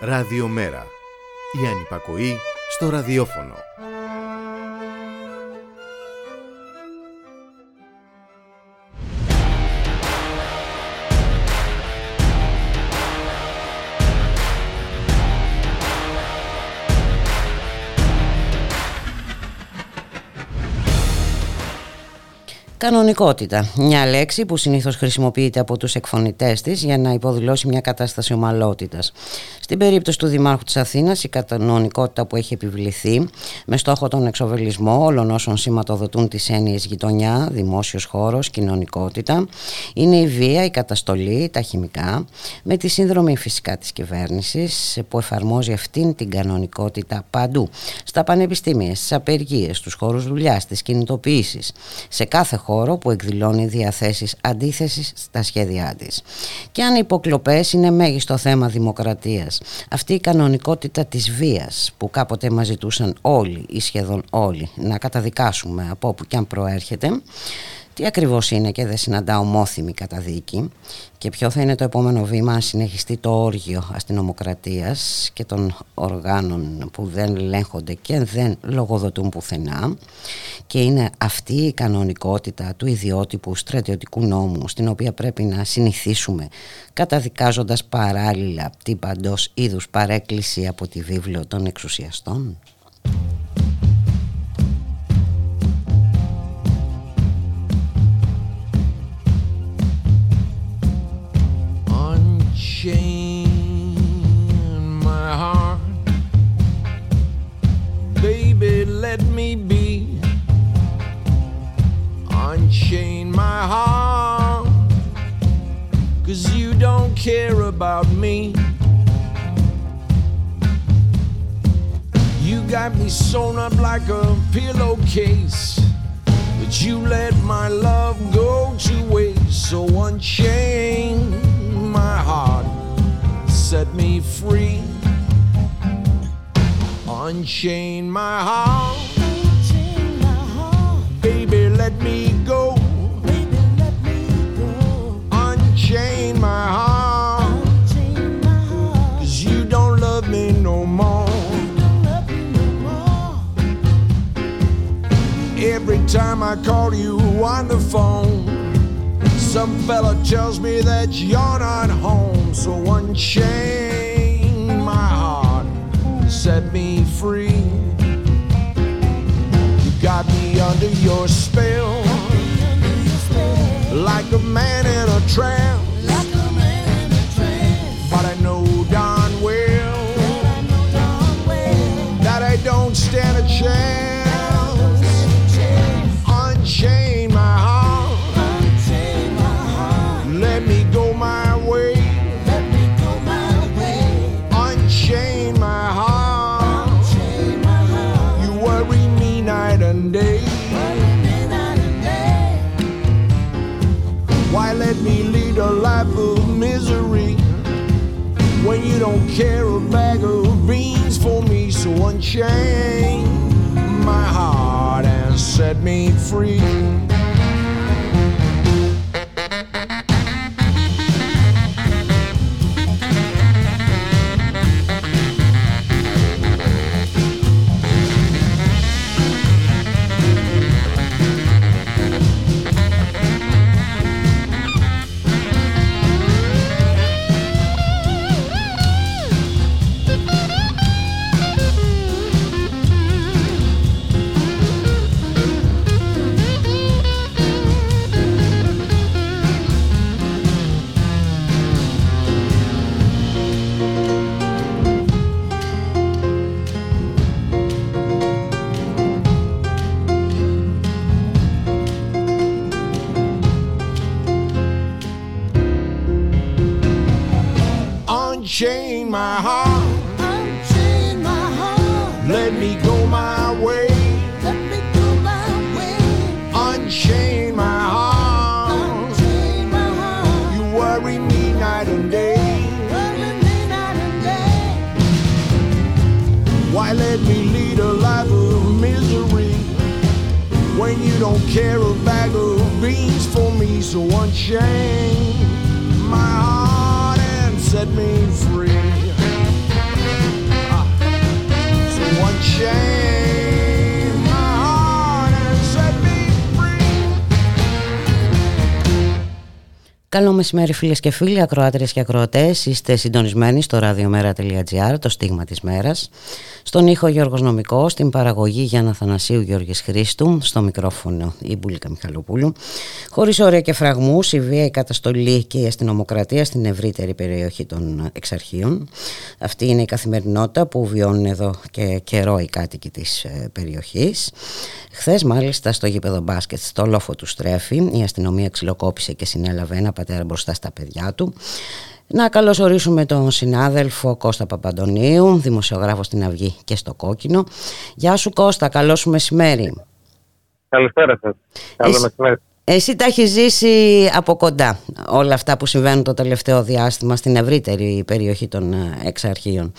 Ραδιομέρα. Η ανυπακοή στο ραδιόφωνο. Κανονικότητα. Μια λέξη που συνήθως χρησιμοποιείται από τους εκφωνητές της για να υποδηλώσει μια κατάσταση ομαλότητας. Στην περίπτωση του Δημάρχου της Αθήνας η κανονικότητα που έχει επιβληθεί με στόχο τον εξοβελισμό όλων όσων σηματοδοτούν τις έννοιες γειτονιά, δημόσιος χώρος, κοινωνικότητα είναι η βία, η καταστολή, τα χημικά με τη σύνδρομη φυσικά της κυβέρνησης που εφαρμόζει αυτήν την κανονικότητα παντού. Στα πανεπιστήμια, στις απεργίες, στους χώρους δουλειάς, στις κινητοποιήσεις, σε κάθε χώρο που εκδηλώνει διαθέσεις αντίθεσης στα σχέδιά της. Και αν οι υποκλοπές είναι μέγιστο θέμα δημοκρατίας, αυτή η κανονικότητα της βίας που κάποτε μας ζητούσαν όλοι ή σχεδόν όλοι να καταδικάσουμε από όπου και αν προέρχεται, τι ακριβώς είναι και δεν συναντά ομόθυμη καταδίκη και ποιο θα είναι το επόμενο βήμα αν συνεχιστεί το όργιο αστυνομοκρατίας και των οργάνων που δεν ελέγχονται και δεν λογοδοτούν πουθενά και είναι αυτή η κανονικότητα του ιδιότυπου στρατιωτικού νόμου στην οποία πρέπει να συνηθίσουμε καταδικάζοντας παράλληλα την παντός είδους παρέκκληση από τη βίβλιο των εξουσιαστών; unchain my heart. Baby, let me be. Unchain my heart. Cause you don't care about me. You got me sewn up like a pillowcase. But you let my love go to waste. So unchain my heart, set me free. Unchain my heart, baby, let me go. Unchain my heart, cause you don't love me no more. Every time I call you on the phone, some fella tells me that you're not home. So unchain my heart, set me free. You got me under your spell, like a man in a trance. But I know darn well that I don't stand a chance. When you don't care a bag of beans for me? So unchain my heart and set me free. Μεσημέρι φίλες και φίλοι, ακροάτριες και ακροατές. Είστε συντονισμένοι στο radiomera.gr, το στίγμα της μέρας. Στον ήχο Γιώργος Νομικός, στην παραγωγή Γιάννα Θανασίου Γιώργης Χρήστου, στο μικρόφωνο η Μπουλίκα Μιχαλοπούλου. Χωρίς όρια και φραγμούς, η βία, η καταστολή και η αστυνομοκρατία στην ευρύτερη περιοχή των εξαρχείων. Αυτή είναι η καθημερινότητα που βιώνουν εδώ και καιρό οι κάτοικοι της ε, περιοχής. Χθες, μάλιστα, στο γήπεδο μπάσκετ, στο λόφο του Στρέφη, η αστυνομία ξυλοκόπησε και συνέλαβε ένα πατέρα μπροστά στα παιδιά του. Να καλωσορίσουμε τον συνάδελφο Κώστα Παπαντονίου, δημοσιογράφος στην Αυγή και στο Κόκκινο. Γεια σου Κώστα, καλό σου μεσημέρι. Καλησπέρα σας. Καλό μεσημέρι. Εσύ τα έχεις ζήσει από κοντά όλα αυτά που συμβαίνουν το τελευταίο διάστημα στην ευρύτερη περιοχή των ε, εξαρχείων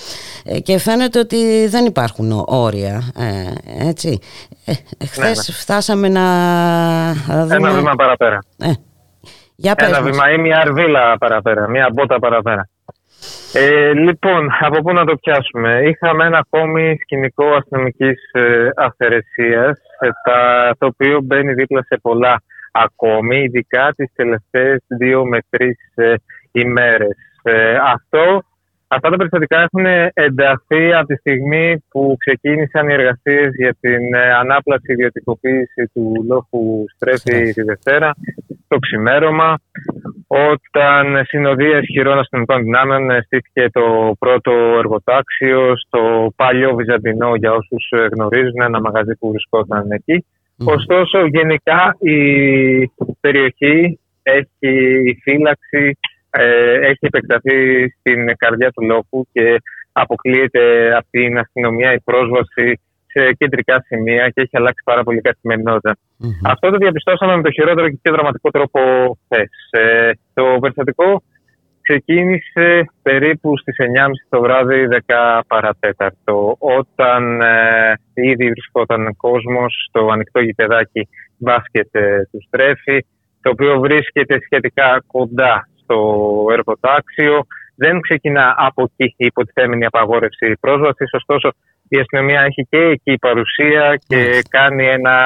ε, και φαίνεται ότι δεν υπάρχουν όρια, ε, έτσι. Ε, χθες ναι, ναι. φτάσαμε να δούμε... Ένα βήμα παραπέρα. Ε, για πες Ένα βήμα ή μια αρβίλα παραπέρα, μια μπότα παραπέρα. Ε, λοιπόν, από πού να το πιάσουμε; Είχαμε ένα ακόμη σκηνικό αστυνομικής ε, αυθαιρεσίας, το οποίο μπαίνει δίπλα σε πολλά ακόμη, ειδικά τις τελευταίες δύο με τρεις ε, ημέρες. Ε, αυτό, αυτά τα περιστατικά έχουν ενταθεί από τη στιγμή που ξεκίνησαν οι εργασίες για την ε, ανάπλαση ιδιωτικοποίηση του λόγου Στρέφη τη Δευτέρα, το ξημέρωμα, όταν συνοδεία ισχυρών αστυνομικών δυνάμεων στήθηκε το πρώτο εργοτάξιο στο παλιό Βυζαντινό, για όσους γνωρίζουν, ένα μαγαζί που βρισκόταν εκεί. Ωστόσο, γενικά η περιοχή έχει φύλαξη, ε, έχει επεκταθεί στην καρδιά του λόγου και αποκλείεται από την αστυνομία η πρόσβαση σε κεντρικά σημεία και έχει αλλάξει πάρα πολύ καθημερινότητα. Αυτό το διαπιστώσαμε με το χειρότερο και πιο δραματικό τρόπο χθες. Ε, το περιστατικό ξεκίνησε περίπου στις 9.30 το βράδυ 10 παρατέταρτο όταν ε, ήδη βρισκόταν κόσμος στο ανοιχτό γηπεδάκι μπάσκετ ε, του Στρέφη το οποίο βρίσκεται σχετικά κοντά στο εργοτάξιο. Δεν ξεκινά από εκεί η υποτιθέμενη απαγόρευση πρόσβασης. Ωστόσο, η αστυνομία έχει και εκεί παρουσία και κάνει ένα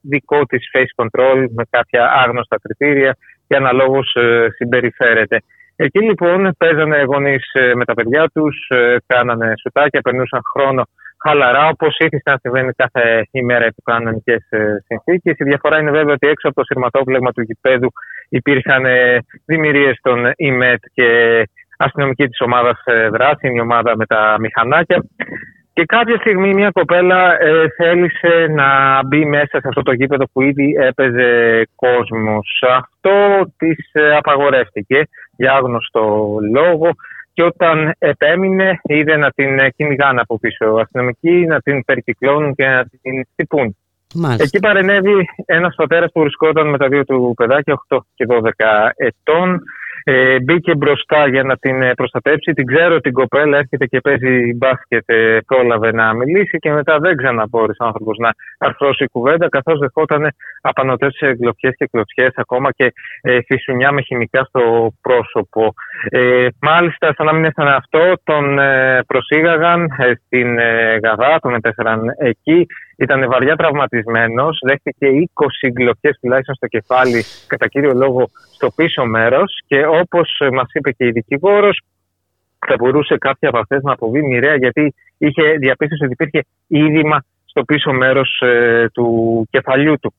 δικό της face control με κάποια άγνωστα κριτήρια και αναλόγως ε, συμπεριφέρεται. Εκεί λοιπόν παίζανε γονείς ε, με τα παιδιά τους, ε, κάνανε σουτάκια, περνούσαν χρόνο χαλαρά, όπως ήθισαν να συμβαίνει κάθε ημέρα υπό κανονικές ε, συνθήκες. Η διαφορά είναι βέβαια ότι έξω από το σειρματόπλεγμα του γηπέδου υπήρχαν δημιουργίες των ΙΜΕΤ και αστυνομική της ομάδας δράση, η ομάδα με τα μηχανάκια. Και κάποια στιγμή μια κοπέλα ε, θέλησε να μπει μέσα σε αυτό το γήπεδο που ήδη έπαιζε κόσμος. Αυτό της ε, απαγορεύτηκε για άγνωστο λόγο και όταν επέμεινε είδε να την κυνηγάνε από πίσω αστυνομικοί, να την περικυκλώνουν και να την χτυπούν. Εκεί παρενέβη ένας πατέρας που βρισκόταν με τα δύο του παιδάκια, 8 και 12 ετών, ε, μπήκε μπροστά για να την ε, προστατέψει. Την ξέρω την κοπέλα, έρχεται και παίζει μπάσκετ, ε, πρόλαβε να μιλήσει και μετά δεν ξαναμπόρεσε ο άνθρωπος να αρθρώσει κουβέντα, καθώς δεχόταν απανοτές γλωτιέ και κλωτσιές, ακόμα και ε, φυσουνιά με χημικά στο πρόσωπο. Ε, μάλιστα, σαν να μην έφτανε αυτό, τον ε, προσήγαγαν ε, στην Γαδά, τον επέφεραν εκεί. Ήταν βαριά τραυματισμένος, δέχτηκε 20 γκλοκέ τουλάχιστον στο κεφάλι, κατά κύριο λόγο στο πίσω μέρος. Και όπως μας είπε και η δικηγόρος, θα μπορούσε κάποια από αυτές να αποβεί μοιραία, γιατί είχε διαπίστωση ότι υπήρχε είδημα στο πίσω μέρος ε, του κεφαλιού του.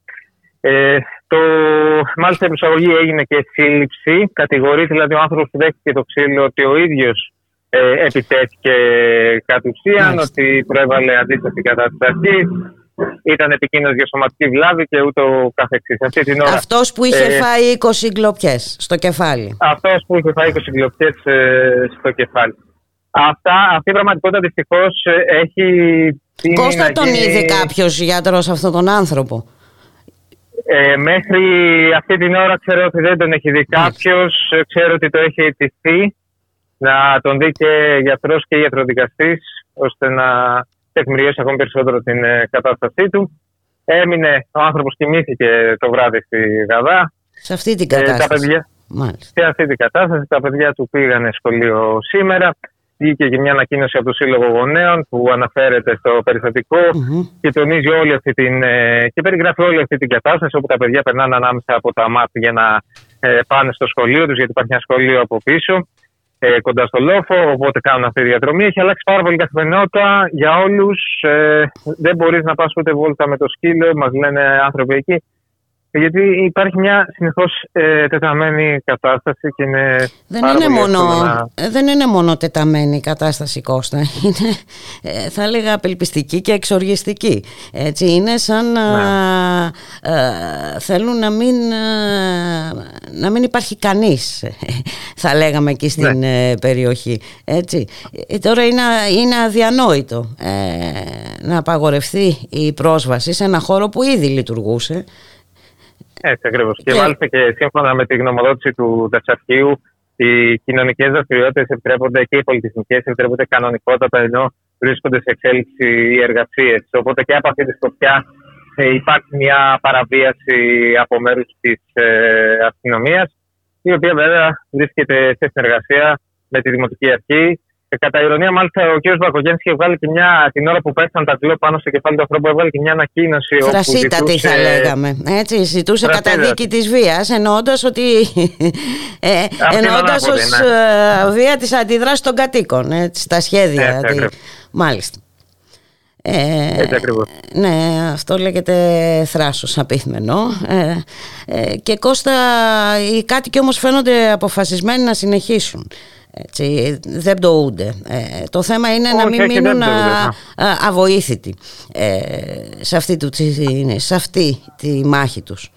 Ε, το, μάλιστα η προσαγωγή έγινε και σύλληψη. Κατηγορεί δηλαδή ο άνθρωπος που δέχτηκε το ξύλο ότι ο ίδιος ε, επιτέθηκε κατ' ουσίαν, ότι προέβαλε αντίσταση κατά τη αρχή, ήταν επικίνδυνος για σωματική βλάβη και ούτω καθεξής. Αυτός που είχε ε, φάει 20 γκλοπιές στο κεφάλι. Αυτός που είχε φάει 20 γκλοπιές ε, στο κεφάλι. Αυτά, αυτή η πραγματικότητα δυστυχώς ε, έχει. Κώστα τον είδε κάποιος γιατρός αυτόν τον άνθρωπο; Ε, μέχρι αυτή την ώρα ξέρω ότι δεν τον έχει δει κάποιος. Ξέρω ότι το έχει αιτηθεί να τον δει και γιατρός και ιατροδικαστή, ώστε να τεκμηριώσει ακόμη περισσότερο την ε, κατάστασή του. Έμεινε, ο άνθρωπος κοιμήθηκε το βράδυ στη Γαδά. Σε αυτή την κατάσταση. Ε, τα παιδιά, σε αυτή την κατάσταση. Τα παιδιά του πήγανε σχολείο σήμερα. Βγήκε και μια ανακοίνωση από το Σύλλογο Γονέων που αναφέρεται στο περιστατικο και τονίζει όλη αυτή την. Ε, και περιγράφει όλη αυτή την κατάσταση όπου τα παιδιά περνάνε ανάμεσα από τα μάτια για να ε, πάνε στο σχολείο τους, γιατί υπάρχει ένα σχολείο από πίσω, ε, κοντά στο λόφο, οπότε κάνουν αυτή τη διαδρομή. Έχει αλλάξει πάρα πολύ καθημερινότητα για όλους. Ε, δεν μπορείς να πας ούτε βόλτα με το σκύλο, μας λένε άνθρωποι εκεί. Γιατί υπάρχει μια συνεχώ ε, τεταμένη κατάσταση και είναι. Δεν είναι, μόνο, ε, δεν είναι μόνο τεταμένη η κατάσταση, Κώστα. Είναι, ε, θα έλεγα, απελπιστική και εξοργιστική. Έτσι, είναι σαν να ναι. θέλουν να μην, να μην υπάρχει κανείς, θα λέγαμε εκεί στην ναι. περιοχή. Έτσι. Τώρα είναι, είναι αδιανόητο να απαγορευτεί η πρόσβαση σε ένα χώρο που ήδη λειτουργούσε έτσι ακριβώς. Και... και μάλιστα και σύμφωνα με τη γνωμοδότηση του Τατσαρχείου, οι κοινωνικές δραστηριότητες επιτρέπονται και οι πολιτισμικές επιτρέπονται κανονικότατα ενώ βρίσκονται σε εξέλιξη οι εργασίες. Οπότε και από αυτή τη σκοπιά ε, υπάρχει μια παραβίαση από μέρους της ε, αστυνομίας, η οποία βέβαια βρίσκεται σε συνεργασία με τη Δημοτική Αρχή και κατά ηρωνία, μάλιστα, ο κ. Μπακογέννη είχε βγάλει και μια την ώρα που πέσαν τα κλειό πάνω στο κεφάλι του ανθρώπου, έβγαλε και μια ανακοίνωση. Φρασίτατη, ζητούσε... θα λέγαμε. Έτσι, ζητούσε καταδίκη της βίας, εννοώντας ότι. ε, εννοώντας ως ναι. Ε, βία της αντιδράσης των κατοίκων, έτσι, στα σχέδια. Έτσι, δηλαδή. Μάλιστα. Ε, Έτσι ακριβώς. Ναι, αυτό λέγεται θράσος απίθμενο ε, ε, και Κώστα οι κάτοικοι όμως φαίνονται αποφασισμένοι να συνεχίσουν έτσι, δεν πτωούνται. Ε, το θέμα είναι να μην μείνουν ναι. αβοήθητοι ε, σε, αυτή του, σε αυτή τη μάχη τους.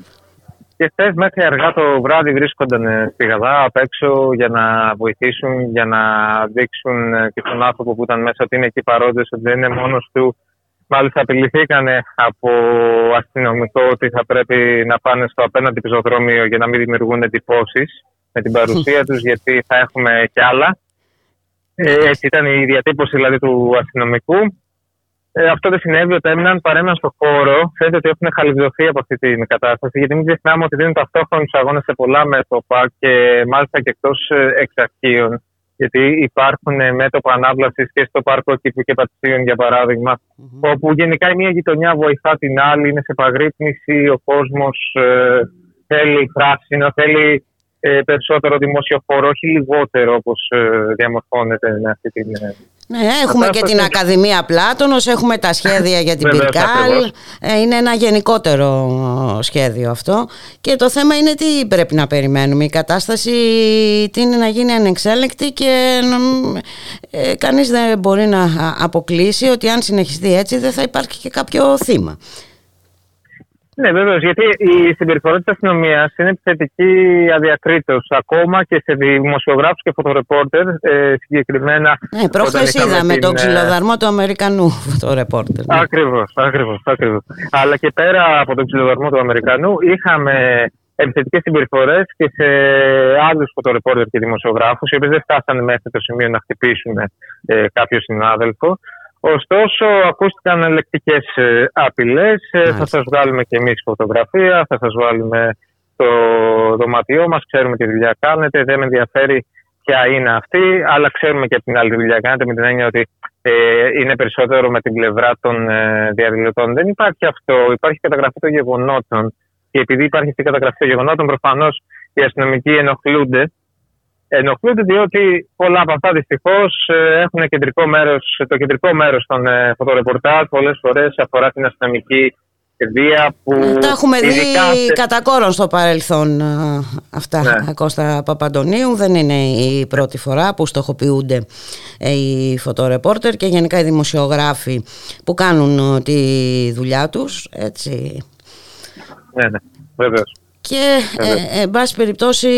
Και χθε μέχρι αργά το βράδυ βρίσκονταν ε, στη Γαδά απ' έξω για να βοηθήσουν, για να δείξουν ε, και στον άνθρωπο που ήταν μέσα ότι είναι εκεί παρόντες, ότι δεν είναι μόνος του. Μάλιστα απειληθήκαν από αστυνομικό ότι θα πρέπει να πάνε στο απέναντι πεζοδρόμιο για να μην δημιουργούν εντυπώσεις με την παρουσία τους γιατί θα έχουμε κι άλλα. Ε, έτσι ήταν η διατύπωση δηλαδή του αστυνομικού. Ε, αυτό δεν συνέβη όταν έμειναν, παρέμειναν στο χώρο. Φαίνεται ότι έχουν χαλιβδοθεί από αυτή την κατάσταση. Γιατί μην ξεχνάμε ότι δίνουν ταυτόχρονους αγώνες σε πολλά μέτωπα και μάλιστα και εκτός ε, εξαρχείων. Γιατί υπάρχουν μέτωπα ανάβλασης και στο πάρκο Κύπρου και Πατσίων, για παραδειγμα όπου γενικά η μία γειτονιά βοηθά την άλλη, είναι σε παγρύπνηση, ο κόσμος ε, θέλει πράσινο, θέλει ε, περισσότερο δημόσιο χώρο, όχι λιγότερο όπως ε, διαμορφώνεται με αυτή την... Ε, ναι, έχουμε και την Ακαδημία Πλάτωνος, έχουμε τα σχέδια για την Πυρκάλ. Είναι ένα γενικότερο σχέδιο αυτό. Και το θέμα είναι τι πρέπει να περιμένουμε. Η κατάσταση τι είναι να γίνει ανεξέλεκτη και ε, κανείς δεν μπορεί να αποκλείσει ότι αν συνεχιστεί έτσι δεν θα υπάρχει και κάποιο θύμα. Ναι, βεβαίως. Γιατί η συμπεριφορά της αστυνομίας είναι επιθετική αδιακρίτω. Ακόμα και σε δημοσιογράφους και φωτορεπόρτερ ε, συγκεκριμένα. Ναι, προχθές είδαμε την... τον ε, ξυλοδαρμό του Αμερικανού φωτορεπόρτερ. Ναι. Ακριβώς, ακριβώς. Αλλά και πέρα από τον ξυλοδαρμό του Αμερικανού, είχαμε επιθετικές συμπεριφορές και σε άλλους φωτορεπόρτερ και δημοσιογράφους, οι οποίοι δεν φτάσανε μέχρι το σημείο να χτυπήσουν ε, κάποιο συνάδελφο. Ωστόσο, ακούστηκαν ελεκτικέ ε, απειλές. Ε, θα σας βγάλουμε και εμείς φωτογραφία, θα σας βάλουμε το δωμάτιό μας. Ξέρουμε τι δουλειά κάνετε. Δεν με ενδιαφέρει ποια είναι αυτή, αλλά ξέρουμε και την άλλη δουλειά κάνετε με την έννοια ότι ε, είναι περισσότερο με την πλευρά των ε, διαδηλωτών. Δεν υπάρχει αυτό. Υπάρχει καταγραφή των γεγονότων. Και επειδή υπάρχει αυτή η καταγραφή των γεγονότων, προφανώς οι αστυνομικοί ενοχλούνται ενοχλούνται διότι πολλά από αυτά δυστυχώς ε, έχουν κεντρικό μέρος, το κεντρικό μέρος των ε, φωτορεπορτάζ πολλές φορές αφορά την αστυνομική βία που. Ε, τα έχουμε δει σε... κατά κόρον στο παρελθόν αυτά. Ναι. Κώστα Παπαντονίου δεν είναι η πρώτη φορά που στοχοποιούνται οι φωτορεπόρτερ και γενικά οι δημοσιογράφοι που κάνουν τη δουλειά τους έτσι. Ναι, ναι, βεβαίως. Και ε, εν πάση περιπτώσει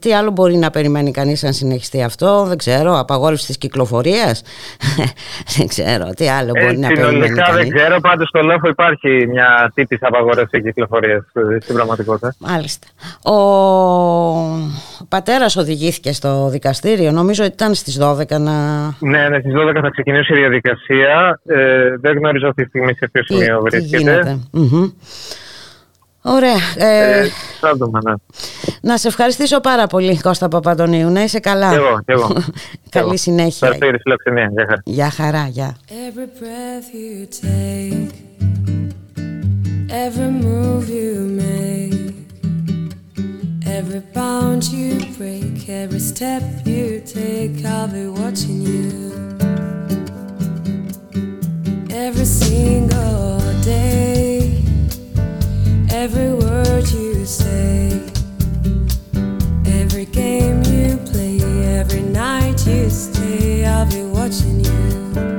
τι άλλο μπορεί να περιμένει κανείς αν συνεχιστεί αυτό δεν ξέρω, απαγόρευση της κυκλοφορίας. Δεν ξέρω τι άλλο μπορεί ε, να περιμένει κανείς. δεν ξέρω, πάντως στο λόγο υπάρχει μια τύπης απαγόρευση κυκλοφορίας ε, στην πραγματικότητα. Μάλιστα. Ο πατέρας οδηγήθηκε στο δικαστήριο νομίζω ότι ήταν στις 12 να... Ναι, ναι στις 12 θα ξεκινήσει η διαδικασία. Ε, δεν γνωρίζω αυτή τη στιγμή σε ποιο σημείο βρίσκεται Ωραία. Ε, ε, δούμε, ναι. Να σε ευχαριστήσω πάρα πολύ Κώστα Παπαντονίου. Να είσαι καλά. Και εγώ, και εγώ. Καλή εγώ. συνέχεια. Ευχαριστώ φιλοξενία. Γεια χαρά. Γεια χαρά, γεια. Every breath you take Every move you make Every bound you break, every step you take, I'll be watching you. Every single day, every word you say, every game you play, every night you stay, I'll be watching you.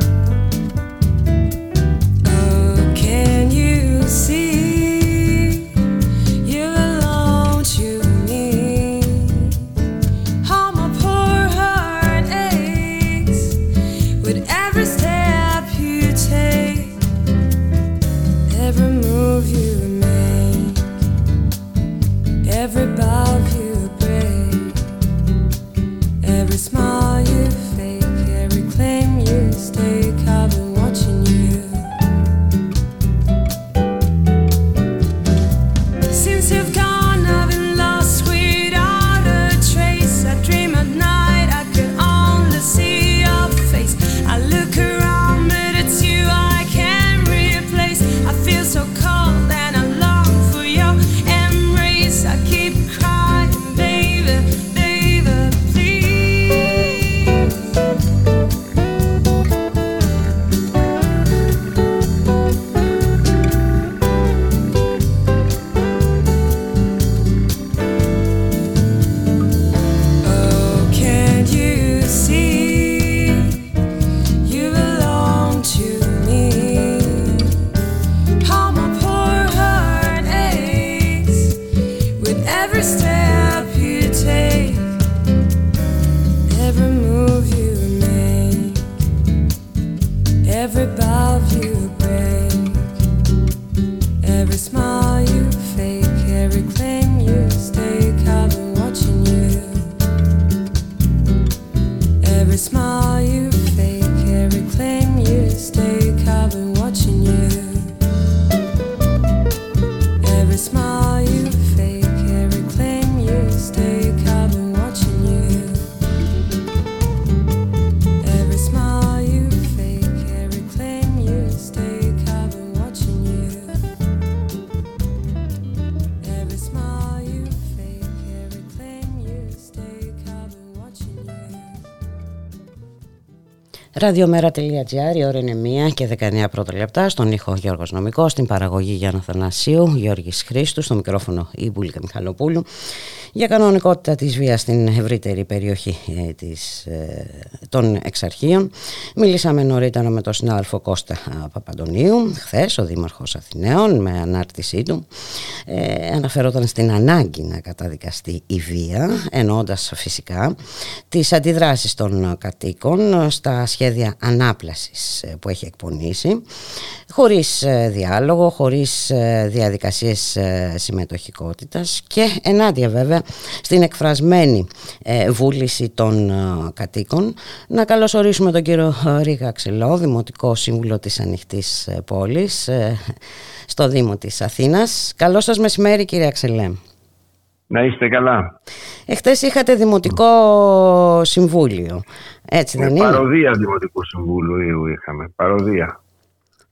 Ραδιομέρα.gr, η ώρα είναι 1 και 19 πρώτα λεπτά. Στον ήχο Γιώργος Νομικός, στην παραγωγή Γιάννα Θανασίου, Γιώργης Χρήστου, στο μικρόφωνο η Μπουλίκα Μιχαλοπούλου. Για κανονικότητα της βίας στην ευρύτερη περιοχή ε, της, ε, των εξαρχείων. Μιλήσαμε νωρίτερα με τον συνάδελφο Κώστα α, Παπαντονίου, χθες ο Δήμαρχος Αθηναίων, με ανάρτησή του. Ε, αναφερόταν στην ανάγκη να καταδικαστεί η βία, εννοώντας φυσικά τις αντιδράσεις των κατοίκων στα σχέδια ανάπλασης ε, που έχει εκπονήσει, χωρίς ε, διάλογο, χωρίς ε, διαδικασίες ε, συμμετοχικότητας και ενάντια βέβαια στην εκφρασμένη ε, βούληση των ε, κατοίκων. Να καλωσορίσουμε τον κύριο Ρίγα Ξελό, Δημοτικό Σύμβουλο της Ανοιχτής ε, Πόλης ε, στο Δήμο της Αθήνας. Καλό σας μεσημέρι κύριε Αξελέ. Να είστε καλά. Εχθές είχατε Δημοτικό Συμβούλιο, έτσι δεν Με είναι; παροδία Δημοτικού Συμβουλίου είχαμε. Παροδία.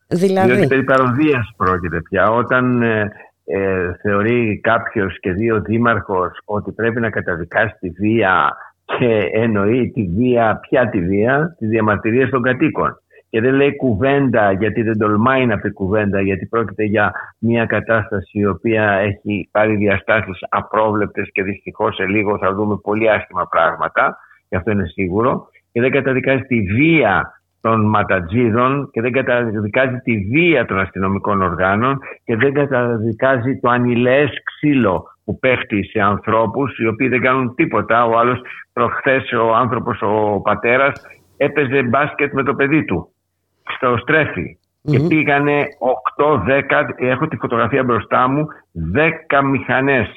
Δηλαδή, Διότι περί παροδίας πρόκειται πια. Όταν ε, ε, θεωρεί κάποιος και δύο δήμαρχος ότι πρέπει να καταδικάσει τη βία και εννοεί τη βία, ποια τη βία, τη διαμαρτυρία των κατοίκων. Και δεν λέει κουβέντα γιατί δεν τολμάει να πει κουβέντα γιατί πρόκειται για μια κατάσταση η οποία έχει πάρει διαστάσεις απρόβλεπτες και δυστυχώς σε λίγο θα δούμε πολύ άσχημα πράγματα και αυτό είναι σίγουρο και δεν καταδικάζει τη βία των ματατζίδων και δεν καταδικάζει τη βία των αστυνομικών οργάνων και δεν καταδικάζει το ανηλαίες ξύλο που πέφτει σε ανθρώπους οι οποίοι δεν κάνουν τίποτα. Ο άλλος προχθές ο άνθρωπος, ο πατέρας έπαιζε μπάσκετ με το παιδί του στο στρέφι. Και πήγανε 8-10, έχω τη φωτογραφία μπροστά μου, 10 μηχανές,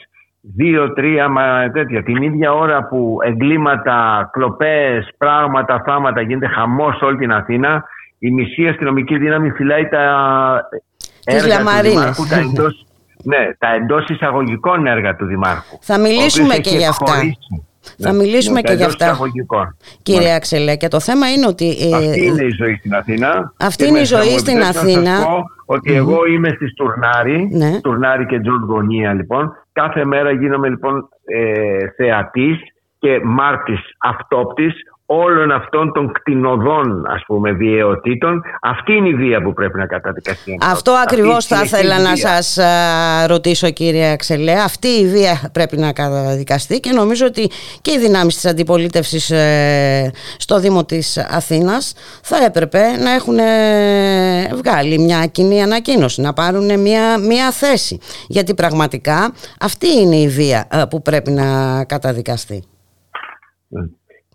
2-3 μα τέτοια. Την ίδια ώρα που εγκλήματα, κλοπές, πράγματα, θάματα γίνεται χαμός σε όλη την Αθήνα, η μισή αστυνομική δύναμη φυλάει τα Τις έργα του λαμαρίνες. Δημάρχου, τα εντός, ναι, τα εντός εισαγωγικών έργα του Δημάρχου. Θα ο μιλήσουμε οποίος και έχει για αυτά. εκχωρήσει. Θα Ναι, μιλήσουμε ναι, τα και για εντός αυτά. εισαγωγικών. κύριε Αξελέ, και το θέμα είναι ότι... ε, Αυτή είναι η ζωή στην Αθήνα. Αυτή Και είναι η μέσα ζωή μου στην επιτρέψτε να Αθήνα. σας πω Ότι εγώ είμαι στη Στουρνάρη, Ναι. Στουρνάρη και Τζωρτζ γωνία λοιπόν. Κάθε μέρα γίνομαι λοιπόν ε, θεατής και μάρτης αυτόπτης όλων αυτών των κτηνωδών ας πούμε βιαιοτήτων. Αυτή είναι η βία που πρέπει να καταδικαστεί. Αυτό Αυτή ακριβώς η θα συνεχής ήθελα να βία. σας α, ρωτήσω κύριε Αξελέ. Αυτή η βία πρέπει να καταδικαστεί και νομίζω ότι και οι δυνάμεις της αντιπολίτευσης ε, στο Δήμο της Αθήνας θα έπρεπε να έχουν ε, βγάλει μια κοινή ανακοίνωση, να πάρουν μια, μια θέση. Γιατί πραγματικά αυτή είναι η βία ε, που πρέπει να καταδικαστεί.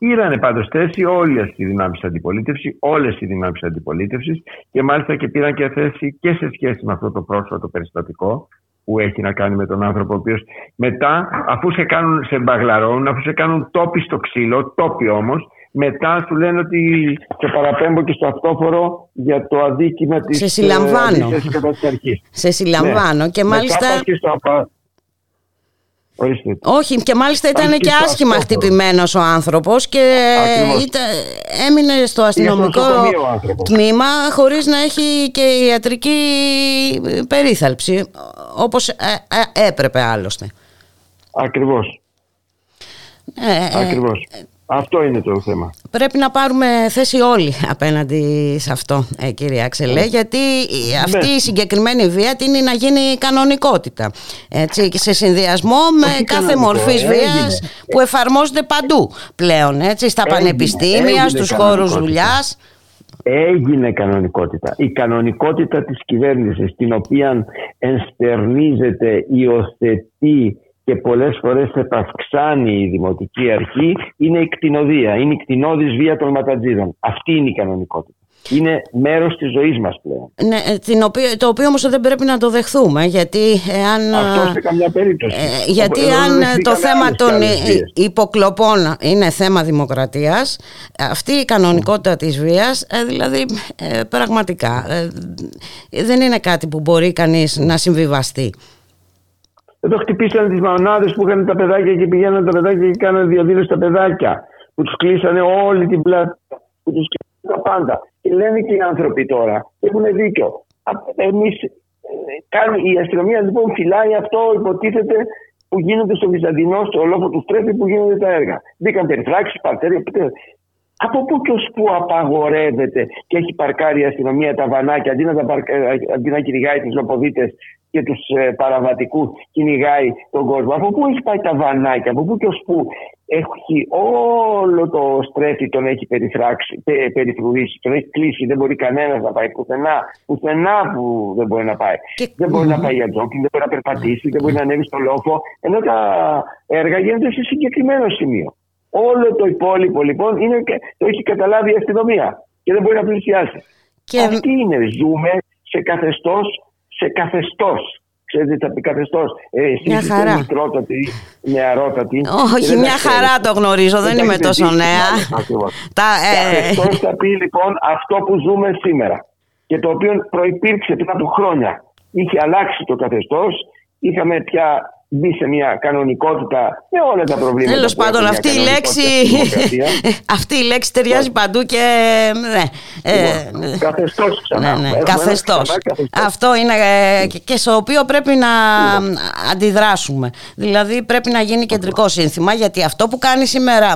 Πήρανε πάντως θέση όλε οι δυνάμεις αντιπολίτευσης, όλες οι δυνάμεις αντιπολίτευσης και μάλιστα και πήραν και θέση και σε σχέση με αυτό το πρόσφατο περιστατικό που έχει να κάνει με τον άνθρωπο, ο οποίος μετά, αφού σε κάνουν, σε μπαγλαρώνουν, αφού σε κάνουν τόπι στο ξύλο, τόπι όμως, μετά σου λένε ότι σε παραπέμπω και στο αυτόφορο για το αδίκημα της Σε συλλαμβάνω. κατά της αρχής. Σε συλλαμβάνω και μάλιστα... Μετά πας και στο απα- Ορίστε. Όχι, και μάλιστα ήταν Πάνε και και στο άσχημα αυτόφορο. χτυπημένος ο άνθρωπος και Ακριβώς. ήταν, έμεινε στο αστυνομικό νοσοκομείο ο άνθρωπος. τμήμα χωρίς να έχει και ιατρική περίθαλψη, όπως έπρεπε άλλωστε. Ακριβώς. Ε, ε, Ακριβώς. Αυτό είναι το θέμα. Πρέπει να πάρουμε θέση όλοι απέναντι σε αυτό, ε, κύριε Αξελέ, γιατί η- αυτή η συγκεκριμένη βία τίνει να γίνει κανονικότητα. Έτσι, και σε συνδυασμό με Όχι κάθε κανονικό, μορφής έγινε. βίας που εφαρμόζεται παντού πλέον, έτσι, στα Έγινε, πανεπιστήμια, έγινε στους χώρους κανονικότητα. δουλειάς. Έγινε κανονικότητα. Η κανονικότητα της κυβέρνησης, την οποία ενστερνίζεται, υιοθετεί και πολλές φορές επαυξάνει η Δημοτική Αρχή, είναι η κτηνοδία. Είναι η κτηνώδης βία των ματατζίδων. Αυτή είναι η κανονικότητα. Είναι μέρος της ζωής μας πλέον. Ναι, ε, την οποία, το οποίο όμως δεν πρέπει να το δεχθούμε, γιατί εάν... Αυτό σε καμιά περίπτωση. Ε, γιατί Εδώ αν δεν το δεχτήκαμε θέμα άλλες των και άλλες βίες. υποκλοπών είναι θέμα δημοκρατίας, αυτή η κανονικότητα της βίας, ε, δηλαδή ε, πραγματικά ε, δεν είναι κάτι που μπορεί κανείς να συμβιβαστεί. Εδώ χτυπήσανε τις μανάδε που είχαν τα παιδάκια και πηγαίνανε τα παιδάκια και κάνανε διαδήλωση στα παιδάκια. Που τους κλείσανε όλη την πλάτη. Που τους κλείσανε τα πάντα. Και λένε και οι άνθρωποι τώρα. Έχουν δίκιο. Εμείς. Η αστυνομία λοιπόν φυλάει αυτό, υποτίθεται, που γίνεται στο Βυζαντινό, στο λόφο του Στρέφη που γίνονται τα έργα. Μπήκαν περιφράξεις, παρτέρια, πτέρια. Από πού και ως πού απαγορεύεται και έχει παρκάρει η αστυνομία τα βανάκια αντί να, τα παρκα... αντί να κυνηγάει τους λοποδίτες και τους ε, παραβατικούς, κυνηγάει τον κόσμο. Από πού έχει πάει τα βανάκια, από πού και ως πού έχει όλο το στρέφει τον έχει περιφράξει, πε, περιφρουρήσει, τον έχει κλείσει, δεν μπορεί κανένας να πάει πουθενά, πουθενά που δεν μπορεί να πάει. Και- Δεν μπορεί να πάει για τζόκινγκ, δεν μπορεί να περπατήσει, δεν μπορεί να ανέβει στο λόφο, ενώ τα έργα γίνονται σε συγκεκριμένο σημείο. Όλο το υπόλοιπο λοιπόν είναι, και- το έχει καταλάβει η αστυνομία και δεν μπορεί να πλησιάσει. Και- Αυτή είναι. Ζούμε σε καθεστώς, σε καθεστώς. Ξέρετε, θα πει καθεστώς. Ε, εσείς Μια είστε χαρά. μικρότατοι, νεαρότατοι. και Όχι, δεν τα μια χαρά ξέρετε. το γνωρίζω, δεν είμαι έχετε τόσο ζήσει, νέα. μάλλον, ακριβώς. Τα, ε, Καθεστώς θα πει λοιπόν αυτό που ζούμε σήμερα και το οποίο προϋπήρξε πριν από χρόνια. Είχε αλλάξει το καθεστώς, είχαμε πια μπει σε μια κανονικότητα με όλα τα προβλήματα. Τέλος που πάντων, έχουν αυτή μια η λέξη. κανονικότητα στη δημοκρατία. αυτή η λέξη ταιριάζει παντού και. Ναι, ε, ναι. Καθεστώς ξανά. Ναι, ναι, Έχουμε ένα καθεστώς. ξανά καθεστώς. Αυτό είναι ε, και- και στο οποίο πρέπει να αντιδράσουμε. Δηλαδή πρέπει να γίνει κεντρικό σύνθημα γιατί αυτό που κάνει σήμερα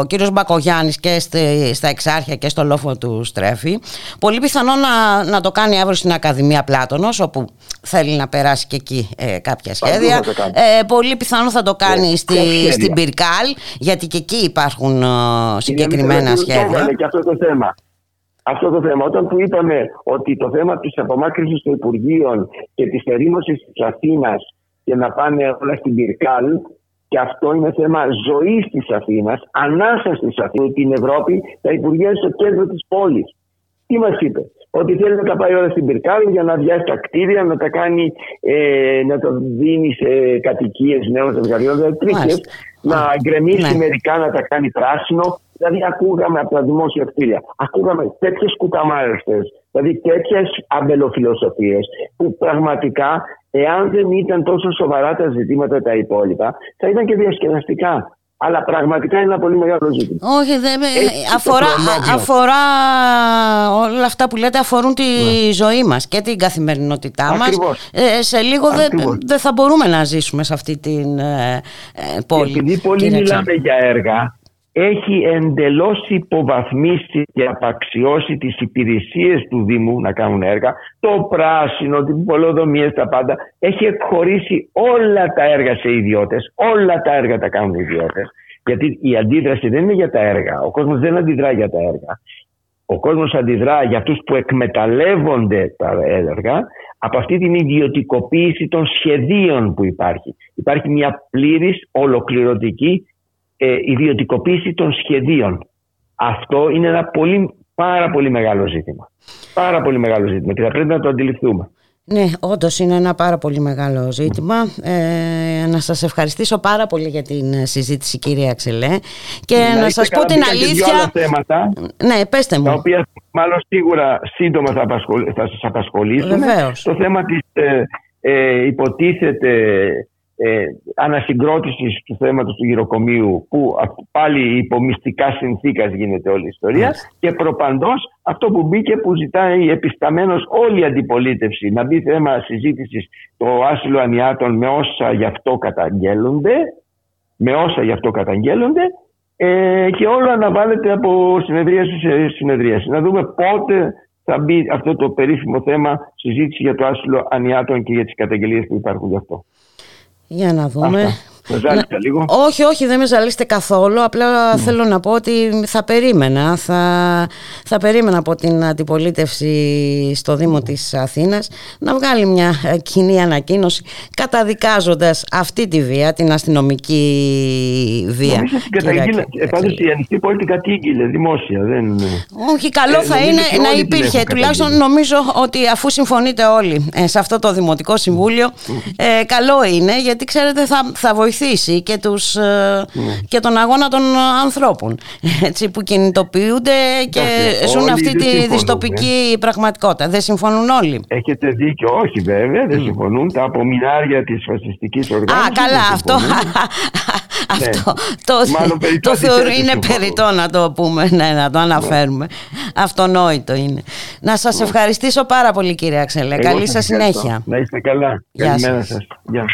ο κύριος Μπακογιάννης και στη- στα Εξάρχεια και στο λόφο του Στρέφη πολύ πιθανό να, να το κάνει αύριο στην Ακαδημία Πλάτωνος όπου θέλει να περάσει και εκεί ε, κάποια σχέδια. θα το κάνει. Ε, πολύ πιθανό θα το κάνει Ναι, στη, ποια σχέδια; στην Πυρκάλ γιατί και εκεί υπάρχουν ε, Κυρία συγκεκριμένα Μητροπούλου, το σχέδια. έβαλε και αυτό το θέμα. Αυτό το θέμα. Όταν του είπαμε ότι το θέμα της απομάκρυνσης των Υπουργείων και της ερήμωσης της Αθήνας και να πάνε όλα στην Πυρκάλ και αυτό είναι θέμα ζωής της Αθήνας, ανάσας της Αθήνας, την Ευρώπη, τα Υπουργεία είναι στο κέντρο της πόλης. Τι μας είπε, ότι θέλει να τα πάει όλα στην Πυρκάλ για να αδειάσει τα κτίρια, να τα κάνει, ε, να τα δίνει σε κατοικίες νέων ζευγαριών, δηλαδή τρίχες, Μάλιστα. να γκρεμίσει Ναι. μερικά να τα κάνει πράσινο. Δηλαδή, ακούγαμε από τα δημόσια κτίρια, ακούγαμε τέτοιες κουταμάρεστε, δηλαδή τέτοιες αμπελοφιλοσοφίες, που πραγματικά, εάν δεν ήταν τόσο σοβαρά τα ζητήματα τα υπόλοιπα, θα ήταν και διασκεδαστικά. Αλλά πραγματικά είναι ένα πολύ μεγάλο ζήτημα. Όχι, δεν, με- Έτσι το αφορά, προνόμιο. αφορά όλα αυτά που λέτε αφορούν τη ζωή μας και την καθημερινότητά μας. Ναι. Ακριβώς. Ε, σε λίγο δεν Ακριβώς. δεν θα μπορούμε να ζήσουμε σε αυτή την ε, ε, πόλη. Και επειδή πολύ κύριε μιλάμε Ξάνη. για έργα, έχει εντελώς υποβαθμίσει και απαξιώσει τις υπηρεσίες του Δήμου να κάνουν έργα, το πράσινο, την πολεοδομία, τα πάντα. Έχει εκχωρήσει όλα τα έργα σε ιδιώτες, όλα τα έργα τα κάνουν οι ιδιώτες. Γιατί η αντίδραση δεν είναι για τα έργα, ο κόσμος δεν αντιδρά για τα έργα. Ο κόσμος αντιδρά για αυτούς που εκμεταλλεύονται τα έργα από αυτή την ιδιωτικοποίηση των σχεδίων που υπάρχει. Υπάρχει μια πλήρης ολοκληρωτική ε, ιδιωτικοποίηση των σχεδίων. Αυτό είναι ένα πολύ, πάρα πολύ μεγάλο ζήτημα. Πάρα πολύ μεγάλο ζήτημα και θα πρέπει να το αντιληφθούμε. Ναι, όντως είναι ένα πάρα πολύ μεγάλο ζήτημα. Ε, να σας ευχαριστήσω πάρα πολύ για την ε, συζήτηση κύριε Αξελέ και να, είστε σας πω καλά, την μπήκα και δύο αλήθεια. άλλα θέματα, Ναι, πέστε τα μου. οποία μάλλον σίγουρα σύντομα θα, απασχολ- θα σας απασχολήσουν. Βεβαίως. Το θέμα της ε, ε, υποτίθεται ε, ανασυγκρότησης του θέματος του γυροκομείου που α- πάλι υπό μυστικά συνθήκας γίνεται όλη η ιστορία και προπαντός αυτό που μπήκε που ζητάει επισταμένος όλη η αντιπολίτευση να μπει θέμα συζήτησης το άσυλο ανιάτων με όσα γι' αυτό καταγγέλλονται με όσα γι' αυτό καταγγέλλονται ε, και όλο αναβάλλεται από συνεδρίαση σε συνεδρίαση. Να δούμε πότε θα μπει αυτό το περίφημο θέμα συζήτηση για το άσυλο ανιάτων και για τις καταγγελίες που υπάρχουν γι' αυτό. Για να δούμε. Αυτά. Με ζάλισα λίγο. Όχι, όχι, δεν με ζαλίστε καθόλου. Απλά θέλω να πω ότι θα περίμενα. Θα, θα περίμενα από την αντιπολίτευση στο Δήμο της Αθήνας να βγάλει μια ε, κοινή ανακοίνωση καταδικάζοντας αυτή τη βία, την αστυνομική βία. Νομίζω την κύριε καταγγείλα. Ακη- Ε, πάντως η ανοιχτή πόλη την κατήγγειλε δημόσια. Δεν... Όχι, καλό Ε, θα νομίζω είναι και να όλοι την υπήρχε. έχουν Τουλάχιστον καταγγείλει. νομίζω ότι αφού συμφωνείτε όλοι ε, σε αυτό το Δημοτικό Συμβούλιο, ε, καλό είναι γιατί ξέρετε θα, θα βοηθήσει και, τους, ε, και τον αγώνα των ανθρώπων έτσι, που κινητοποιούνται και Εντάξει, ζουν όλοι αυτή δεν τη συμφωνούν, δυστοπική πραγματικότητα. Δεν συμφωνούν όλοι. Έχετε δίκιο, όχι βέβαια, δεν συμφωνούν. Τα απομεινάρια της φασιστικής Α, οργάνωσης. καλά, δεν αυτό, συμφωνούν. αυτό το, Μάλλον περί το το θεωρώ αντιθέτω είναι συμφωνώ. περιττό να το πούμε, ναι, να το αναφέρουμε. Αυτονόητο είναι. Να σας ευχαριστήσω πάρα πολύ κύριε Αξελέ. Εγώ Καλή σας σας ευχαριστώ. συνέχεια. Να είστε καλά. Γεια Καλημέρα σας. σας. Γεια.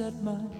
At my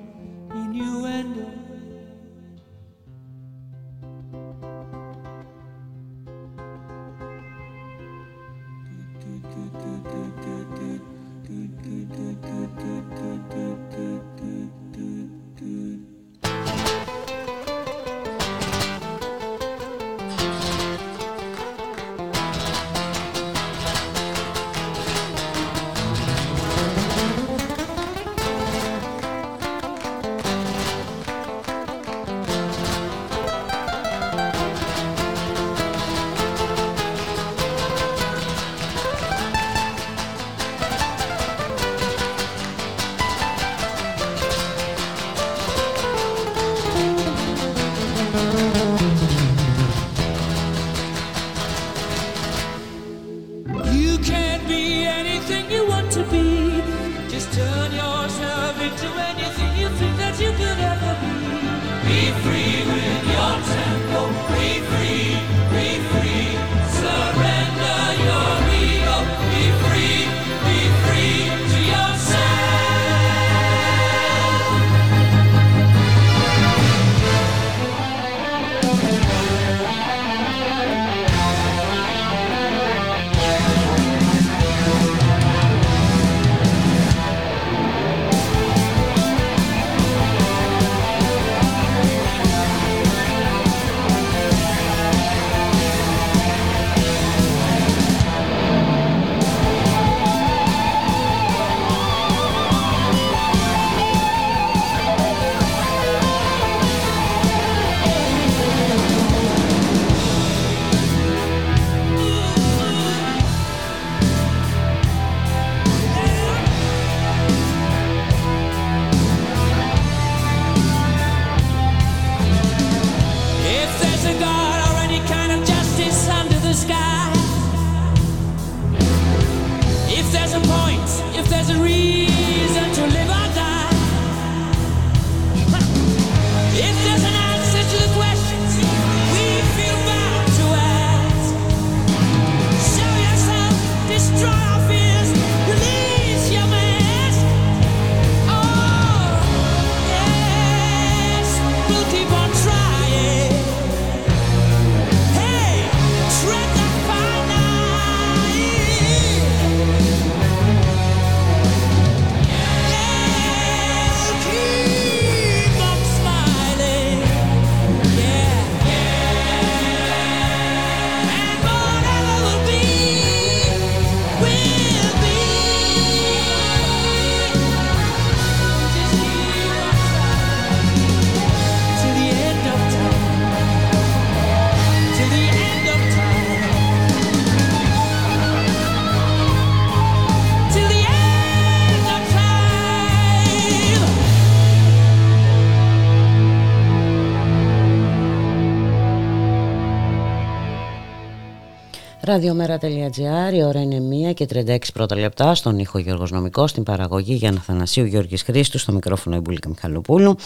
Ραδιομέρα.gr, η ώρα είναι 1 και 36 πρώτα λεπτά, στον ήχο Γιώργος Νομικός, στην παραγωγή Γιάννα Θανασίου Γιώργης Χρήστου, στο μικρόφωνο Ιμπούλικα Μιχαλοπούλου.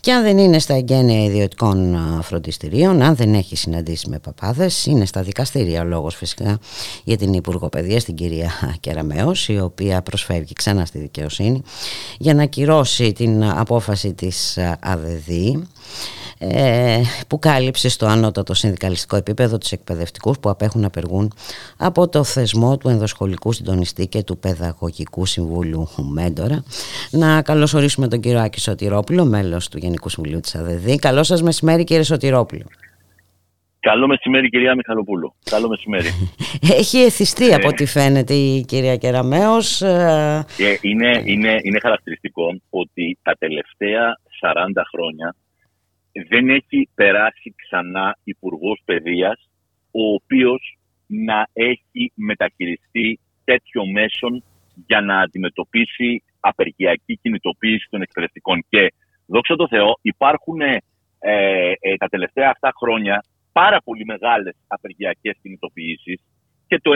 Και αν δεν είναι στα εγγένεια ιδιωτικών α, φροντιστηρίων, αν δεν έχει συναντήσει με παπάδες, είναι στα δικαστήρια. Ο λόγος φυσικά για την Υπουργό Παιδείας, την κυρία Κεραμέως, η οποία προσφεύγει ξανά στη δικαιοσύνη για να ακυρώσει την απόφαση της α, ΑΔΔ ε, που κάλυψε στο ανώτατο συνδικαλιστικό επίπεδο τους εκπαιδευτικούς που απέχουν να απεργούν από το θεσμό του ενδοσχολικού συντονιστή και του παιδαγωγικού συμβούλου Μέντορα. Να καλωσορίσουμε τον κύριο Άκη Σωτηρόπουλο, μέλος του Γενικού Συμβουλίου της ΑΔΔ. Καλό σας μεσημέρι κύριε Σωτηρόπουλο. Καλό μεσημέρι, κυρία Μιχαλοπούλου. Καλό μεσημέρι. Έχει εθιστεί από ό,τι φαίνεται η κυρία Κεραμέως. ε, Και είναι, είναι, είναι χαρακτηριστικό ότι τα τελευταία 40 χρόνια δεν έχει περάσει ξανά υπουργός παιδείας ο οποίος να έχει μεταχειριστεί τέτοιο μέσον για να αντιμετωπίσει απεργιακή κινητοποίηση των εκπαιδευτικών. Και δόξα τω Θεώ υπάρχουν ε, ε, τα τελευταία αυτά χρόνια πάρα πολύ μεγάλες απεργιακές κινητοποιήσεις και το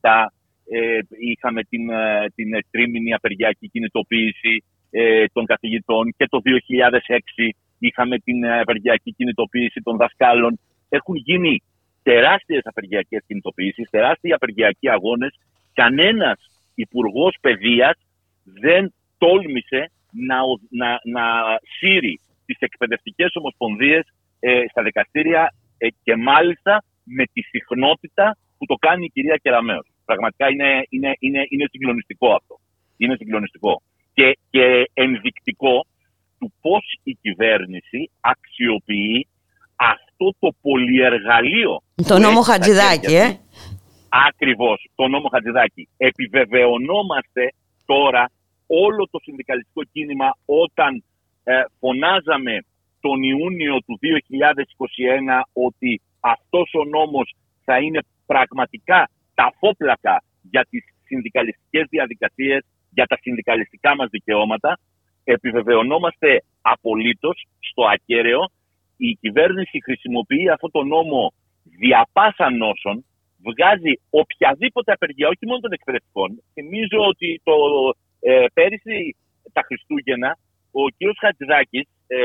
1997 ε, είχαμε την, ε, την τρίμηνη απεργιακή κινητοποίηση ε, των καθηγητών και το 2006 είχαμε την ε, απεργιακή κινητοποίηση των δασκάλων. Έχουν γίνει τεράστιες απεργιακές κινητοποιήσεις, τεράστιοι απεργιακοί αγώνες κανένας υπουργός παιδείας δεν τόλμησε να, ο- να, να σύρει τις εκπαιδευτικές ομοσπονδίες ε, στα δικαστήρια ε, και μάλιστα με τη συχνότητα που το κάνει η κυρία Κεραμέως. Πραγματικά είναι, είναι, είναι, είναι συγκλονιστικό αυτό. Είναι συγκλονιστικό. Και, και ενδεικτικό του πώς η κυβέρνηση αξιοποιεί αυτό το πολυεργαλείο. Το που νόμο έχει στα Χατζηδάκη, χέρια ε. της. Ακριβώς, το νόμο Χατζηδάκη. Επιβεβαιωνόμαστε τώρα όλο το συνδικαλιστικό κίνημα όταν ε, φωνάζαμε τον Ιούνιο του 2021 ότι αυτός ο νόμος θα είναι πραγματικά ταφόπλακα για τις συνδικαλιστικές διαδικασίες, για τα συνδικαλιστικά μας δικαιώματα. Επιβεβαιωνόμαστε απολύτως στο ακέραιο. Η κυβέρνηση χρησιμοποιεί αυτό το νόμο δια πάσα νόσων, βγάζει οποιαδήποτε απεργία, όχι μόνο των εκπαιδευτικών. Θυμίζω ότι το ε, πέρυσι τα Χριστούγεννα ο κ. Χατζηδάκης ε,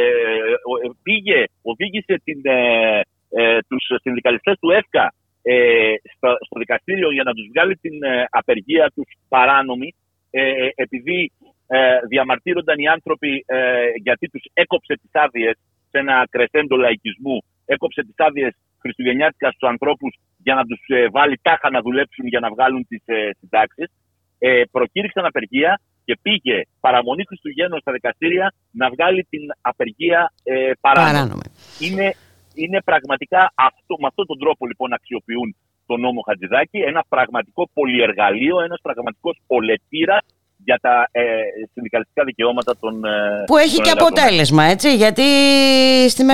ο- ε, πήγε, οδήγησε την, ε, ε, τους συνδικαλιστές του ΕΦΚΑ ε, στο, στο δικαστήριο για να τους βγάλει την ε, απεργία τους παράνομη ε, επειδή ε, διαμαρτύρονταν οι άνθρωποι ε, γιατί τους έκοψε τις άδειες σε ένα κρεσέντο λαϊκισμού, έκοψε τις άδειες χριστουγεννιάτικας στους ανθρώπους για να τους ε, βάλει τάχα να δουλέψουν για να βγάλουν τις ε, συντάξεις. Ε, προκήρυξαν απεργία και πήγε παραμονή Χριστουγέννων στα δικαστήρια να βγάλει την απεργία ε, παράνομη. Παράνομη. Είναι, είναι πραγματικά αυτό, με αυτόν τον τρόπο λοιπόν αξιοποιούν τον νόμο Χατζηδάκη, ένα πραγματικό πολυεργαλείο, ένας πραγματικός πολετήρα για τα ε, συνδικαλιστικά δικαιώματα των ε, Που έχει των και εργαζομένων. αποτέλεσμα, έτσι, γιατί στη με...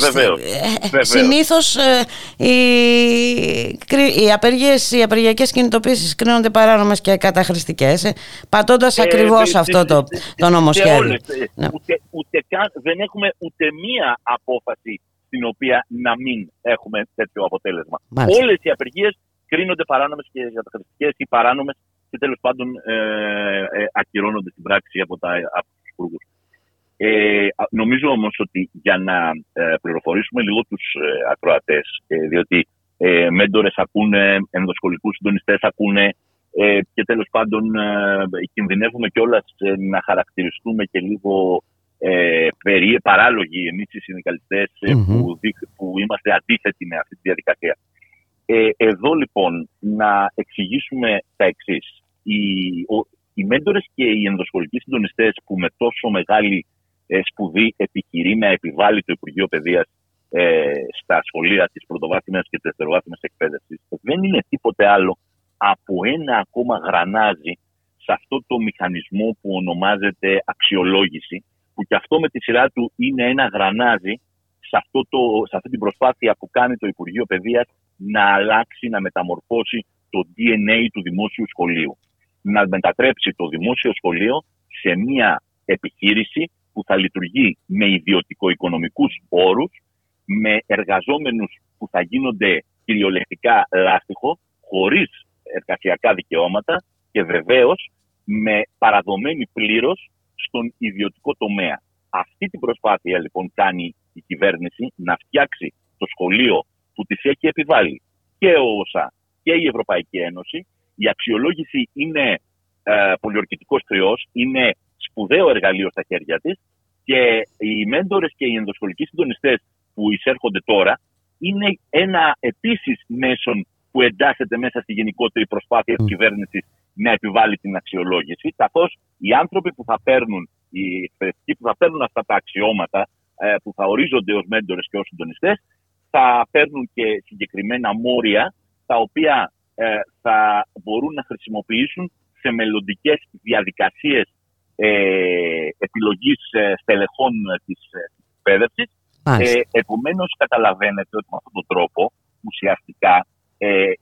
βεβαίως, στη- ε, βεβαίως. συνήθως ε, οι, κρι- οι, απεργίες, οι απεργιακές κινητοποίησεις κρίνονται παράνομες και καταχρηστικές, ε, πατώντας Ε, ακριβώς σε- αυτό σε- το, σε- το σε νομοσχέδιο. όλες, ε, Ναι. ούτε, ούτε καν, δεν έχουμε ούτε μία απόφαση στην οποία να μην έχουμε τέτοιο αποτέλεσμα. Μάλιστα. Όλες οι απεργίες κρίνονται παράνομες και καταχρηστικές ή παράνομες και τέλος πάντων ε, ε, ακυρώνονται στην πράξη από, τα, από τους υπουργούς. Ε, α, νομίζω όμως ότι για να ε, πληροφορήσουμε λίγο τους ε, ακροατές, ε, διότι ε, μέντορες ακούνε, ενδοσχολικούς συντονιστές ακούνε ε, και τέλος πάντων ε, κινδυνεύουμε κιόλας ε, να χαρακτηριστούμε και λίγο ε, περί, παράλογοι εμείς οι συνδικαλιστές ε, Μμμ. που, δείχ- που είμαστε αντίθετοι με αυτή τη διαδικασία. Ε, εδώ λοιπόν να εξηγήσουμε τα εξής. Οι, ο- οι μέντορες και οι ενδοσχολικοί συντονιστές που με τόσο μεγάλη ε, σπουδή επιχειρεί να επιβάλλει το Υπουργείο Παιδείας ε, στα σχολεία της πρωτοβάθμιας και της δευτεροβάθμιας εκπαίδευσης δεν είναι τίποτε άλλο από ένα ακόμα γρανάζι σε αυτό το μηχανισμό που ονομάζεται αξιολόγηση που και αυτό με τη σειρά του είναι ένα γρανάζι σε, αυτό το, σε αυτή την προσπάθεια που κάνει το Υπουργείο Παιδείας να αλλάξει, να μεταμορφώσει το DNA του δημόσιου σχολείου. Να μετατρέψει το δημόσιο σχολείο σε μια επιχείρηση που θα λειτουργεί με ιδιωτικο-οικονομικούς όρους, με εργαζόμενους που θα γίνονται κυριολεκτικά λάστιχο, χωρίς εργασιακά δικαιώματα και βεβαίως με παραδομένη πλήρως στον ιδιωτικό τομέα. Αυτή την προσπάθεια λοιπόν κάνει η κυβέρνηση να φτιάξει το σχολείο που της έχει επιβάλει και ο ΩΣΑ και η Ευρωπαϊκή Ένωση. Η αξιολόγηση είναι ε, πολιορκητικός τριός, είναι σπουδαίο εργαλείο στα χέρια της και οι μέντορες και οι ενδοσχολικοί συντονιστές που εισέρχονται τώρα είναι ένα επίσης μέσον που εντάσσεται μέσα στη γενικότερη προσπάθεια της κυβέρνησης να επιβάλλει την αξιολόγηση, καθώς οι άνθρωποι που θα παίρνουν, οι εκπαιδευτικοί που θα παίρνουν αυτά τα αξιώματα, ε, που θα ορίζονται ως μέντορες και ως συντονιστές, θα παίρνουν και συγκεκριμένα μόρια, τα οποία ε, θα μπορούν να χρησιμοποιήσουν σε μελλοντικές διαδικασίες ε, επιλογής ε, στελεχών ε, της ε, εκπαίδευσης. Μάλιστα. Ε, επομένως καταλαβαίνετε ότι με αυτόν τον τρόπο ουσιαστικά ε,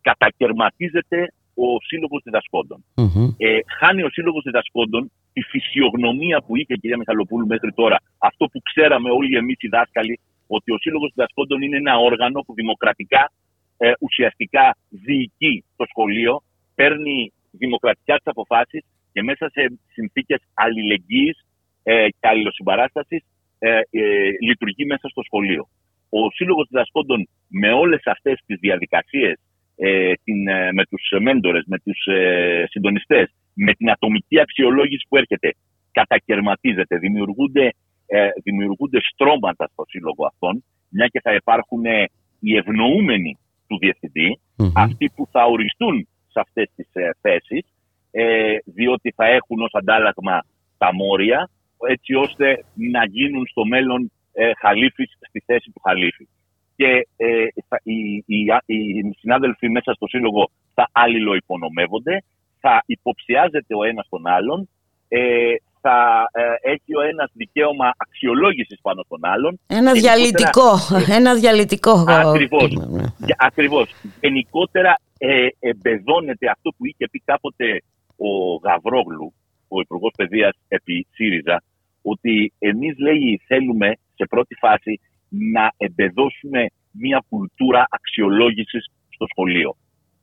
κατακαιρματίζεται ο Σύλλογος Διδασκόντων. Μμμ. Ε, χάνει ο Σύλλογος Διδασκόντων τη φυσιογνωμία που είχε η κυρία Μιχαλοπούλου μέχρι τώρα. Αυτό που ξέραμε όλοι εμείς οι δάσκαλοι, ότι ο Σύλλογος Διδασκόντων είναι ένα όργανο που δημοκρατικά ε, ουσιαστικά διοικεί το σχολείο, παίρνει δημοκρατικά τις αποφάσεις και μέσα σε συνθήκες αλληλεγγύης ε, και αλληλοσυμπαράστασης ε, ε, λειτουργεί μέσα στο σχολείο. Ο Σύλλογος Διδασκόντων με όλες αυτές τις διαδικασίες ε, την, ε, με τους μέντορες, με τους ε, συντονιστές, με την ατομική αξιολόγηση που έρχεται, κατακαιρματίζεται, δημιουργούνται, ε, δημιουργούνται στρώματα στο σύλλογο αυτών, μια και θα υπάρχουν ε, οι ευνοούμενοι του διευθυντή, Μμμ. αυτοί που θα οριστούν σε αυτές τις ε, θέσεις, ε, διότι θα έχουν ως αντάλλαγμα τα μόρια, έτσι ώστε να γίνουν στο μέλλον ε, χαλίφης στη θέση του χαλίφη. Και ε, θα- οι, οι, οι συνάδελφοι μέσα στο σύλλογο θα αλληλοϊπονομεύονται, θα υποψιάζεται ο ένας τον άλλον, ε, θα ε, έχει ο ένας δικαίωμα αξιολόγησης πάνω στον άλλον. Ένας Γενικότερα- διαλυτικό. Ένας διαλυτικό. Ακριβώς. Ναι. Για- Ακριβώς. Γενικότερα ε, εμπεδώνεται αυτό που είχε πει κάποτε ο Γαβρόγλου, ο Υπουργός Παιδείας επί ΣΥΡΙΖΑ, ότι εμείς λέει θέλουμε σε πρώτη φάση να εμπεδώσουμε μια κουλτούρα αξιολόγησης στο σχολείο.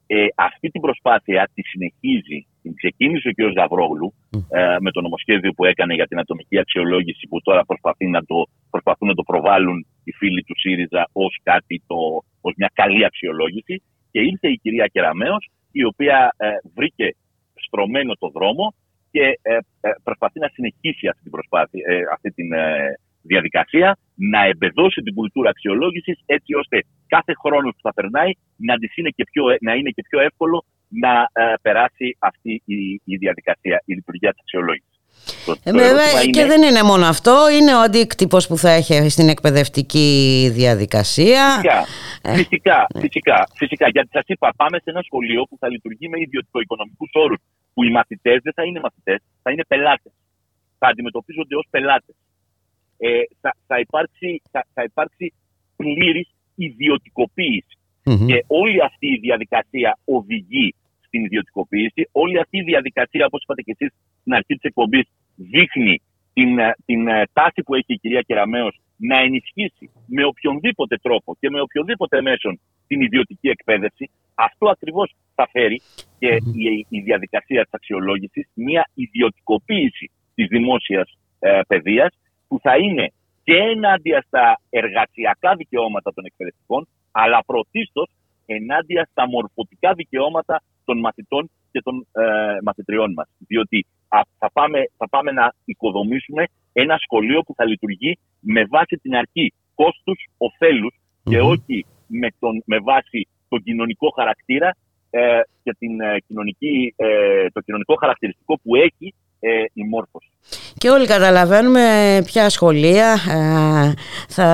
Ε, αυτή την προσπάθεια τη συνεχίζει, την ξεκίνησε ο κ. Γαβρόγλου ε, με το νομοσχέδιο που έκανε για την ατομική αξιολόγηση που τώρα προσπαθεί να το, προσπαθούν να το προβάλλουν οι φίλοι του ΣΥΡΙΖΑ ως κάτι το, ως μια καλή αξιολόγηση και ήρθε η κυρία Κεραμέως η οποία ε, βρήκε στρωμένο το δρόμο και ε, ε, προσπαθεί να συνεχίσει αυτή την προσπάθεια, ε, αυτή την ε, διαδικασία, να εμπεδώσει την κουλτούρα αξιολόγησης έτσι ώστε κάθε χρόνος που θα περνάει να, της είναι, και πιο, ε- να είναι και πιο εύκολο να ε, περάσει αυτή η, η διαδικασία, η λειτουργία της αξιολόγησης. Το, Ε, το βέβαια, ερώτημα και είναι- δεν είναι μόνο αυτό, είναι ο αντίκτυπος που θα έχει στην εκπαιδευτική διαδικασία. Φυσικά, Ε, φυσικά, φυσικά, φυσικά. Γιατί σας είπα, πάμε σε ένα σχολείο που θα λειτουργεί με ιδιωτικο-οικονομικούς όρους. Που οι μαθητές δεν θα είναι μαθητές, θα είναι πελάτες. Θα αντιμετωπίζονται ως πελάτες. Ε, θα, θα, υπάρξει, θα, θα υπάρξει πλήρης ιδιωτικοποίηση. Μμμ. Και όλη αυτή η διαδικασία οδηγεί στην ιδιωτικοποίηση. Όλη αυτή η διαδικασία, όπως είπατε και εσείς στην αρχή της εκπομπής, δείχνει την, ε, την ε, τάση που έχει η κυρία Κεραμέως να ενισχύσει με οποιονδήποτε τρόπο και με οποιοδήποτε μέσον την ιδιωτική εκπαίδευση. Αυτό ακριβώς θα φέρει και η, η διαδικασία της αξιολόγησης μια ιδιωτικοποίηση της δημόσιας ε, παιδείας που θα είναι και ενάντια στα εργασιακά δικαιώματα των εκπαιδευτικών αλλά πρωτίστως ενάντια στα μορφωτικά δικαιώματα των μαθητών και των ε, μαθητριών μας. Διότι α, θα, πάμε, θα πάμε να οικοδομήσουμε ένα σχολείο που θα λειτουργεί με βάση την αρχή κόστους, ωφέλους και Μμμ. όχι με, τον, με βάση τον κοινωνικό χαρακτήρα ε, και την, ε, κοινωνική, ε, το κοινωνικό χαρακτηριστικό που έχει ε, η μόρφωση. Και όλοι καταλαβαίνουμε ποια σχολεία ε, θα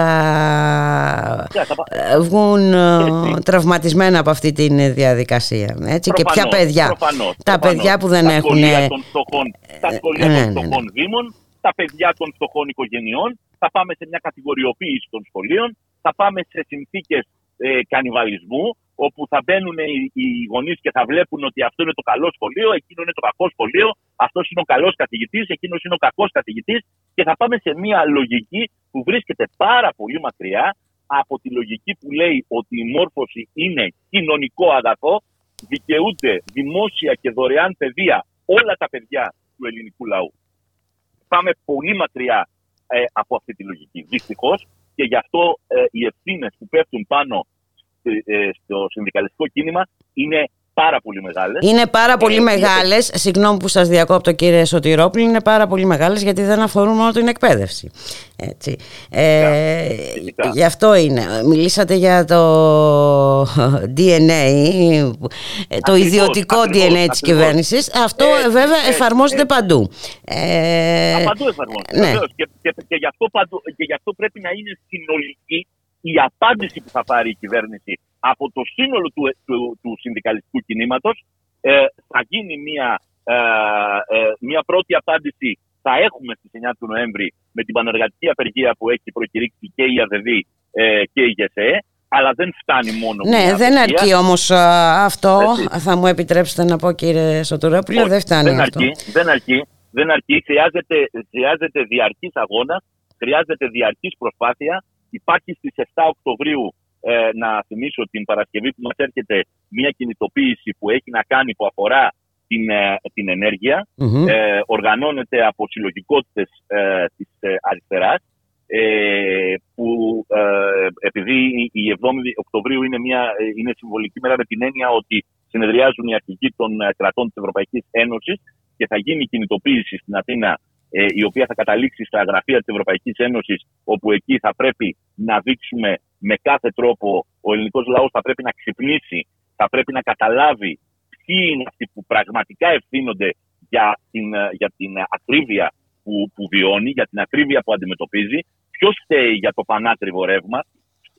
Yeah, θα πα- ε, βγουν ε, Έτσι. τραυματισμένα από αυτή τη διαδικασία. Έτσι, και ποια Προφανώς, παιδιά. προφανώς, τα προφανώς. παιδιά που δεν τα έχουν... Σχολεία των φτωχών, τα σχολεία ναι, των ναι, ναι. φτωχών δήμων, τα παιδιά των φτωχών οικογενειών, θα πάμε σε μια κατηγοριοποίηση των σχολείων, θα πάμε σε συνθήκες ε, κανιβαλισμού, όπου θα μπαίνουν οι, οι γονείς και θα βλέπουν ότι αυτό είναι το καλό σχολείο, εκείνο είναι το κακό σχολείο, αυτός είναι ο καλός καθηγητής, εκείνος είναι ο κακός καθηγητής, και θα πάμε σε μια λογική που βρίσκεται πάρα πολύ μακριά από τη λογική που λέει ότι η μόρφωση είναι κοινωνικό αγαθό, δικαιούνται δημόσια και δωρεάν παιδεία όλα τα παιδιά του ελληνικού λαού. Πάμε πολύ μακριά ε, από αυτή τη λογική. Δυστυχώς και γι' αυτό ε, οι ευθύνες που πέφτουν πάνω ε, ε, στο συνδικαλιστικό κίνημα είναι πάρα πολύ μεγάλες. Είναι πάρα πολύ Ε, μεγάλες, συγγνώμη που σας διακόπτω κύριε Σωτηρόπουλη, είναι πάρα πολύ μεγάλες γιατί δεν αφορούν μόνο την εκπαίδευση. Έτσι. Ε, φυσικά. γι' αυτό είναι. Μιλήσατε για το DNA, ε, το Ακριβώς, ιδιωτικό ακριβώς, DNA της ακριβώς. κυβέρνησης. Αυτό Έτσι, ε, βέβαια έτσι, εφαρμόζεται έτσι. παντού. Ε, Α, παντού εφαρμόζεται. ναι. βεβαίως. Και, και, και, γι αυτό παντού- και γι' αυτό πρέπει να είναι συνολική η απάντηση που θα πάρει η κυβέρνηση από το σύνολο του, του, του συνδικαλιστικού κινήματος. Ε, θα γίνει μια, ε, ε, μια πρώτη απάντηση θα έχουμε στις 9 του Νοέμβρη με την πανεργατική απεργία που έχει προκηρύξει και η ΑΔΔ ε, και η ΓΕΣΕ. Αλλά δεν φτάνει μόνο ναι, μια δεν απεργία. αρκεί όμως α, αυτό, Έτσι. θα μου επιτρέψετε να πω κύριε Σωτηρόπουλο, Όχι, δεν φτάνει δεν αυτό. Αρκεί, δεν αρκεί. Δεν αρκεί. Χρειάζεται, χρειάζεται διαρκής αγώνα, χρειάζεται διαρκής προσπάθεια. Υπάρχει στις 7 Οκτωβρίου, ε, να θυμίσω την Παρασκευή που μας έρχεται, μια κινητοποίηση που έχει να κάνει, που αφορά την, ε, την ενέργεια. Μμμ. Ε, οργανώνεται από συλλογικότητες ε, της ε, αριστεράς ε, που ε, επειδή η 7η Οκτωβρίου είναι, μια, ε, είναι συμβολική μέρα με την έννοια ότι συνεδριάζουν οι αρχηγοί των ε, κρατών της Ευρωπαϊκής Ένωσης και θα γίνει κινητοποίηση στην Αθήνα ε, η οποία θα καταλήξει στα γραφεία της Ευρωπαϊκής Ένωσης όπου εκεί θα πρέπει να δείξουμε με κάθε τρόπο ο ελληνικός λαός θα πρέπει να ξυπνήσει, θα πρέπει να καταλάβει ποιοι είναι αυτοί που πραγματικά ευθύνονται για την, ε, για την ακρίβεια που, που βιώνει, για την ακρίβεια που αντιμετωπίζει, ποιος φταίει για το πανάκριβο ρεύμα.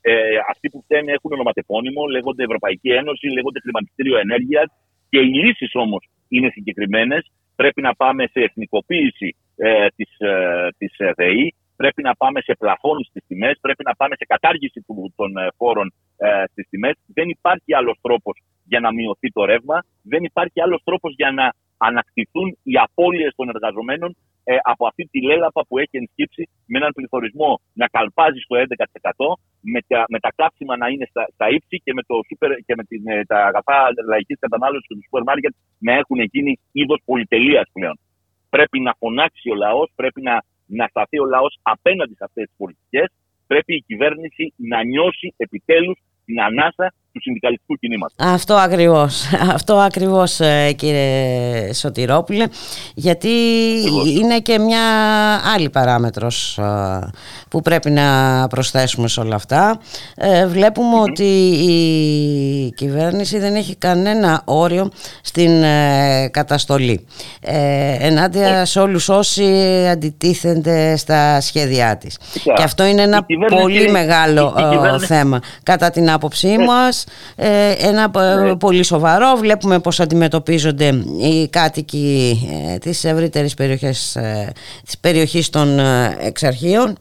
Ε, αυτοί που φταίνε έχουν ονοματεπώνυμο, λέγονται Ευρωπαϊκή Ένωση, λέγονται Χρηματιστήριο Ενέργειας και οι λύσεις όμως είναι συγκεκριμένες. Πρέπει να πάμε σε εθνικοποίηση ε, της, ε, της ε, ΔΕΗ, πρέπει να πάμε σε πλαφόν στις τιμές, πρέπει να πάμε σε κατάργηση του, των ε, φόρων ε, στις τιμές. Δεν υπάρχει άλλος τρόπος για να μειωθεί το ρεύμα, δεν υπάρχει άλλος τρόπος για να ανακτηθούν οι απώλειες των εργαζομένων ε, από αυτή τη λέλαπα που έχει ενσκύψει με έναν πληθωρισμό να καλπάζει στο 11%, με τα, με τα κάψιμα να είναι στα, στα ύψη και με, το super, και με την, ε, τα αγαθά λαϊκής κατανάλωσης του σούπερ μάρκετ να έχουν γίνει είδος πολυτελείας πλέον. Πρέπει να φωνάξει ο λαός, πρέπει να, να σταθεί ο λαός απέναντι σε αυτές τις πολιτικές. Πρέπει η κυβέρνηση να νιώσει επιτέλους την ανάσα του συνδικαλιστικού κινήματος. Αυτό ακριβώς, αυτό ακριβώς ε, κύριε Σωτηρόπουλε, γιατί είναι και μια άλλη παράμετρος ε, που πρέπει να προσθέσουμε σε όλα αυτά. Ε, βλέπουμε ότι η κυβέρνηση δεν έχει κανένα όριο στην ε, καταστολή. Ε, ενάντια σε όλους όσοι αντιτίθενται στα σχέδιά της. Κοίτα, Και αυτό είναι η ένα κυβέρνηση- πολύ μεγάλο η- η ε, κυβέρνηση- θέμα. Κατά την άποψή μας, ε, ένα ε, πολύ σοβαρό. Βλέπουμε πώς αντιμετωπίζονται οι κάτοικοι ε, της ευρύτερης περιοχής, ε, της περιοχής των ε, εξαρχείων.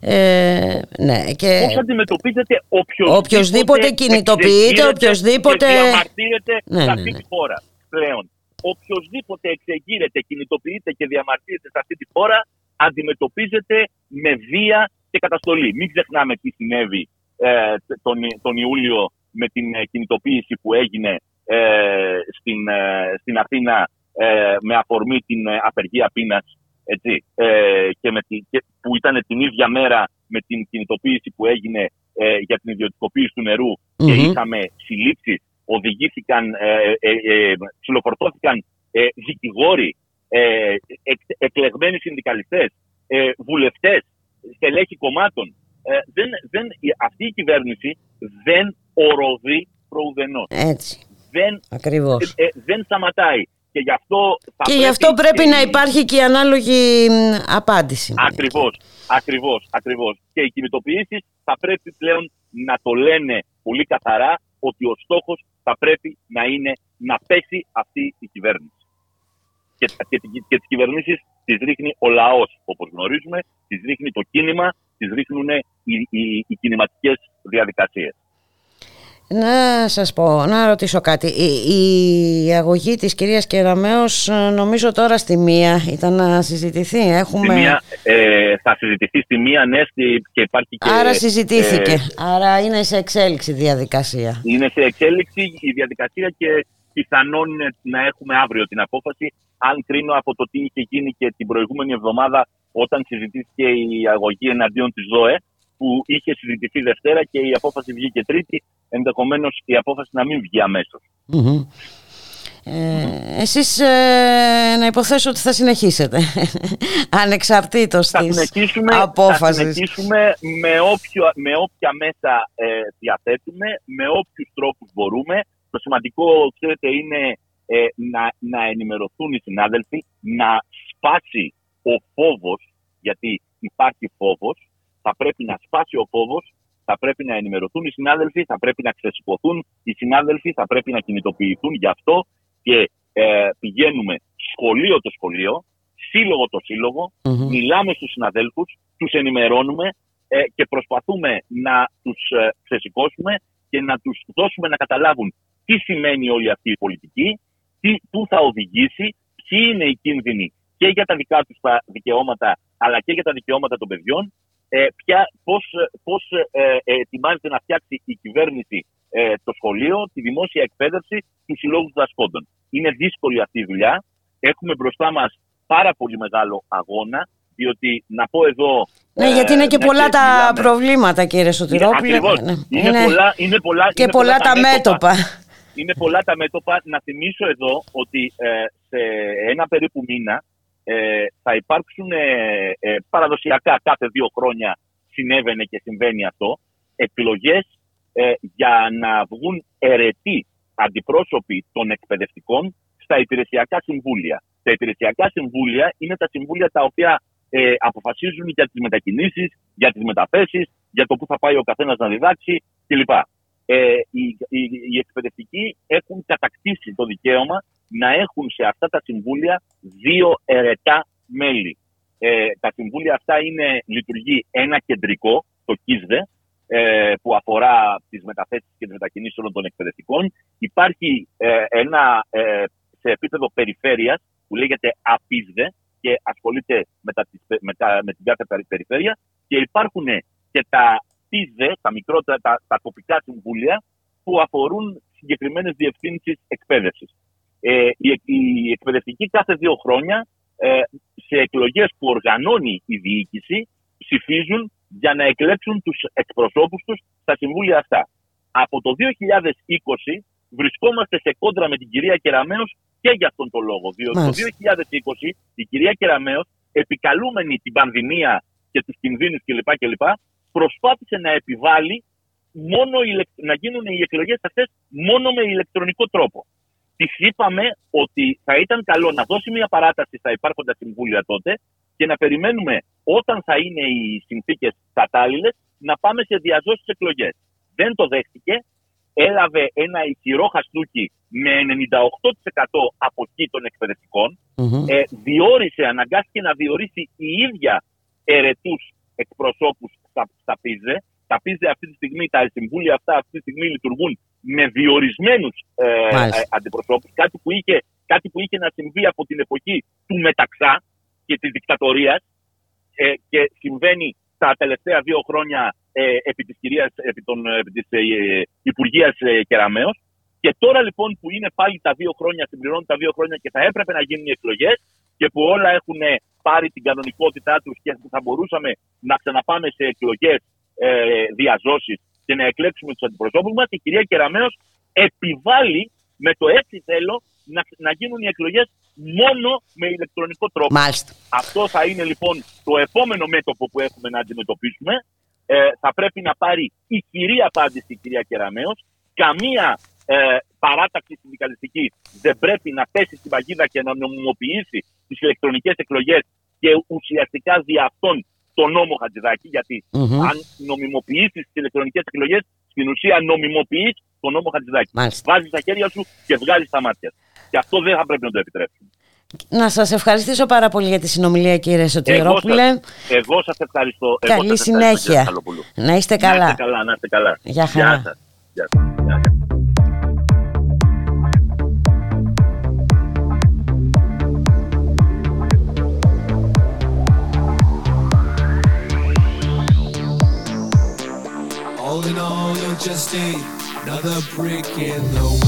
Ε, ναι, και... Πώς αντιμετωπίζεται οποιοδήποτε, Οποιοσδήποτε κινητοποιείται, εξεγείρεται οποιοσδήποτε- Και διαμαρτύρεται Ναι, σε ναι, αυτή ναι. τη χώρα πλέον. Οποιοδήποτε εξεγείρεται, κινητοποιείται και διαμαρτύρεται σε αυτή τη χώρα αντιμετωπίζεται με βία και καταστολή. Μην ξεχνάμε τι συνέβη ε, τον, τον Ιούλιο με την ε, κινητοποίηση που έγινε ε, στην, ε, στην Αθήνα ε, με αφορμή την ε, απεργία πείνας έτσι, ε, και με τη, και, που ήταν την ίδια μέρα με την κινητοποίηση που έγινε ε, για την ιδιωτικοποίηση του νερού και Μμμ. είχαμε συλλήψεις, οδηγήθηκαν, ε, ε, ε, ψιλοφορτώθηκαν ε, δικηγόροι, ε, εκ, εκλεγμένοι συνδικαλιστές, ε, βουλευτές, στελέχη κομμάτων. Ε, δεν, δεν, η- αυτή η κυβέρνηση δεν οροδεί προουδενός. Έτσι, Δεν, ακριβώς. ε, ε, δεν σταματάει. Και γι' αυτό, θα Και γι' αυτό πρέπει και να η- υπάρχει και η ανάλογη μ, απάντηση. Ακριβώς, ακριβώς, ακριβώς. Και οι κινητοποιήσεις θα πρέπει πλέον να το λένε πολύ καθαρά ότι ο στόχος θα πρέπει να είναι να πέσει αυτή η κυβέρνηση. Και, και, και τις κυβερνήσεις τις ρίχνει ο λαός, όπως γνωρίζουμε, τις ρίχνει το κίνημα, τις ρίχνουν οι, οι, οι κινηματικές διαδικασίες. Να σας πω, να ρωτήσω κάτι. Η, η αγωγή της κυρίας Κεραμέως ε, νομίζω τώρα στη μία ήταν να συζητηθεί. Έχουμε... Στη μία, ε, θα συζητηθεί στη μία, ναι, στη- και υπάρχει και... Άρα συζητήθηκε. ε, Άρα είναι σε εξέλιξη διαδικασία. Είναι σε εξέλιξη η διαδικασία και πιθανόν να έχουμε αύριο την απόφαση. Αν κρίνω από το τι είχε γίνει και την προηγούμενη εβδομάδα όταν συζητήθηκε η αγωγή εναντίον της ΔΟΕ, που είχε συζητηθεί Δευτέρα και η απόφαση βγήκε Τρίτη, ενδεχομένως η απόφαση να μην βγει αμέσως. Μμμ. Ε, εσείς ε, να υποθέσω ότι θα συνεχίσετε ανεξαρτήτως Θα της συνεχίσουμε, θα απόφασης. συνεχίσουμε με, όποιο, με όποια μέσα ε, διαθέτουμε, με όποιους τρόπους μπορούμε. Το σημαντικό, ξέρετε, είναι ε, να, να ενημερωθούν οι συνάδελφοι, να σπάσει ο φόβος, γιατί υπάρχει φόβος, θα πρέπει να σπάσει ο φόβος, θα πρέπει να ενημερωθούν οι συνάδελφοι, θα πρέπει να ξεσηκωθούν οι συνάδελφοι, θα πρέπει να κινητοποιηθούν γι' αυτό και ε, πηγαίνουμε σχολείο το σχολείο, σύλλογο το σύλλογο, Μμμ. μιλάμε στους συναδέλφους, τους ενημερώνουμε ε, και προσπαθούμε να τους ε, ξεσηκώσουμε και να τους δώσουμε να καταλάβουν τι σημαίνει όλη αυτή η πολιτική, τι, πού θα οδηγήσει, ποιοι είναι οι κίνδυνοι και για τα δικά τους τα δικαιώματα αλλά και για τα δικαιώματα των παιδιών, ε, ποια, πώς, ε, πώς ε, ε, ετοιμάζεται να φτιάξει η κυβέρνηση ε, το σχολείο, τη δημόσια εκπαίδευση, τους συλλόγους δασκόντων. Είναι δύσκολη αυτή η δουλειά. Έχουμε μπροστά μας πάρα πολύ μεγάλο αγώνα Διότι να πω εδώ. Ναι, γιατί είναι και μια πολλά τα μιλάμε- προβλήματα, κύριε Σωτηρόπουλε. Ακριβώς. Ναι. Είναι, πολλά, είναι πολλά, και είναι πολλά τα μέτωπα. Είναι πολλά τα μέτωπα. Να θυμίσω εδώ ότι ε, σε ένα περίπου μήνα ε, θα υπάρξουν ε, ε, παραδοσιακά κάθε δύο χρόνια συνέβαινε και συμβαίνει αυτό εκλογές ε, για να βγουν αιρετοί αντιπρόσωποι των εκπαιδευτικών στα υπηρεσιακά συμβούλια. Τα υπηρεσιακά συμβούλια είναι τα συμβούλια τα οποία ε, αποφασίζουν για τις μετακινήσεις, για τις μεταθέσεις, για το που θα πάει ο καθένας να διδάξει κλπ. Ε, οι, οι, οι εκπαιδευτικοί έχουν κατακτήσει το δικαίωμα να έχουν σε αυτά τα συμβούλια δύο ερετά μέλη. Ε, τα συμβούλια αυτά είναι, λειτουργεί ένα κεντρικό, το ΚΙΣΔΕ, ε, που αφορά τις μεταθέσεις και τις μετακινήσεις όλων των εκπαιδευτικών. Υπάρχει ε, ένα ε, σε επίπεδο περιφέρειας που λέγεται ΑΠΙΣΔΕ και ασχολείται με, τα, με, τα, με την κάθε περι- περιφέρεια και υπάρχουν και τα ΤΙΣΔΕ, τα μικρότερα, τα, τα τοπικά συμβούλια που αφορούν συγκεκριμένες διευθύνσεις εκπαίδευσης. Ε, η, η εκπαιδευτική κάθε δύο χρόνια ε, σε εκλογές που οργανώνει η διοίκηση ψηφίζουν για να εκλέξουν τους εκπροσώπους τους στα συμβούλια αυτά. Από το 2020 βρισκόμαστε σε κόντρα με την κυρία Κεραμέως και για αυτόν τον λόγο. Διότι Μάλιστα. το 2020 η κυρία Κεραμέως, επικαλούμενη την πανδημία και τους κινδύνους κλπ. κλπ προσπάθησε να επιβάλλει μόνο ηλεκ- να γίνουν οι εκλογές αυτές μόνο με ηλεκτρονικό τρόπο. Της είπαμε ότι θα ήταν καλό να δώσει μια παράταση στα υπάρχοντα συμβούλια τότε και να περιμένουμε όταν θα είναι οι συνθήκες κατάλληλες να πάμε σε διαζώσεις εκλογές. Δεν το δέχτηκε. Έλαβε ένα ισχυρό χαστούκι με 98% αποχή των εκπαιδευτικών. Μμμ. Ε, διόρισε, αναγκάστηκε να διορίσει η ίδια ερετούς εκπροσώπους στα, στα ΠΙΖΕ. Τα ΠΙΖΕ αυτή τη στιγμή, τα συμβούλια αυτά αυτή τη στιγμή λειτουργούν με διορισμένους ε, Μάλιστα. ε, αντιπροσώπους. Κάτι που, είχε, κάτι που είχε να συμβεί από την εποχή του Μεταξά και της δικτατορίας ε, και συμβαίνει τα τελευταία δύο χρόνια ε, επί της, κυρίας, επί των, επί της ε, ε, Υπουργείας ε, Κεραμέως. Και τώρα λοιπόν που είναι πάλι τα δύο χρόνια, συμπληρώνουν τα δύο χρόνια και θα έπρεπε να γίνουν οι εκλογές και που όλα έχουν πάρει την κανονικότητά τους και που θα μπορούσαμε να ξαναπάμε σε εκλογές ε, διαζώσεις και να εκλέξουμε τους αντιπροσώπους μας, η κυρία Κεραμέως επιβάλλει με το έτσι θέλω να, να γίνουν οι εκλογές μόνο με ηλεκτρονικό τρόπο. Μάλιστα. Αυτό θα είναι λοιπόν το επόμενο μέτωπο που έχουμε να αντιμετωπίσουμε. Ε, θα πρέπει να πάρει η κυρία απάντηση η κυρία Κεραμέως. Καμία ε, παράταξη συνδικαλιστική δεν πρέπει να πέσει στην παγίδα και να νομιμοποιήσει τις ηλεκτρονικές εκλογές και ουσιαστικά δι' αυτόν τον νόμο Χατζηδάκη. Γιατί Μμμ. αν νομιμοποιήσεις τις ηλεκτρονικές εκλογές, στην ουσία νομιμοποιείς τον νόμο Χατζηδάκη. Μάλιστα. Βάζεις τα χέρια σου και βγάζει τα μάτια. Και αυτό δεν θα πρέπει να το επιτρέψουμε. Να σας ευχαριστήσω πάρα πολύ για τη συνομιλία κύριε Εγώ Σωτηρόπουλε. σας, εγώ σας ευχαριστώ. Εγώ Καλή σας ευχαριστώ, κύριε συνέχεια. Σαλοπούλου. Να είστε Να καλά. είστε καλά, να είστε καλά. Γεια χαρά. Γεια σας. Γεια σας. In all, you're just another brick in the wall.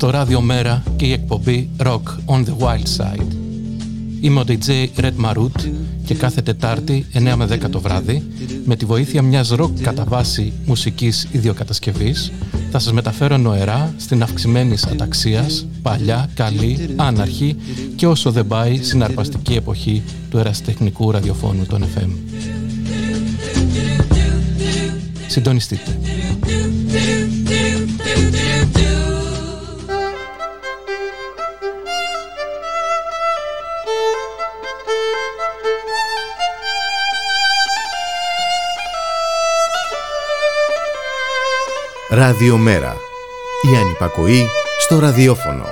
Στο ράδιο Μέρα και η εκπομπή Rock on the Wild Side. Είμαι ο DJ Red Marut και κάθε Τετάρτη 9 με 10 το βράδυ με τη βοήθεια μιας rock κατά βάση μουσικής ιδιοκατασκευής θα σας μεταφέρω νοερά στην αυξημένη αταξίας, παλιά, καλή, άναρχη και όσο δεν πάει συναρπαστική εποχή του ερασιτεχνικού ραδιοφώνου των FM. Συντονιστείτε. Ραδιομέρα. Η ανυπακοή στο ραδιόφωνο.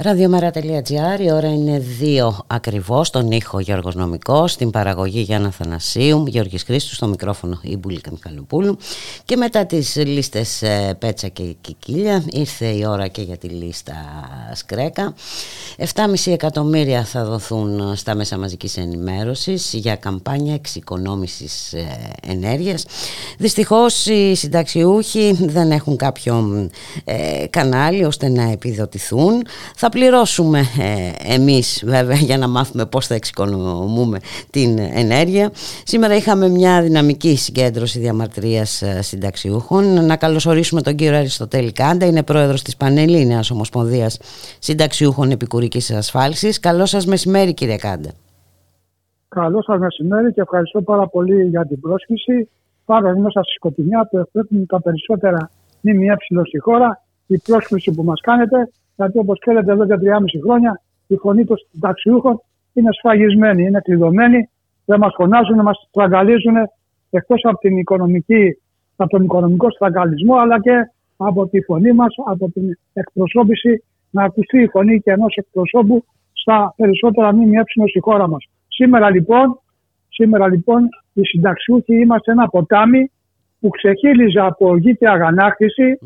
Ραδιομέρα.gr, η ώρα είναι 2 ακριβώς, τον ήχο Γιώργος Νομικός, στην παραγωγή Γιάννα Θανασίου, Γιώργης Χρήστου, στο μικρόφωνο η Μπουλίκα Μιχαλοπούλου και μετά τις λίστες ε, Πέτσα και Κικίλια ήρθε η ώρα και για τη λίστα Σκρέκα. 7,5 εκατομμύρια θα δοθούν στα μέσα μαζικής ενημέρωσης για καμπάνια εξοικονόμησης ε, ενέργειας. Δυστυχώς οι συνταξιούχοι δεν έχουν κάποιο ε, κανάλι ώστε να επιδοτηθούν. Θα πληρώσουμε ε, εμείς βέβαια για να μάθουμε πώς θα εξοικονομούμε την ενέργεια. Σήμερα είχαμε μια δυναμική συγκέντρωση διαμαρτυρίας ε, συνταξιούχων. Να καλωσορίσουμε τον κύριο Αριστοτέλη Κάντα, είναι πρόεδρος της Πανελλήνιας Ομοσπονδίας Συνταξιούχων Επικουρικής Ασφάλισης. Καλό σας μεσημέρι κύριε Κάντα. Καλό σας μεσημέρι και ευχαριστώ πάρα πολύ για την πρόσκληση. Πάρα μέσα στη σκοτεινιά που εκπέμπουν τα περισσότερα ΜΜΕ στη χώρα. Η πρόσκληση που μας κάνετε, γιατί όπως ξέρετε, εδώ και 3,5 χρόνια η φωνή των συνταξιούχων είναι σφαγισμένη, είναι κλειδωμένη. Δεν μας φωνάζουν, μας στραγγαλίζουν εκτός από, την οικονομική, από τον οικονομικό στραγγαλισμό, αλλά και από τη φωνή μας, από την εκπροσώπηση, να ακουστεί η φωνή και ενός εκπροσώπου στα περισσότερα ΜΜΕ στη χώρα μας. Σήμερα λοιπόν, σήμερα λοιπόν οι συνταξιούχοι είμαστε ένα ποτάμι που ξεχύλιζε από γη και αγανάκτηση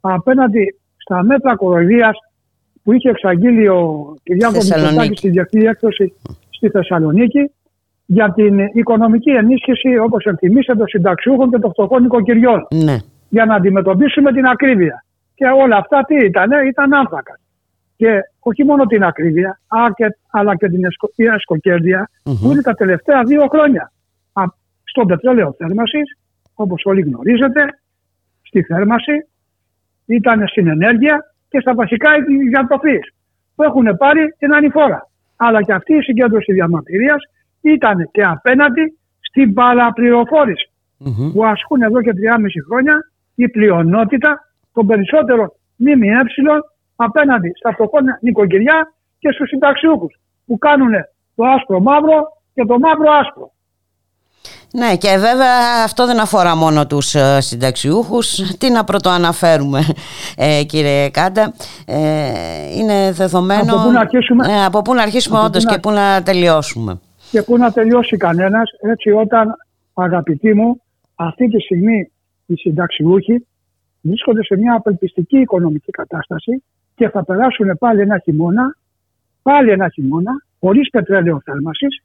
απέναντι στα μέτρα κοροϊδίας που είχε εξαγγείλει ο Κυριάκος Θεσσαλονίκη. Μητσοτάκης στη Διεθνή Έκδοση στη Θεσσαλονίκη για την οικονομική ενίσχυση, όπως ενθυμίσετε, των συνταξιούχων και των φτωχών οικοκυριών Ναι. για να αντιμετωπίσουμε την ακρίβεια. Και όλα αυτά τι ήταν, ήταν άνθρακα. Και όχι μόνο την ακρίβεια, α, και- αλλά και την εσκο, η ασκοκέρδεια που είναι τα τελευταία δύο χρόνια. Α, στον πετρέλαιο θέρμανσης, όπως όλοι γνωρίζετε, στη θέρμανση, ήταν στην ενέργεια και στα βασικά διατροφή που έχουν πάρει την ανηφόρα. Αλλά και αυτή η συγκέντρωση διαμαρτυρίας ήταν και απέναντι στην παραπληροφόρηση Μμμ. που ασκούν εδώ και 3,5 χρόνια η πλειονότητα των περισσότερων ΜΜΕ απέναντι στα φτωχόνα νοικοκυριά και στους συνταξιούχους που κάνουν το άσπρο μαύρο και το μαύρο άσπρο. Ναι και βέβαια αυτό δεν αφορά μόνο τους ε, συνταξιούχους. Τι να πρωτοαναφέρουμε ε, κύριε Κάντα. Ε, Είναι δεδομένο Από πού να αρχίσουμε; Ε, Από πού να αρχίσουμε Από όντως πού να- και πού να τελειώσουμε. Και που να τελειώσει κανένας. Έτσι όταν αγαπητοί μου αυτή τη στιγμή οι συνταξιούχοι βρίσκονται σε μια απελπιστική οικονομική κατάσταση και θα περάσουν πάλι ένα χειμώνα, πάλι ένα χειμώνα, χωρίς πετρέλαιο θέρμασης,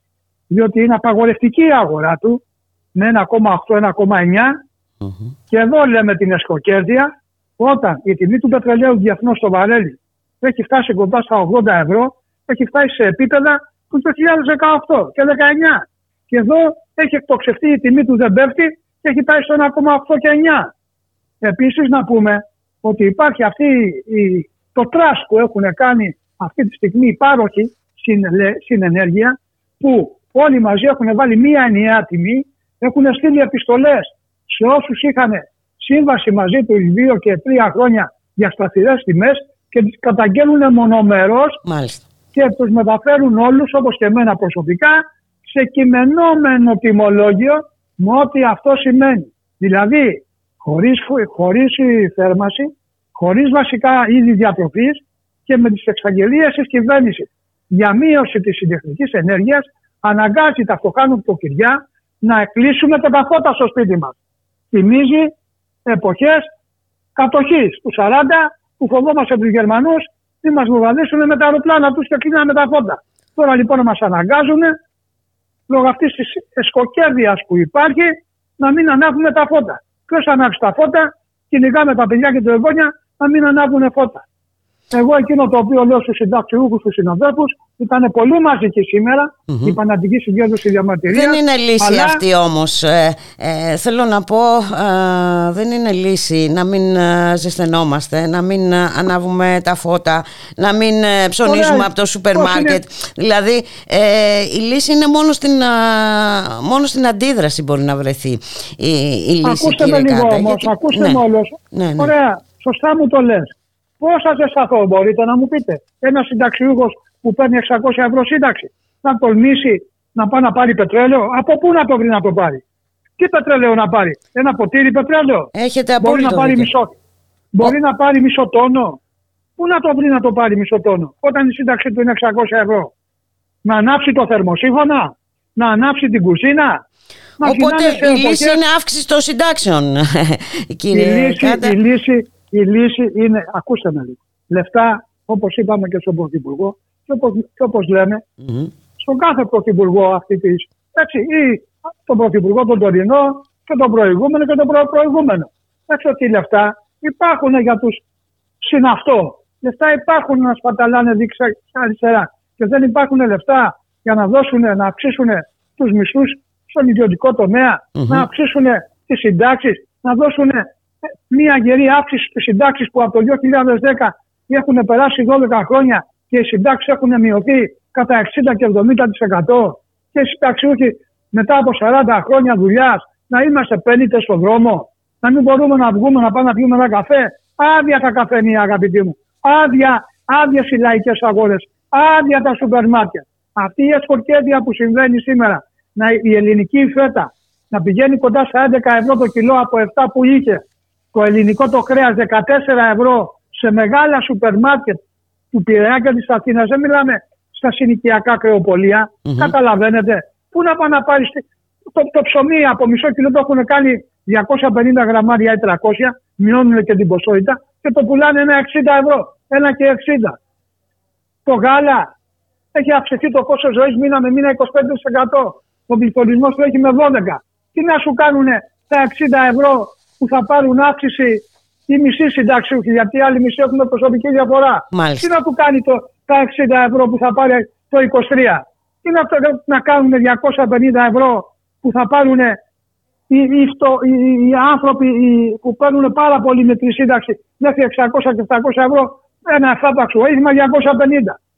διότι είναι απαγορευτική η αγορά του με 1,8-1,9 και εδώ λέμε την εσκοκέρδεια όταν η τιμή του πετρελαίου διεθνώς στο βαρέλι έχει φτάσει κοντά στα 80 ευρώ, έχει φτάσει σε επίπεδα του 2018 και 19. Και εδώ έχει εκτοξευτεί η τιμή του δεν πέφτει και έχει πάει στο 1,8 και 9. Επίσης να πούμε ότι υπάρχει αυτή η, το τραστ που έχουν κάνει αυτή τη στιγμή οι πάροχοι στην, λε- στην ενέργεια που όλοι μαζί έχουν βάλει μία ενιαία τιμή, έχουν στείλει επιστολές σε όσους είχαν σύμβαση μαζί τους δύο και τρία χρόνια για σταθερές τιμές και τις καταγγέλνουν μονομερώς Μάλιστα. και τους μεταφέρουν όλους όπως και εμένα προσωπικά σε κυμαινόμενο τιμολόγιο με ό,τι αυτό σημαίνει. Δηλαδή χωρίς, φου- χωρίς η θέρμαση, χωρίς βασικά είδη διατροφής και με τις εξαγγελίες της κυβέρνησης για μείωση της συντεχνικής ενέργειας αναγκάζει τα φτωχά νοικοκυριά να κλείσουμε και τα φώτα στο σπίτι μας. Θυμίζει εποχές κατοχής του 40 που φοβόμαστε τους Γερμανούς τι μας βουβαδίσουν με τα αεροπλάνα τους και κλείναμε τα φώτα. Τώρα λοιπόν μας αναγκάζουν λόγω αυτής της εσκοκέρδιας που υπάρχει να μην ανάβουμε τα φώτα. Ποιος θα ανάψει τα φώτα, κυνηγάμε τα παιδιά και τα εγγόνια να μην ανάβουν φώτα. Εγώ εκείνο το οποίο λέω στους συνταξιούχους, στους συναδέλφους, ήταν πολύ μαζική σήμερα, η πανατική συγκέντρωση διαμαρτυρία. Δεν είναι λύση αλλά αυτή όμως. Ε, ε, θέλω να πω, ε, δεν είναι λύση να μην ε, ζεσθενόμαστε, να μην ε, ανάβουμε τα φώτα, να μην ε, ψωνίζουμε Ωραία. από το σούπερ Πώς μάρκετ. Δηλαδή, ε, η λύση είναι μόνο στην, α, μόνο στην αντίδραση μπορεί να βρεθεί η, η λύση, Ακούστε με κύριε λίγο Κάντα, όμως, γιατί- ακούστε ναι. με όλος. Ναι, ναι. Ωραία, σωστά μου το λες. Πώ θα ζεσταθώ, μπορείτε να μου πείτε. Ένας συνταξιούχος που παίρνει 600 ευρώ σύνταξη να τολμήσει να πάει να πάρει πετρέλαιο. Από πού να το βρει να το πάρει; Τι πετρέλαιο να πάρει; Ένα ποτήρι πετρέλαιο; Έχετε Μπορεί να απόλυτο πάρει δίκιο. μισό. Μπορεί να πάρει μισό τόνο. Πού να το βρει να το πάρει μισό τόνο. Όταν η σύνταξη του είναι 600 ευρώ; Να ανάψει το θερμοσύφωνα. Να ανάψει την κουζίνα; Να Οπότε γυρνάμε σε η λύση εποχές- είναι αύξηση των συντάξεων, η κύριε λύση, Κάντα. η, λύση, η λύση είναι, ακούστε με λίγο, λεφτά όπως είπαμε και στον Πρωθυπουργό και όπως, και όπως λέμε Μμμ. στον κάθε Πρωθυπουργό αυτή της, έτσι, ή τον Πρωθυπουργό τον τωρινό και τον προηγούμενο και τον προ-προηγούμενο. Έτσι ότι λεφτά υπάρχουν για τους συναυτό. Λεφτά υπάρχουν να σπαταλάνε δείξα αριστερά και δεν υπάρχουν λεφτά για να δώσουν, να αυξήσουν τους μισθούς στον ιδιωτικό τομέα, να αυξήσουν τις συντάξεις, να δώσουν ε, μια γερή αύξηση στις συντάξεις που από το 2010 έχουν περάσει 12 χρόνια και οι συντάξεις έχουν μειωθεί κατά 60 και 70% και οι συνταξιούχοι μετά από 40 χρόνια δουλειάς να είμαστε πέντε στον δρόμο, να μην μπορούμε να βγούμε να πάμε να πιούμε ένα καφέ. Άδεια τα καφενεία, αγαπητοί μου. Άδεια, άδειες οι λαϊκές αγορές. Άδεια τα σούπερ μάρκετ. Αυτή η εσκορκέδια που συμβαίνει σήμερα, να, η ελληνική φέτα να πηγαίνει κοντά στα 11 ευρώ το κιλό από 7 που είχε, το ελληνικό το κρέας 14 ευρώ σε μεγάλα σούπερ μάρκετ του Πειραιά και της Αθήνας. Δεν μιλάμε στα συνοικιακά κρεοπολία. Καταλαβαίνετε. Πού να πάει να πάρει το, το ψωμί από μισό κιλό το έχουν κάνει 250 γραμμάρια ή 300, μειώνουν και την ποσότητα και το πουλάνε ένα 60 ευρώ. Ένα και 60. Το γάλα έχει αυξηθεί το κόστος ζωής μήνα με μήνα 25%. Ο πληθωρισμός του έχει με 12. Τι να σου κάνουν τα 60 ευρώ που θα πάρουν αύξηση οι μισοί συνταξιούχοι, γιατί οι άλλοι μισοί έχουν προσωπική διαφορά. Μάλιστα. Τι να του κάνει το, τα 60 ευρώ που θα πάρει το 23. Τι να, το- να κάνουν 250 ευρώ που θα πάρουν οι, οι, φτω- οι, οι άνθρωποι οι- που παίρνουν πάρα πολύ με τη σύνταξη μέχρι 600 και 700 ευρώ ένα εφάπαξο βοήθημα 250.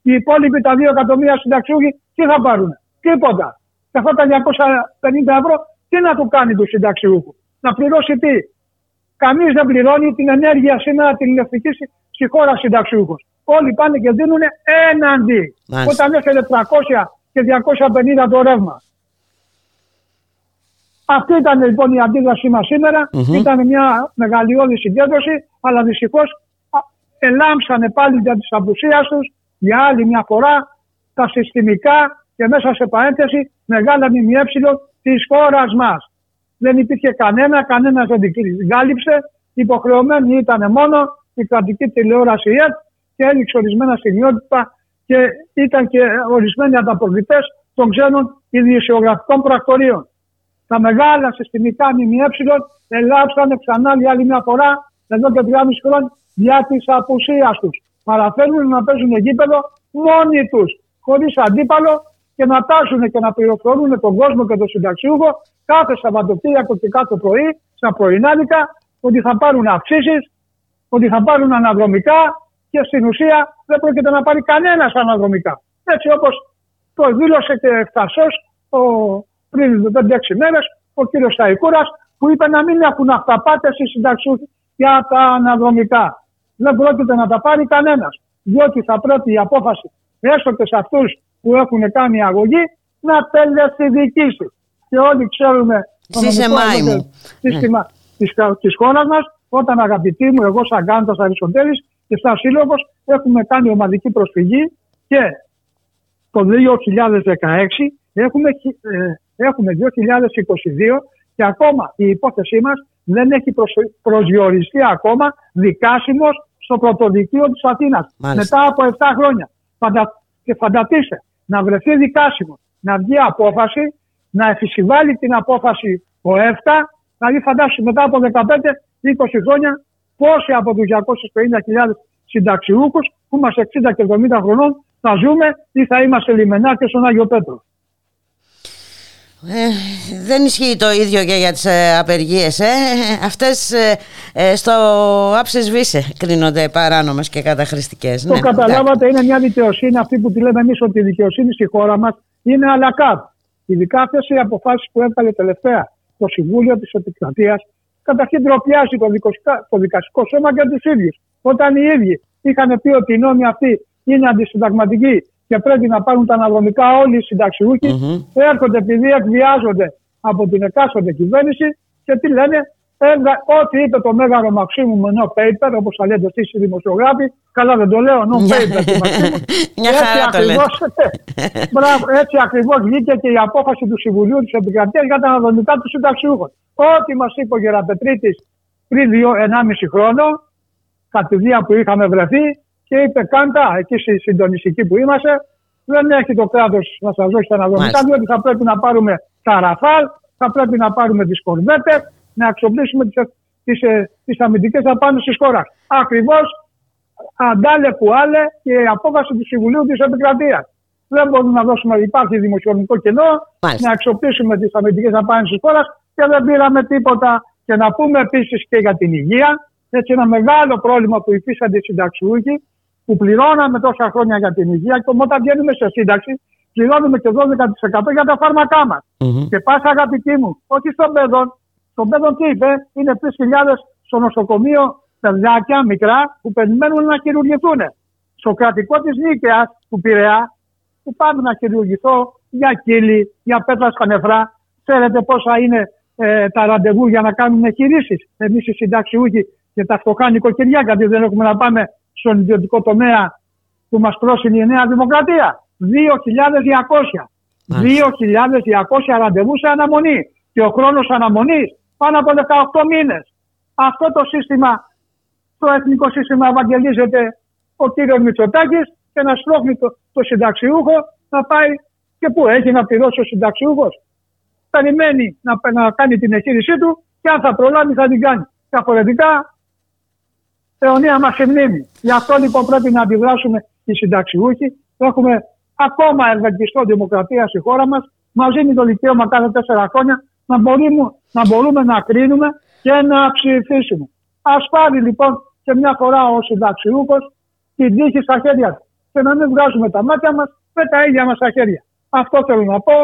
Οι υπόλοιποι τα 2 εκατομμύρια συνταξιούχοι τι θα πάρουν. Τίποτα. Και αυτά τα 250 ευρώ τι να του κάνει του συνταξιούχου; Να πληρώσει τι; Κανείς δεν πληρώνει την ενέργεια σήμερα την ηλεκτρική στη- στη χώρα συνταξιούχος. Όλοι πάνε και δίνουν έναντι. Μάλιστα. Όταν έφερε 300 και 250 το ρεύμα. Αυτή ήταν λοιπόν η αντίδρασή μας σήμερα. Ήταν μια μεγαλειώδη συγκέντρωση, αλλά δυστυχώς ελάμψανε πάλι για τη απουσία τους για άλλη μια φορά τα συστημικά και μέσα σε παρένθεση μεγάλα ΜΜΕ της χώρας μας. Δεν υπήρχε κανένα, κανένα δεν την κάλυψε. Υποχρεωμένη ήταν μόνο η κρατική τηλεόραση ΕΤ και έδειξε ορισμένα στιγμιότυπα και ήταν και ορισμένοι ανταποκριτές των ξένων ιδιοσιογραφικών πρακτορείων. Τα μεγάλα συστημικά ΜΜΕ ελάψανε ξανά για άλλη μια φορά εδώ και 3,5 χρόνια για τη απουσία τους. Παραφέρουν να παίζουν γήπεδο μόνοι τους, χωρίς αντίπαλο και να τάσουν και να πληροφορούν τον κόσμο και τον συνταξιούχο κάθε Σαββατοκύριακο και κάθε πρωί, στα πρωινάδικα, ότι θα πάρουν αυξήσεις, ότι θα πάρουν αναδρομικά και στην ουσία δεν πρόκειται να πάρει κανένας αναδρομικά. Έτσι όπως το δήλωσε και ευθαρσό πριν 5-6 μέρες ο κύριος Σταϊκούρα που είπε να μην έχουν αυταπάτες οι συνταξιούχοι για τα αναδρομικά. Δεν πρόκειται να τα πάρει κανένας. Διότι θα πρέπει η απόφαση έστω και σε αυτούς που έχουν κάνει αγωγή να τελεσυδικήσει. Και όλοι ξέρουμε το Ζήσε νομικό Μάη μου. σύστημα της, της χώρας μας, όταν αγαπητοί μου, εγώ σαν Γκάντας Αριστοτέλης και σαν σύλλογος έχουμε κάνει ομαδική προσφυγή και το 2016 έχουμε, χι- ε, έχουμε 2022 και ακόμα η υπόθεσή μας δεν έχει προσ- προσδιοριστεί ακόμα δικάσιμος στο πρωτοδικείο της Αθήνας. Μάλιστα. Μετά από 7 χρόνια. Φαντα... Και φανταστείτε να βρεθεί δικάσιμος, να βγει απόφαση, να εφησιβάλει την απόφαση ο ΕΦΤΑ, δηλαδή φαντάσου μετά από 15-20 χρόνια πόσοι από τους 250.000 συνταξιούχους που είμαστε 60 και 70 χρονών θα ζούμε ή θα είμαστε λιμενάκες στον Άγιο Πέτρο. Ε, δεν ισχύει το ίδιο και για τις ε, απεργίες. Ε. Αυτές ε, ε, στο άψες βίσε κρίνονται παράνομες και καταχρηστικές. Το καταλάβατε, είναι μια δικαιοσύνη αυτή που τη λέμε εμείς ότι η δικαιοσύνη στη χώρα μας είναι αλακάτ. Ειδικά αυτές οι αποφάσεις που έβγαλε τελευταία το Συμβούλιο της Επικρατείας, καταρχήν ντροπιάζει το, δικοσκα- το δικαστικό σώμα και τους ίδιους. Όταν οι ίδιοι είχαν πει ότι οι νόμοι αυτοί είναι αντισυνταγματικοί και πρέπει να πάρουν τα αναδρομικά όλοι οι συνταξιούχοι, έρχονται επειδή εκβιάζονται από την εκάστοτε κυβέρνηση και τι λένε, Έβγα- ό,τι είπε το μέγαρο Μαξίμου με no paper, όπως θα λέτε εσείς οι δημοσιογράφοι, καλά δεν το λέω, no paper του Μαξίμου. Μια χαρά το λέτε. ακριβώς, μπράβο, έτσι ακριβώς βγήκε και η απόφαση του Συμβουλίου της Επικρατείας για τα αναδρομικά του συνταξιούχων. Ό,τι μας είπε ο Γεραπετρίτης πριν 1,5 χρόνο, κατηδία που είχαμε βρεθεί, και είπε κάντα, εκεί στη συντονιστική που είμαστε, δεν έχει το κράτος να σας δώσει τα αναδρομικά, Μάλιστα. διότι θα πρέπει να πάρουμε τα ραφάλ, θα πρέπει να πάρουμε τις κορβέτες, να αξιοποιήσουμε τις τις, ε, τις αμυντικές δαπάνες της χώρας. Ακριβώς αντάλε που άλλε και η απόφαση του Συμβουλίου της Επικρατείας. Δεν μπορούμε να δώσουμε, υπάρχει δημοσιονομικό κενό, Μάλιστα. να αξιοποιήσουμε τις αμυντικές δαπάνες της χώρας και δεν πήραμε τίποτα. Και να πούμε επίσης και για την υγεία, έτσι ένα μεγάλο πρόβλημα που υφίστανται οι συνταξιούχοι, που πληρώναμε τόσα χρόνια για την υγεία και όταν βγαίνουμε σε σύνταξη, πληρώνουμε και 12% για τα φάρμακά μας. Και πα αγαπητοί μου, όχι στον παιδόν. Στον παιδόν τι είπε, είναι 3.000 στο νοσοκομείο παιδάκια μικρά που περιμένουν να χειρουργηθούν. Στο κρατικό της Νίκαιας του Πειραιά, που πάμε να χειρουργηθώ για κύλι, για πέτρα στα νεφρά. Ξέρετε πόσα είναι ε, τα ραντεβού για να κάνουμε χειρήσει. Εμείς οι συνταξιούχοι και τα φτωχά νοικοκυριά, γιατί δεν έχουμε να πάμε στον ιδιωτικό τομέα που μας πρόσυνε η Νέα Δημοκρατία. 2.200. 2.200 ραντεβού σε αναμονή. Και ο χρόνος αναμονής πάνω από 18 μήνες. Αυτό το σύστημα, το εθνικό σύστημα, ευαγγελίζεται ο κύριος Μητσοτάκης και να σπρώχνει το, το συνταξιούχο να πάει και πού έχει να πληρώσει ο συνταξιούχος. Περιμένει να, να κάνει την εγχείρησή του και αν θα προλάβει θα την κάνει. Διαφορετικά, αιωνία μας η μνήμη. Γι' αυτό λοιπόν πρέπει να αντιδράσουμε οι συνταξιούχοι. Έχουμε ακόμα ευελπιστώ δημοκρατία στη χώρα μας. Μα δίνει το δικαίωμα κάθε τέσσερα χρόνια να μπορούμε, να μπορούμε να κρίνουμε και να ψηφίσουμε. Α πάρει λοιπόν και μια φορά ο συνταξιούχος την τύχη στα χέρια του. Και να μην βγάζουμε τα μάτια μας με τα ίδια μας τα χέρια. Αυτό θέλω να πω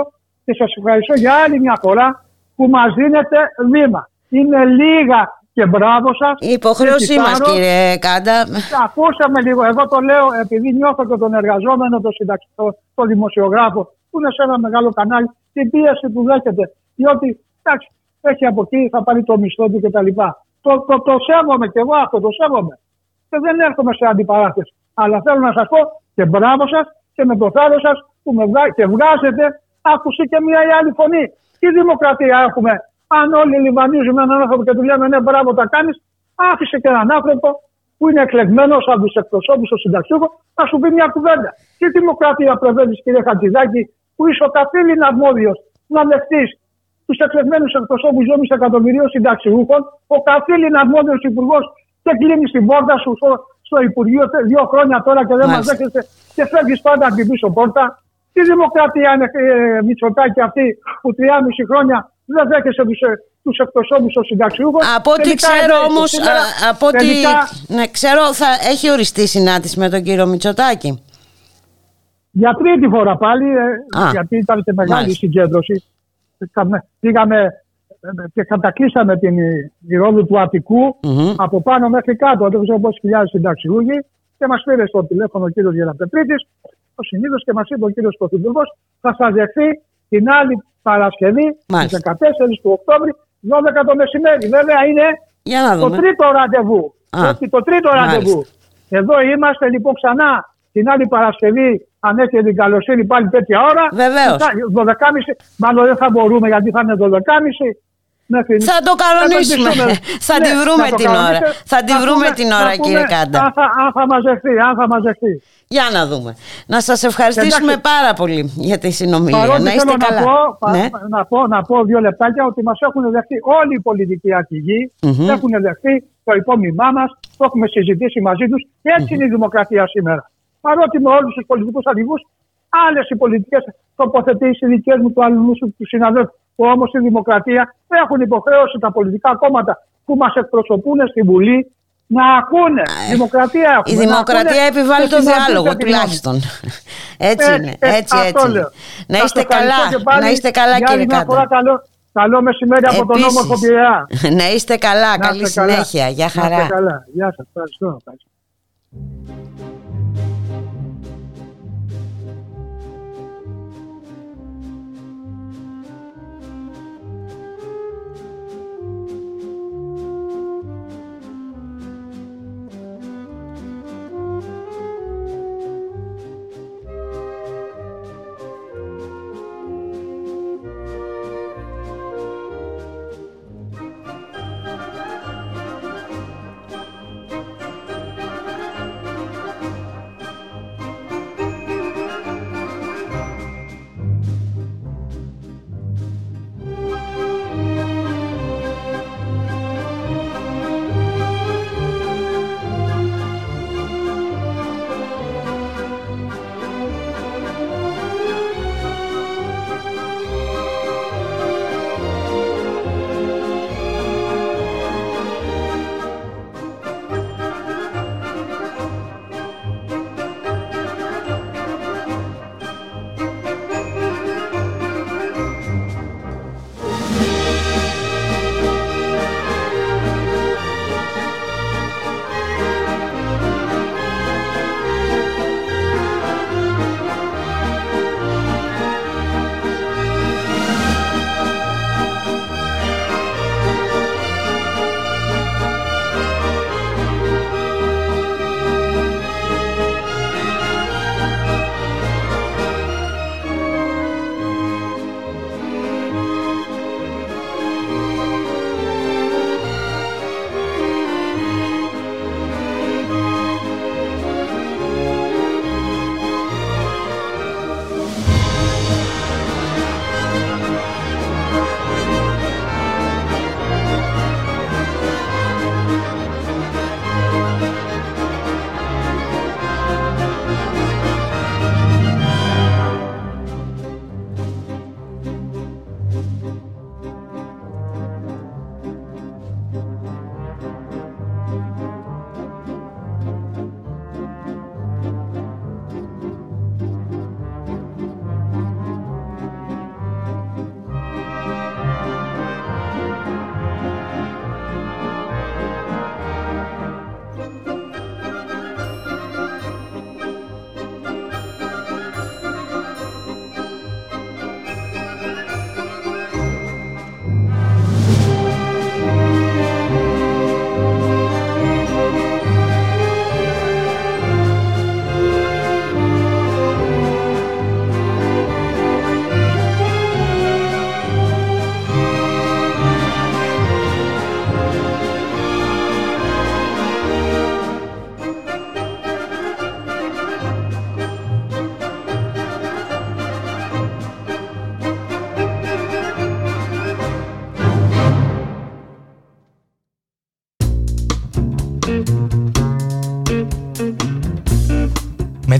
και σας ευχαριστώ για άλλη μια φορά που μας δίνετε βήμα. Είναι λίγα και μπράβο σας. Η υποχρέωσή μας, κύριε Κάντα. Ακούστε με λίγο. Εγώ το λέω επειδή νιώθω και τον εργαζόμενο, τον συνταξ... το, το δημοσιογράφο, που είναι σε ένα μεγάλο κανάλι, την πίεση που δέχεται. Διότι, εντάξει, έχει από εκεί, θα πάρει το μισθό του κτλ. Το, το, το σέβομαι και εγώ αυτό, το σέβομαι. Και δεν έρχομαι σε αντιπαράθεση. Αλλά θέλω να σας πω και μπράβο σας και με το θάρρος σας που με βγά... και βγάζετε, άκουσε και μια ή άλλη φωνή. Τι δημοκρατία έχουμε, αν όλοι λιβανίζουμε έναν άνθρωπο και του λέμε ναι, μπράβο, τα κάνεις, άφησε και έναν άνθρωπο που είναι εκλεγμένος από τους εκπροσώπους στο συνταξιούχο να σου πει μια κουβέντα. Τι δημοκρατία προβαίνει, κύριε Χατζηδάκη, που είσαι ο καθήλυν αρμόδιος να δεχτεί τους εκλεγμένου εκπροσώπους 2,5 εκατομμυρίων συνταξιούχων, ο καθήλυν αρμόδιος υπουργός και κλείνει την πόρτα σου στο, στο Υπουργείο τε- δύο χρόνια τώρα και δεν μας Μάλιστα. δέχεσαι και φεύγεις πάντα από την πίσω πόρτα. Τι δημοκρατία είναι ε, Μητσοτάκη αυτή που 3,5 χρόνια δεν δέχεσαι τους τους εκπροσώπους των συνταξιούχων. Από ό,τι Τελικά, ξέρω ε, όμως, σήμερα, α, από ό,τι τελικά, ναι, ξέρω θα έχει οριστεί συνάντηση με τον κύριο Μητσοτάκη. Για τρίτη φορά πάλι, ε, Α, γιατί ήταν και μεγάλη μάλιστα. συγκέντρωση. Είχαμε- Πήγαμε και κατακλείσαμε την η ρόδου του αττικου από πάνω μέχρι κάτω. Δεν ξέρω πόσοι χιλιάδες συνταξιούχοι. Και μας πήρε στο τηλέφωνο ο κύριος Γεραπετρίτης, ο συνήθως και μας είπε ο κύριος Πρωθυπουργός, θα σας δεχθεί την άλλη Παρασκευή, στι 14 του Οκτώβρη, 12 το μεσημέρι. Βέβαια είναι Για να το δούμε. τρίτο ραντεβού. Α, Έτσι, το τρίτο μάλιστα. ραντεβού. Εδώ είμαστε λοιπόν ξανά την άλλη Παρασκευή, αν έχετε την καλοσύνη πάλι τέτοια ώρα. Βεβαίως. Μετά, 12.30, μάλλον δεν θα μπορούμε γιατί θα είναι 12.30. Μέχρι... Θα το κανονίσουμε. ελπιστούμε. Θα τη Ναι, βρούμε το την ώρα. κανονίσετε. Θα τη βρούμε πούμε- την θα ώρα, πούμε κύριε Κάντα. Αν θα, αν θα μαζευτεί, αν θα μαζευτεί. Για να δούμε. Να σας ευχαριστήσουμε Εντάξει. πάρα πολύ για τη συνομιλία. Παρότι Να είστε θέλω καλά. να πω, πα- Ναι. να, πω, να πω δύο λεπτάκια ότι μας έχουν δεχτεί όλοι οι πολιτικοί αρχηγοί, Μμμ. έχουν δεχτεί το υπόμνημά μας, το έχουμε συζητήσει μαζί τους και έτσι είναι η δημοκρατία σήμερα. Παρότι με όλους τους πολιτικούς αρχηγού, άλλες οι πολιτικές τοποθετήσεις δικές μου, του αλλού του συναδέλφου, που όμως στη δημοκρατία έχουν υποχρέωση τα πολιτικά κόμματα που μας εκπροσωπούν στη Βουλή να ακούνε. Δημοκρατία έχουμε. Η να δημοκρατία ακούνε επιβάλλει και το συναντήσετε διάλογο τη γνώμη. τουλάχιστον. Έτσι Ε, είναι. ε, Έτσι, αυτό έτσι. είναι. λέω. Να Σας είστε ευχαριστώ καλά. και πάλι. Να είστε καλά Για άλλη κύριε μια Κάντα. φορά καλό, καλό μεσημέρι από τον Επίσης. όμορφο Πειραιά. Να είστε καλά. Να Καλή είστε καλά. συνέχεια. Γεια Να είστε χαρά. καλά. Γεια σας. Ευχαριστώ.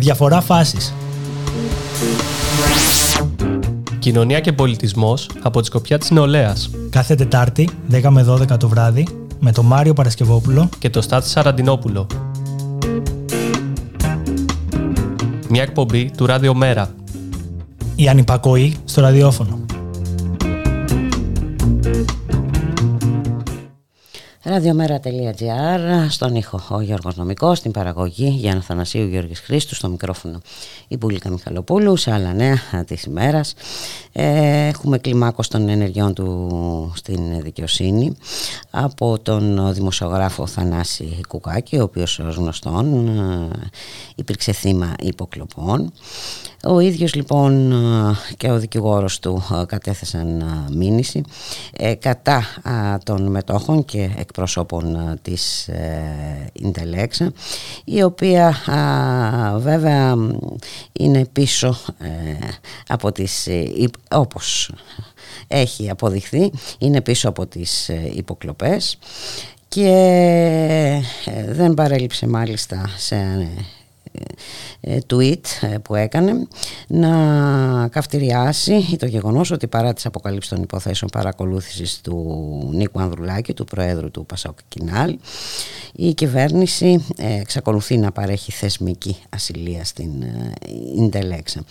Διαφορά φάσης. Κοινωνία και πολιτισμός από τη σκοπιά της νεολαίας Κάθε Τετάρτη, 10 με 12 το βράδυ, με τον Μάριο Παρασκευόπουλο και το Στάθη Σαραντινόπουλο. Μια εκπομπή του Ράδιο Μέρα. η ανυπακοή στο ραδιόφωνο. Ραδιομέρα.gr Στον ήχο ο Γιώργος Νομικός Στην παραγωγή Γιάννα Θανασίου Γιώργης Χρήστου Στο μικρόφωνο η Πουλίκα Μιχαλοπούλου Σε άλλα νέα της ημέρας. Ε, Έχουμε κλιμάκωση των ενεργειών του Στην δικαιοσύνη Από τον δημοσιογράφο Θανάση Κουκάκη Ο οποίος ως γνωστόν ε, Υπήρξε θύμα υποκλοπών. Ο ίδιος λοιπόν και ο δικηγόρος του κατέθεσαν μήνυση ε, κατά των μετόχων και εκπροσώπων της Ιντελέξα η οποία βέβαια είναι πίσω ε, από τις όπως έχει αποδειχθεί είναι πίσω από τις υποκλοπές και ε, δεν παρέλειψε μάλιστα σε ε, tweet ε, που έκανε να καυτηριάσει το γεγονός ότι παρά τις αποκαλύψεις των υποθέσεων παρακολούθησης του Νίκου Ανδρουλάκη, του Προέδρου του Πασόκ Κινάλ, η κυβέρνηση ε, εξακολουθεί να παρέχει θεσμική ασυλία στην Ιντελέξα.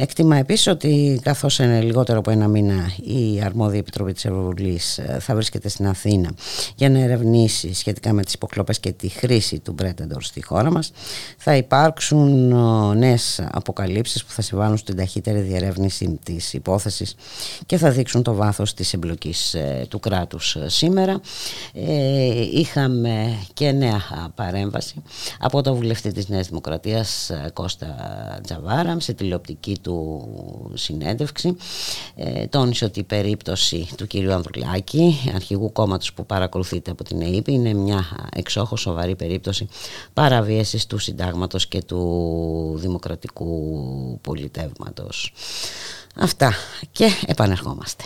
Εκτιμά επίσης ότι καθώς είναι λιγότερο από ένα μήνα η αρμόδια επιτροπή της Ευρωβουλής θα βρίσκεται στην Αθήνα για να ερευνήσει σχετικά με τις υποκλοπές και τη χρήση του Μπρέτεντορ στη χώρα μας θα υπάρξουν ε, νέες αποκαλύψεις που θα συμβάλλουν στην ταχύτερη διερεύνηση της υπόθεσης και θα δείξουν το βάθος της εμπλοκής ε, του κράτους ε, σήμερα. Είχαμε και νέα παρέμβαση από το βουλευτή της Νέας Δημοκρατίας Κώστα Τζαβάρα σε τηλεοπτική του συνέντευξη. Τόνισε ότι η περίπτωση του κυρίου Ανδρουλάκη, αρχηγού κόμματος που παρακολουθείται από την ΕΕΠ, είναι μια εξόχως σοβαρή περίπτωση παραβίασης του συντάγματος και του δημοκρατικού πολιτεύματος. Αυτά και επανερχόμαστε.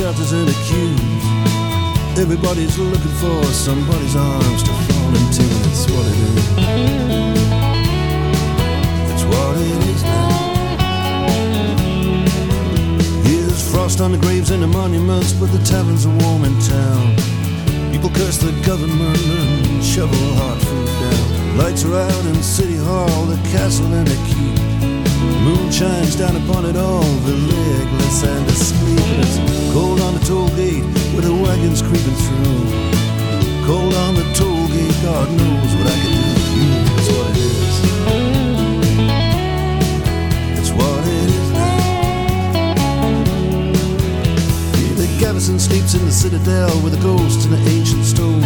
Shutters and the queues. Everybody's looking for somebody's arms to fall into. It's what it is. It's what it is now. Here's frost on the graves and the monuments, but the taverns are warm in town. People curse the government and shovel hard food down. Lights are out in City Hall, the castle and the keep. Moon shines down upon it all, the legless and the sleepless. Cold on the toll gate with the wagons creeping through. Cold on the toll gate, God knows what I can do with you. That's what it is. It's what it is now. Here the garrison sleeps in the citadel with the ghosts and the ancient stones.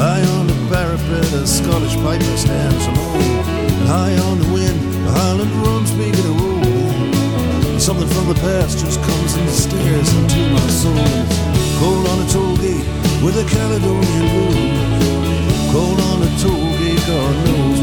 High on the parapet, a Scottish piper stands alone. High on the wind, Highland drums begin to roll. Something from the past just comes and stares into my soul. Cold on a toll gate with a Caledonian blues. Cold on a toll gate, God knows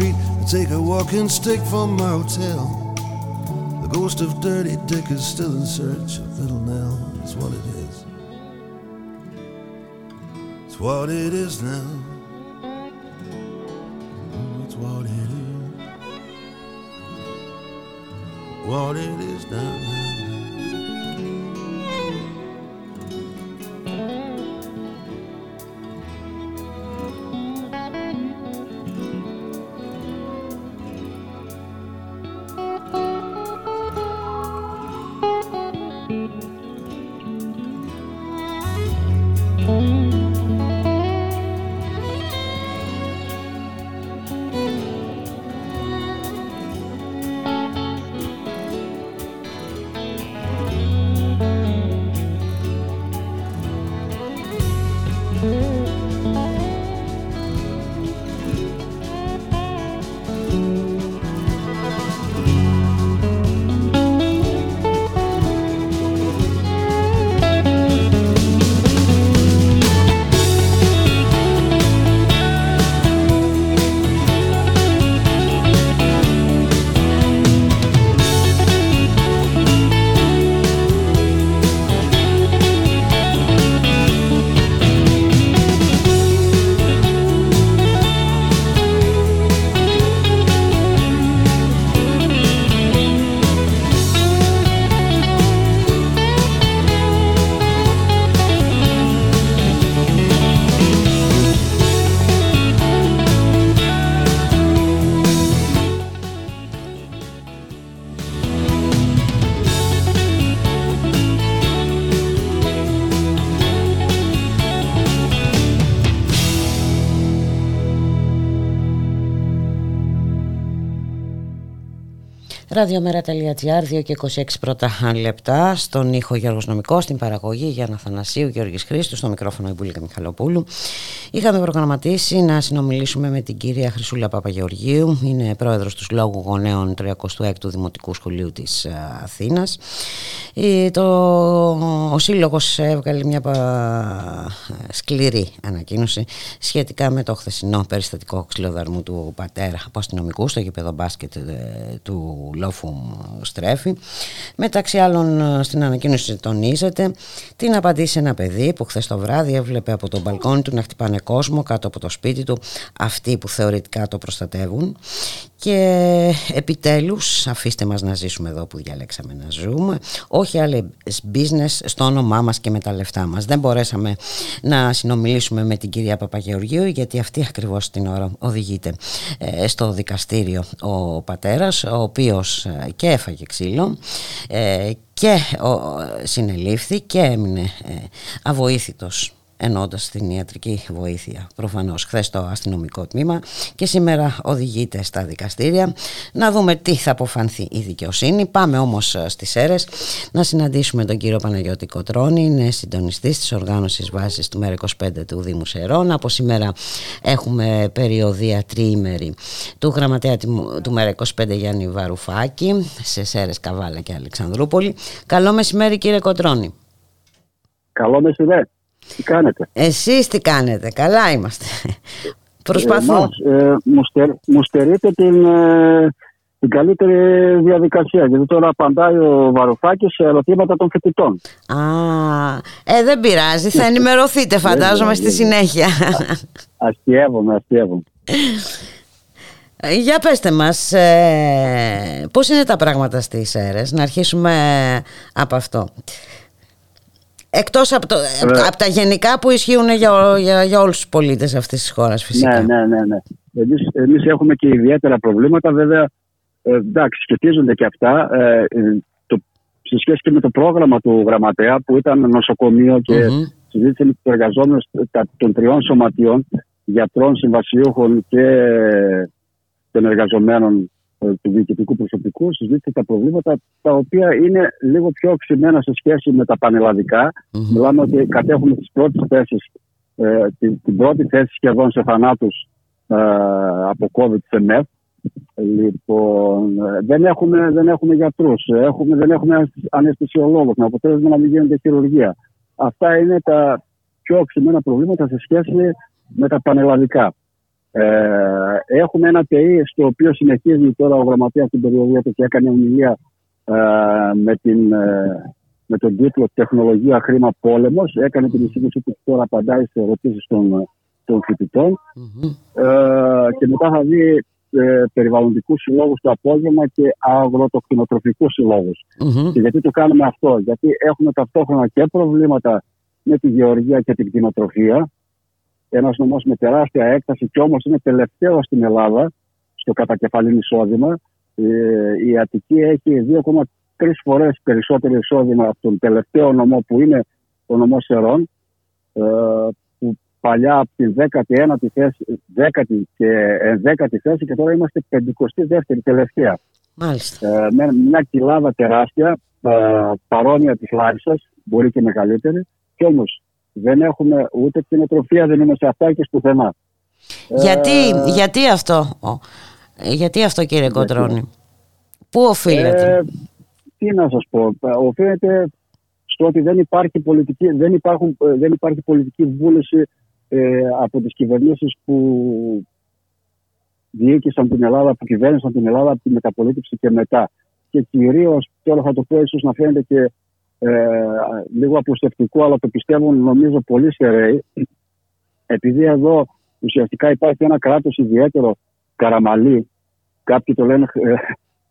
street. I take a walking stick from my hotel. The ghost of Dirty Dick is still in search of Little Nell. It's what it is. It's what it is now. Mm, it's what it is. What it is now. There. Ραδιομέρα.gr 2 και 26 πρώτα λεπτά στον ήχο Γιώργος Νομικός, στην παραγωγή Γιάννα Θανασίου, Γιώργης Χρήστου, στο μικρόφωνο η Μπουλίκα Μιχαλοπούλου. Είχαμε προγραμματίσει να συνομιλήσουμε με την κυρία Χρυσούλα Παπαγεωργίου, είναι πρόεδρος του Συλλόγου Γονέων 36ου Δημοτικού Σχολείου της ε, Αθήνας. Ε, Το, ο Σύλλογος έβγαλε μια πα- σκληρή ανακοίνωση σχετικά με το χθεσινό περιστατικό ξυλοδαρμού του πατέρα από αστυνομικού στο γήπεδο μπάσκετ ε, του Λόφου Στρέφη. Μεταξύ άλλων ε, στην ανακοίνωση τονίζεται την απαντήσει σε ένα παιδί που χθες το βράδυ έβλεπε από τον μπαλκόνι του να χτυπάνε κόσμο κάτω από το σπίτι του αυτοί που θεωρητικά το προστατεύουν και επιτέλους αφήστε μας να ζήσουμε εδώ που διαλέξαμε να ζούμε. Όχι άλλες business στο όνομά μας και με τα λεφτά μας. Δεν μπορέσαμε να συνομιλήσουμε με την κυρία Παπαγεωργίου γιατί αυτή ακριβώς την ώρα οδηγείται ε, στο δικαστήριο ο πατέρας ο οποίος ε, και έφαγε ξύλο ε, και ο, συνελήφθη και έμεινε ε, αβοήθητος ενώντας την ιατρική βοήθεια. Προφανώς χθες το αστυνομικό τμήμα και σήμερα οδηγείται στα δικαστήρια να δούμε τι θα αποφανθεί η δικαιοσύνη. Πάμε όμως ε, στις αίρες να συναντήσουμε τον κύριο Παναγιώτη Κοτρώνη είναι συντονιστής της οργάνωσης βάσης του ΜΕΡΑ25 του Δήμου Σερών. Από σήμερα έχουμε περιοδία τριήμερη του γραμματέα του- του ΜΕΡΑ25 Γιάννη Βαρουφάκη σε Σέρες Καβάλα και Αλεξανδρούπολη. Καλό μεσημέρι κύριε Κοτρώνη. Καλό μεσημέρι. Τι κάνετε; Εσείς τι κάνετε, καλά είμαστε. Προσπαθώ. Εμάς, ε, μου, στερ, μου στερείτε την, ε, την καλύτερη διαδικασία. Γιατί τώρα απαντάει ο Βαρουφάκης σε ερωτήματα των φοιτητών. Α, ε, δεν πειράζει, θα ενημερωθείτε φαντάζομαι στη συνέχεια. Αστειεύομαι, αστειεύομαι. Ε, Για πέστε μας, ε, πώς είναι τα πράγματα στις αίρες, να αρχίσουμε από αυτό. Εκτός από, το, από, τα- από τα γενικά που ισχύουν για, ο- για, για όλους τους πολίτες αυτής της χώρας φυσικά. Ναι, ναι, ναι. ναι. Εμείς, εμείς έχουμε και ιδιαίτερα προβλήματα. Βέβαια, ε, εντάξει, σχετίζονται και αυτά. Ε, ε, το, σε σχέση και με το πρόγραμμα του γραμματέα που ήταν νοσοκομείο και Μμμ. συζήτησε με τους εργαζόμενους των τριών σωματιών, γιατρών, συμβασιούχων και των εργαζομένων ε, του διοικητικού προσωπικού, συζήτησε τα προβλήματα τα οποία είναι λίγο πιο οξυμένα σε σχέση με τα πανελλαδικά. Μιλάμε ότι κατέχουμε τις πρώτες θέσεις, ε, την, την πρώτη θέση σχεδόν σε θανάτους ε, από COVID σε ΜΕΦ. Λοιπόν, ε, δεν έχουμε, δεν έχουμε γιατρούς, ε, έχουμε, δεν έχουμε αναισθησιολόγους, με αποτέλεσμα να μην γίνεται χειρουργία. Αυτά είναι τα πιο οξυμένα προβλήματα σε σχέση με τα πανελλαδικά. Ε, έχουμε ένα ΤΕΗ στο οποίο συνεχίζει τώρα ο γραμματέας στην περιοδία του και έκανε ομιλία ε, με, την, ε, με τον τίτλο Τεχνολογία, Χρήμα, Πόλεμος. Έκανε την εισήγηση που τώρα απαντάει σε ερωτήσεις των, των φοιτητών. Ε, και μετά θα δει ε, περιβαλλοντικούς συλλόγους το απόγευμα και αγροτοκτηνοτροφικούς συλλόγους. Μμμ. Και γιατί το κάνουμε αυτό, γιατί έχουμε ταυτόχρονα και προβλήματα με τη γεωργία και την κτηνοτροφία. Ένας νομός με τεράστια έκταση και όμως είναι τελευταίο στην Ελλάδα στο κατακεφαλήν εισόδημα. Ε, η Αττική έχει 2,3 φορές περισσότερο εισόδημα από τον τελευταίο νομό που είναι ο νομός Σερών ε, που παλιά από την 19η θέση, 10η και 11η θέση και τώρα είμαστε 52η τελευταία. Μάλιστα. Ε, με μια κοιλάδα τεράστια, ε, παρόμοια της Λάρισας, μπορεί και μεγαλύτερη, και όμως δεν έχουμε ούτε κτηνοτροφία, δεν είμαστε αυτάρκες πουθενά. Γιατί, Ε, γιατί αυτό, ο, ε, γιατί αυτό κύριε Κοντρώνη, πού οφείλεται; Ε, τι να σας πω, ε, οφείλεται στο ότι δεν υπάρχει πολιτική, δεν υπάρχουν, ε, δεν υπάρχει πολιτική βούληση ε, από τις κυβερνήσεις που διοίκησαν την Ελλάδα, που κυβέρνησαν την Ελλάδα από τη μεταπολίτευση και μετά. Και κυρίως, τώρα θα το πω ίσως να φαίνεται και ε, λίγο αποσευτικό, αλλά το πιστεύουν νομίζω πολύ σεραίοι. Επειδή εδώ ουσιαστικά υπάρχει ένα κράτος ιδιαίτερο καραμαλί, κάποιοι το λένε ε,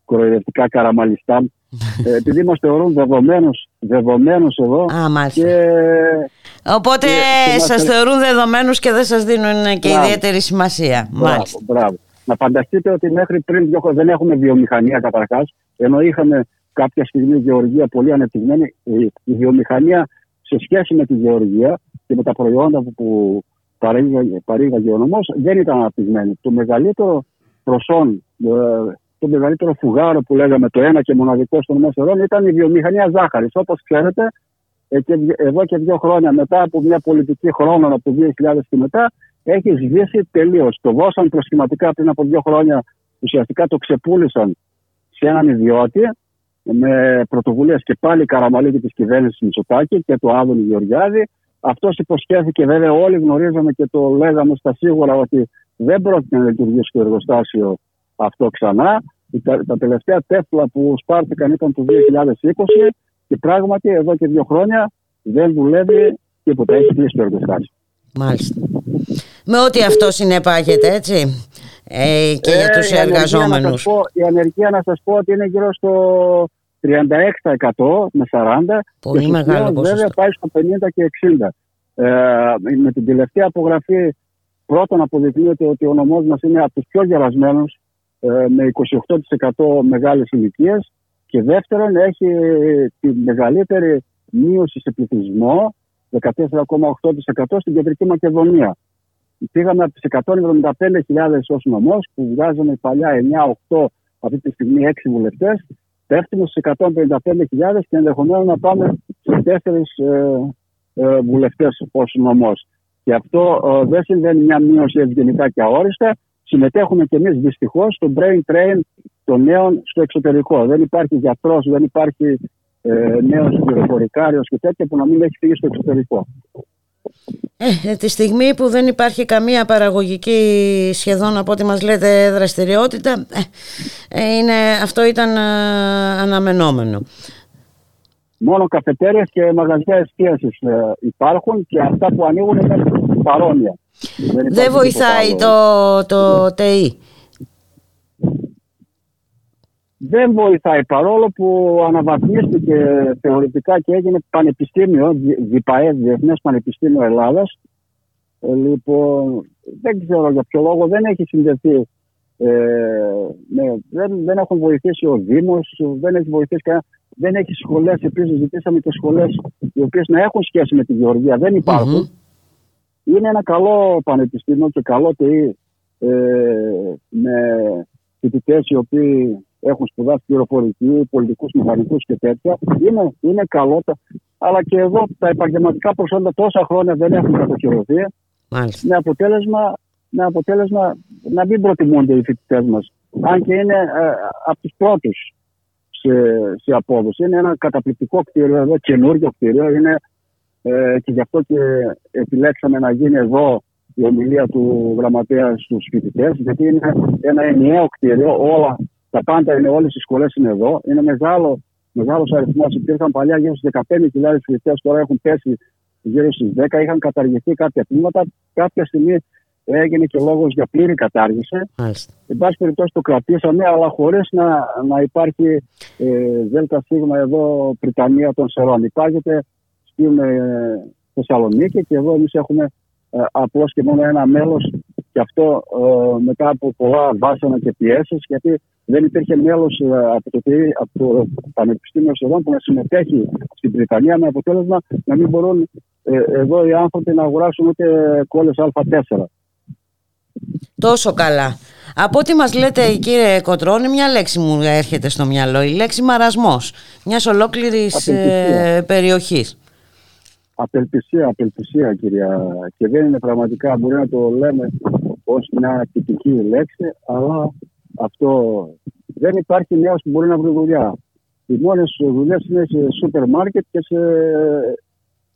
κοροϊδευτικά καραμαλιστάν, ε, επειδή μας θεωρούν δεδομένους, δεδομένους εδώ Α, μάλιστα. και Οπότε και- και σας είμαστε- θεωρούν δεδομένους και δεν σας δίνουν και Μπράβο. ιδιαίτερη σημασία. Μάλιστα. Μπράβο, μπράβο. Να φανταστείτε ότι μέχρι πριν δύο χρόνια δεν έχουμε βιομηχανία καταρχάς, ενώ είχαμε κάποια στιγμή γεωργία πολύ ανεπτυγμένη. Η, η βιομηχανία σε σχέση με τη γεωργία και με τα προϊόντα που, που παρήγαγε, παρήγαγε ο νομός δεν ήταν αναπτυγμένη. Το μεγαλύτερο προσόν, ε, το μεγαλύτερο φουγάρο που λέγαμε το ένα και μοναδικό στον νομό Σερών ήταν η βιομηχανία ζάχαρης. Όπως ξέρετε, ε, και δυ- εδώ και δύο χρόνια μετά από μια πολιτική χρόνων από το 2000 και μετά έχει σβήσει τελείως. Το δώσαν προσχηματικά πριν από δύο χρόνια, ουσιαστικά το ξεπούλησαν σε έναν ιδιώτη με πρωτοβουλίες και πάλι Καραμαλίτη της κυβέρνησης Μητσοτάκη και του Άδωνη Γεωργιάδη. Αυτός υποσχέθηκε, βέβαια, όλοι γνωρίζαμε και το λέγαμε στα σίγουρα ότι δεν πρόκειται να λειτουργήσει το εργοστάσιο αυτό ξανά. Τα, τα τελευταία τέφλα που σπάρθηκαν ήταν το 2020 και πράγματι εδώ και δύο χρόνια δεν δουλεύει τίποτα. Έχει κλείσει το εργοστάσιο. Μάλιστα. Με ό,τι αυτό συνεπάγεται, έτσι, ε, και για Ε, τους η ανεργία, να εργαζόμενους. σας πω- η ανεργία να σας πω ότι είναι γύρω στο 36% με 40% Πολύ και στο μεγάλο πλέον ποσοστό. βέβαια πάει στο 50% και 60%. Ε, με την τελευταία απογραφή πρώτον αποδεικνύεται ότι ο νομός μας είναι από τους πιο γερασμένους ε, με 28% μεγάλες ηλικίες και δεύτερον έχει τη μεγαλύτερη μείωση σε πληθυσμό 14,8% στην Κεντρική Μακεδονία. Πήγαμε από τις 175.000 ως νομός που βγάζαμε παλιά 9-8 αυτή τη στιγμή 6 βουλευτές πέφτουμε στις 155.000 και ενδεχομένως να πάμε σε 4 ε, ε, βουλευτές ως νομός. Και αυτό ε, δεν συμβαίνει μια μείωση ευγενικά και αόριστα. Συμμετέχουμε και εμείς δυστυχώς στο brain train των νέων στο εξωτερικό. Δεν υπάρχει γιατρός, δεν υπάρχει ε, νέος πληροφορικάριος και τέτοια που να μην έχει φύγει στο εξωτερικό. Ε, τη στιγμή που δεν υπάρχει καμία παραγωγική σχεδόν από ό,τι μας λέτε δραστηριότητα ε, ε, είναι, αυτό ήταν ε, αναμενόμενο. Μόνο καφετέριες και μαγαζιά εστίασης ε, υπάρχουν και αυτά που ανοίγουν είναι παρόμοια. υπάρχει Δεν βοηθάει τίποτα άλλο. το, το ΤΕΙ. Δεν βοηθάει παρόλο που αναβαθμίστηκε θεωρητικά και έγινε πανεπιστήμιο, Δι- ΔΙΠΑΕ, Διεθνές Πανεπιστήμιο Ελλάδας. Ε, λοιπόν, δεν ξέρω για ποιο λόγο δεν έχει συνδεθεί. Ε, ναι, δεν, δεν έχουν βοηθήσει ο Δήμος, δεν έχει βοηθήσει κανένα. Δεν έχει σχολές, επίσης ζητήσαμε και σχολές οι οποίες να έχουν σχέση με τη γεωργία. Δεν υπάρχουν. Είναι ένα καλό πανεπιστήμιο και καλό ΤΕΙ ε, με φοιτητές οι οποίοι έχουν σπουδάσει πληροφορική, πολιτικούς μηχανικούς και τέτοια. Είναι, είναι καλό, τα- αλλά και εδώ τα επαγγελματικά προσόντα τόσα χρόνια δεν έχουν κατοχυρωθεί. Με αποτέλεσμα, με αποτέλεσμα να μην προτιμούνται οι φοιτητές μας. Αν και είναι ε, από τους πρώτους σε, σε απόδοση. Είναι ένα καταπληκτικό κτίριο εδώ, καινούριο κτίριο. Είναι, ε, και γι' αυτό και επιλέξαμε να γίνει εδώ η ομιλία του γραμματέα στους φοιτητές, γιατί είναι ένα ενιαίο κτίριο, όλα, τα πάντα είναι, όλες οι σχολές είναι εδώ. Είναι μεγάλο, μεγάλος αριθμός, υπήρχαν παλιά γύρω στους 15.000 φοιτητές, τώρα έχουν πέσει γύρω στις 10, είχαν καταργηθεί κάποια τμήματα. Κάποια στιγμή έγινε και λόγος για πλήρη κατάργηση. Μάλιστα. Εν πάση περιπτώσει το κρατήσαμε, αλλά χωρίς να, να υπάρχει ε, ΔΣ εδώ Πριτανία των Σερών. Υπάρχεται στην ε, Θεσσαλονίκη και εδώ εμείς έχουμε ε, απλώς και μόνο ένα μέλος και αυτό ε, μετά από πολλά βάσανα και πιέσεις γιατί δεν υπήρχε μέλος ε, από, το, ΤΕΙ, από το Πανεπιστήμιο Σερών που να συμμετέχει στην Βρυτανία με αποτέλεσμα να μην μπορούν ε, εδώ οι άνθρωποι να αγοράσουν ούτε κόλλες Α4. Τόσο καλά. Από ό,τι μας λέτε κύριε Κοτρώνη, μια λέξη μου έρχεται στο μυαλό, η λέξη μαρασμός, μιας ολόκληρης ε, Απελπισία. περιοχής. Απελπισία, απελπισία κυρία. Και δεν είναι πραγματικά, μπορεί να το λέμε ως μια τυπική λέξη, αλλά αυτό δεν υπάρχει νέος που μπορεί να βρει δουλειά. Οι μόνες δουλειές είναι σε σούπερ μάρκετ και σε...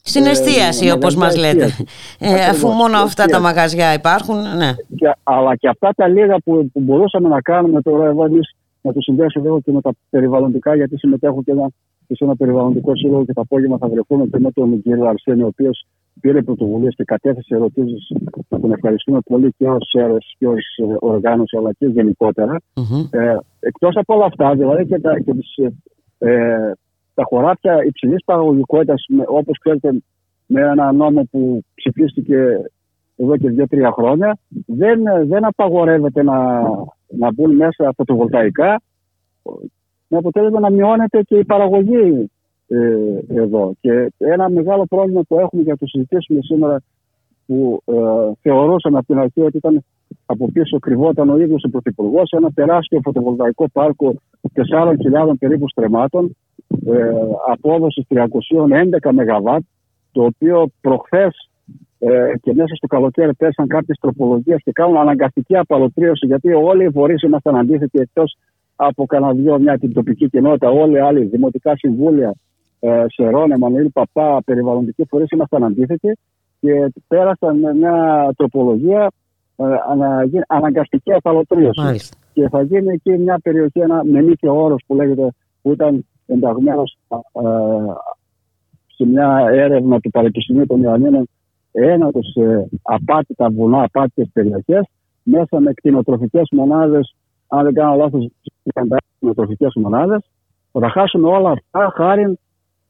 Στην ε, εστίαση όπως μας μαγαζιά λέτε. εστίαση. Ε, αφού Ακριβώς, μόνο αυτά τα εστίαση. μαγαζιά υπάρχουν, ναι. Και, αλλά και αυτά τα λίγα που, που μπορούσαμε να κάνουμε τώρα εγώ εμείς να το συνδέσω λίγο και με τα περιβαλλοντικά γιατί συμμετέχω και, ένα, και σε ένα περιβαλλοντικό σύλλογο και το απόγευμα θα βρεθούμε και με τον κύριο Αρσένη ο οποίος πήρε πρωτοβουλίες και κατέθεσε ερωτήσεις που τον ευχαριστούμε πολύ και ως ΣΕΡΕΣ και ως οργάνωση αλλά και γενικότερα. Ε, Εκτός από όλα αυτά, δηλαδή και, τα, και τις, ε, τα χωράφια υψηλής παραγωγικότητας, όπως ξέρετε, με ένα νόμο που ψηφίστηκε εδώ και δύο-τρία χρόνια, δεν, δεν απαγορεύεται να, να μπουν μέσα φωτοβολταϊκά με αποτέλεσμα να μειώνεται και η παραγωγή ε, εδώ. Και ένα μεγάλο πρόβλημα που έχουμε για να το συζητήσουμε σήμερα που ε, θεωρούσαμε από την αρχή ότι ήταν από πίσω κρυβόταν ο ίδιος ο Πρωθυπουργός σε ένα τεράστιο φωτοβολταϊκό πάρκο 4.000 περίπου στρεμμάτων ε, απόδοση 311 ΜΒ το οποίο προχθές ε, και μέσα στο καλοκαίρι πέσαν κάποιες τροπολογίες και κάνουν αναγκαστική απαλωτρίωση γιατί όλοι οι φορείς ήμασταν αντίθετοι εκτός από κανένα δυο μια την τοπική κοινότητα, όλοι οι άλλοι δημοτικά συμβούλια, ε, Σερών, Εμμανουήλ Παπά, περιβαλλοντικοί φορείς ήμασταν αντίθετοι και πέρασαν με μια τροπολογία ε, ανα, γι- αναγκαστική απαλωτρίωση. Μάλιστα. Και θα γίνει εκεί μια περιοχή, ένα μενίκιο όρος που λέγεται, που ήταν ενταγμένος ε, σε μια έρευνα του Πανεπιστημίου των Ιωαννίνων ένα από τις ε, απάτητα βουνά, απάτητες περιοχές μέσα με κτηνοτροφικές μονάδες, αν δεν κάνω λάθος, 36 κτηνοτροφικές μονάδες. Θα χάσουμε όλα αυτά χάρη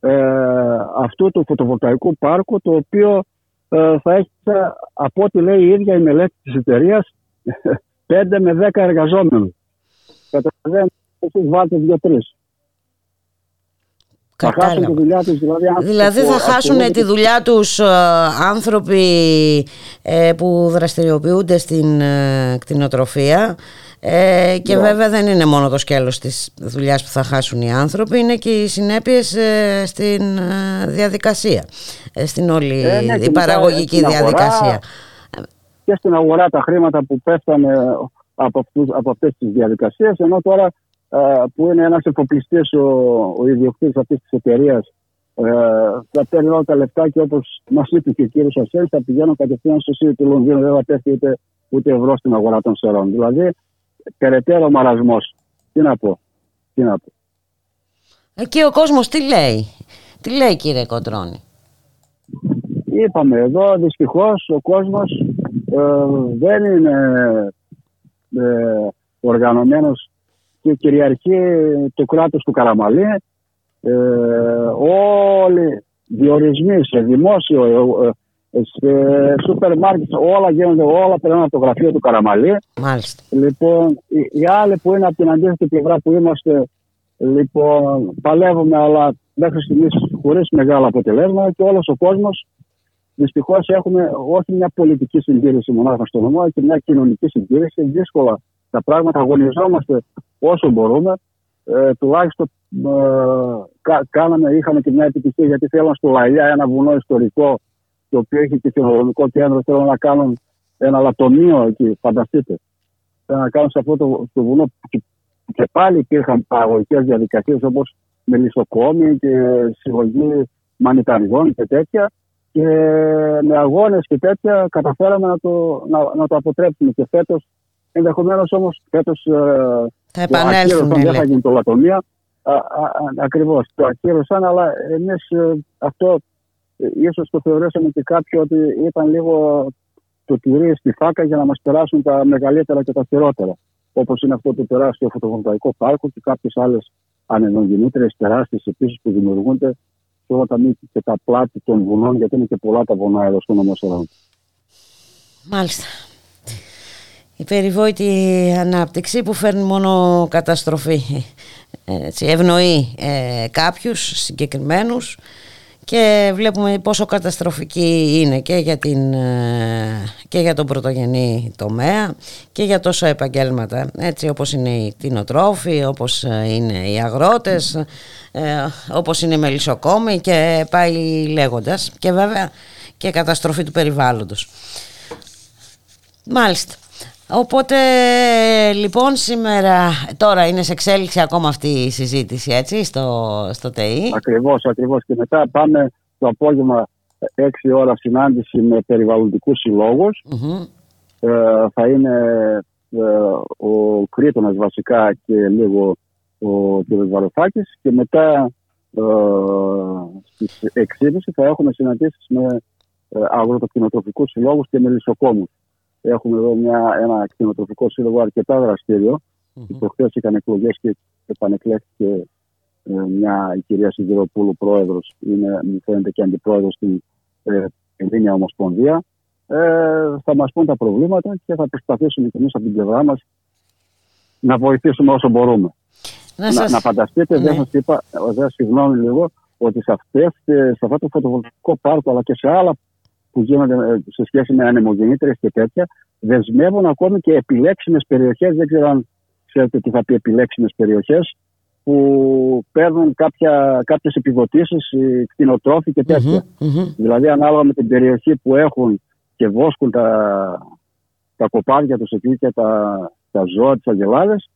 ε, αυτού του φωτοβολταϊκού πάρκου το οποίο ε, θα έχει ε, από ό,τι λέει η ίδια η μελέτη της εταιρείας 5 με 10 εργαζόμενους. Καταλαβαίνετε, εσείς βάλτε 2-3. Θα χάσουν τη Κατάλαβα. δουλειά τους, δηλαδή, άνθρωποι Δηλαδή που θα χάσουν ασχολούνται τη δουλειά τους ε, άνθρωποι ε, που δραστηριοποιούνται στην ε, κτηνοτροφία ε, και Ναι. βέβαια δεν είναι μόνο το σκέλος της δουλειάς που θα χάσουν οι άνθρωποι είναι και οι συνέπειες ε, στην ε, διαδικασία ε, στην όλη Ε, ναι, και η μετά παραγωγική στην αγορά, διαδικασία και στην αγορά τα χρήματα που πέφτανε από, αυτούς, από αυτές τις διαδικασίες ενώ τώρα ε, που είναι ένας εφοπλιστής ο, ο ιδιοκτήτης αυτής της εταιρείας ε, θα παίρνει όλα τα λεφτά και όπως μας είπε και ο κύριος Αρσένης θα πηγαίνουν κατευθείαν στο ΣΥΡΙ του Λονδίνου δεν θα πέφτει ούτε, ούτε ευρώ στην αγορά των σερών. Δηλαδή περαιτέρω μαρασμός. Τι να πω. Τι να πω. Εκεί ο κόσμος τι λέει; Τι λέει κύριε Κοντρώνη; Είπαμε εδώ δυστυχώς ο κόσμος ε, δεν είναι ε, οργανωμένος και κυριαρχεί το κράτος του Καραμαλή. Ε, όλοι διορισμοί σε δημόσιο, ε, ε, σε σούπερ μάρκετ, όλα γίνονται, όλα περνάνε από το γραφείο του Καραμαλή. Μάλιστα. Λοιπόν, οι, οι άλλοι που είναι από την αντίθετη πλευρά που είμαστε, λοιπόν, παλεύουμε, αλλά μέχρι στιγμής χωρίς μεγάλα αποτελέσματα και όλος ο κόσμος δυστυχώς έχουμε όχι μια πολιτική συντήρηση μονάχα στο νομό, αλλά και μια κοινωνική συντήρηση. Δύσκολα τα πράγματα, αγωνιζόμαστε όσο μπορούμε. Ε, τουλάχιστον ε, κα, κάναμε, είχαμε και μια επιτυχία γιατί θέλαν στο Λαϊλιά ένα βουνό ιστορικό το οποίο έχει και κοινωνικό κέντρο. Θέλουν να κάνουν ένα λατομείο εκεί, φανταστείτε. Θέλουν να κάνουν σε αυτό το, το βουνό που και, και πάλι υπήρχαν παραγωγικές διαδικασίες όπως μελισσοκόμη και συλλογή μανιταριών και τέτοια. Και με αγώνες και τέτοια καταφέραμε να το, να, να το αποτρέψουμε. Και φέτος, ενδεχομένως όμως φέτος. Θα επανέλθουν. Δεν θα λέτε. γίνει το λατομεία. Ακριβώς. Το ακύρωσαν, αλλά εμείς αυτό ε, ίσως το θεωρήσαμε και κάποιοι ότι ήταν λίγο το τυρί στη φάκα για να μας περάσουν τα μεγαλύτερα και τα χειρότερα. Όπως είναι αυτό το τεράστιο φωτοβολταϊκό πάρκο και κάποιες άλλες ανενογεννήτρες τεράστιες επίσης που δημιουργούνται σε όλα τα μήκη και τα πλάτη των βουνών, γιατί είναι και πολλά τα βουνά εδώ στο νομό Σερών. Μάλιστα. Η περιβόητη ανάπτυξη που φέρνει μόνο καταστροφή. Έτσι, ευνοεί ε, κάποιους συγκεκριμένους και βλέπουμε πόσο καταστροφική είναι και για, την, ε, και για τον πρωτογενή τομέα και για τόσο επαγγέλματα έτσι όπως είναι οι κτηνοτρόφοι, όπως ε, είναι οι αγρότες ε, όπως είναι οι μελισσοκόμοι και πάει λέγοντας και βέβαια και καταστροφή του περιβάλλοντος Μάλιστα Οπότε λοιπόν σήμερα τώρα είναι σε εξέλιξη ακόμα αυτή η συζήτηση έτσι στο, στο ΤΕΗ; Ακριβώς, ακριβώς. Και μετά πάμε το απόγευμα 6 ώρα συνάντηση με περιβαλλοντικούς συλλόγους. Μμμ. Ε, θα είναι ε, ο Κρήτονας βασικά και λίγο ο κ. Βαροφάκης και μετά ε, στις 6.30 θα έχουμε συναντήσεις με ε, αγροτοκτηνοτροφικούς συλλόγους και μελισσοκόμους. Έχουμε εδώ μια, ένα κτηνοτροφικό σύλλογο αρκετά δραστήριο. Mm-hmm. Προχθές είχαν εκλογές και επανεκλέχθηκε ε, μια η κυρία Σιδηροπούλου πρόεδρος, είναι, μου φαίνεται και αντιπρόεδρος στην ε, Ελληνία Ομοσπονδία. Ε, θα μας πούν τα προβλήματα και θα προσπαθήσουμε και εμείς από την πλευρά μας να βοηθήσουμε όσο μπορούμε. Να Να, σας- να φανταστείτε, Ναι. δεν σας είπα, δεν συγγνώμη λίγο, ότι σε, αυτές, ε, σε αυτό το φωτοβολταϊκό πάρκο αλλά και σε άλλα που γίνονται ε, σε σχέση με ανεμογεννήτρες και τέτοια, δεσμεύουν ακόμη και επιλέξιμες περιοχές, δεν ξέρω αν ξέρετε τι θα πει επιλέξιμες περιοχές, που παίρνουν κάποια, κάποιες επιδοτήσεις οι κτηνοτρόφοι και τέτοια. Δηλαδή ανάλογα με την περιοχή που έχουν και βόσκουν τα, τα κοπάδια τους εκεί και τα, τα ζώα, τις αγελάδες,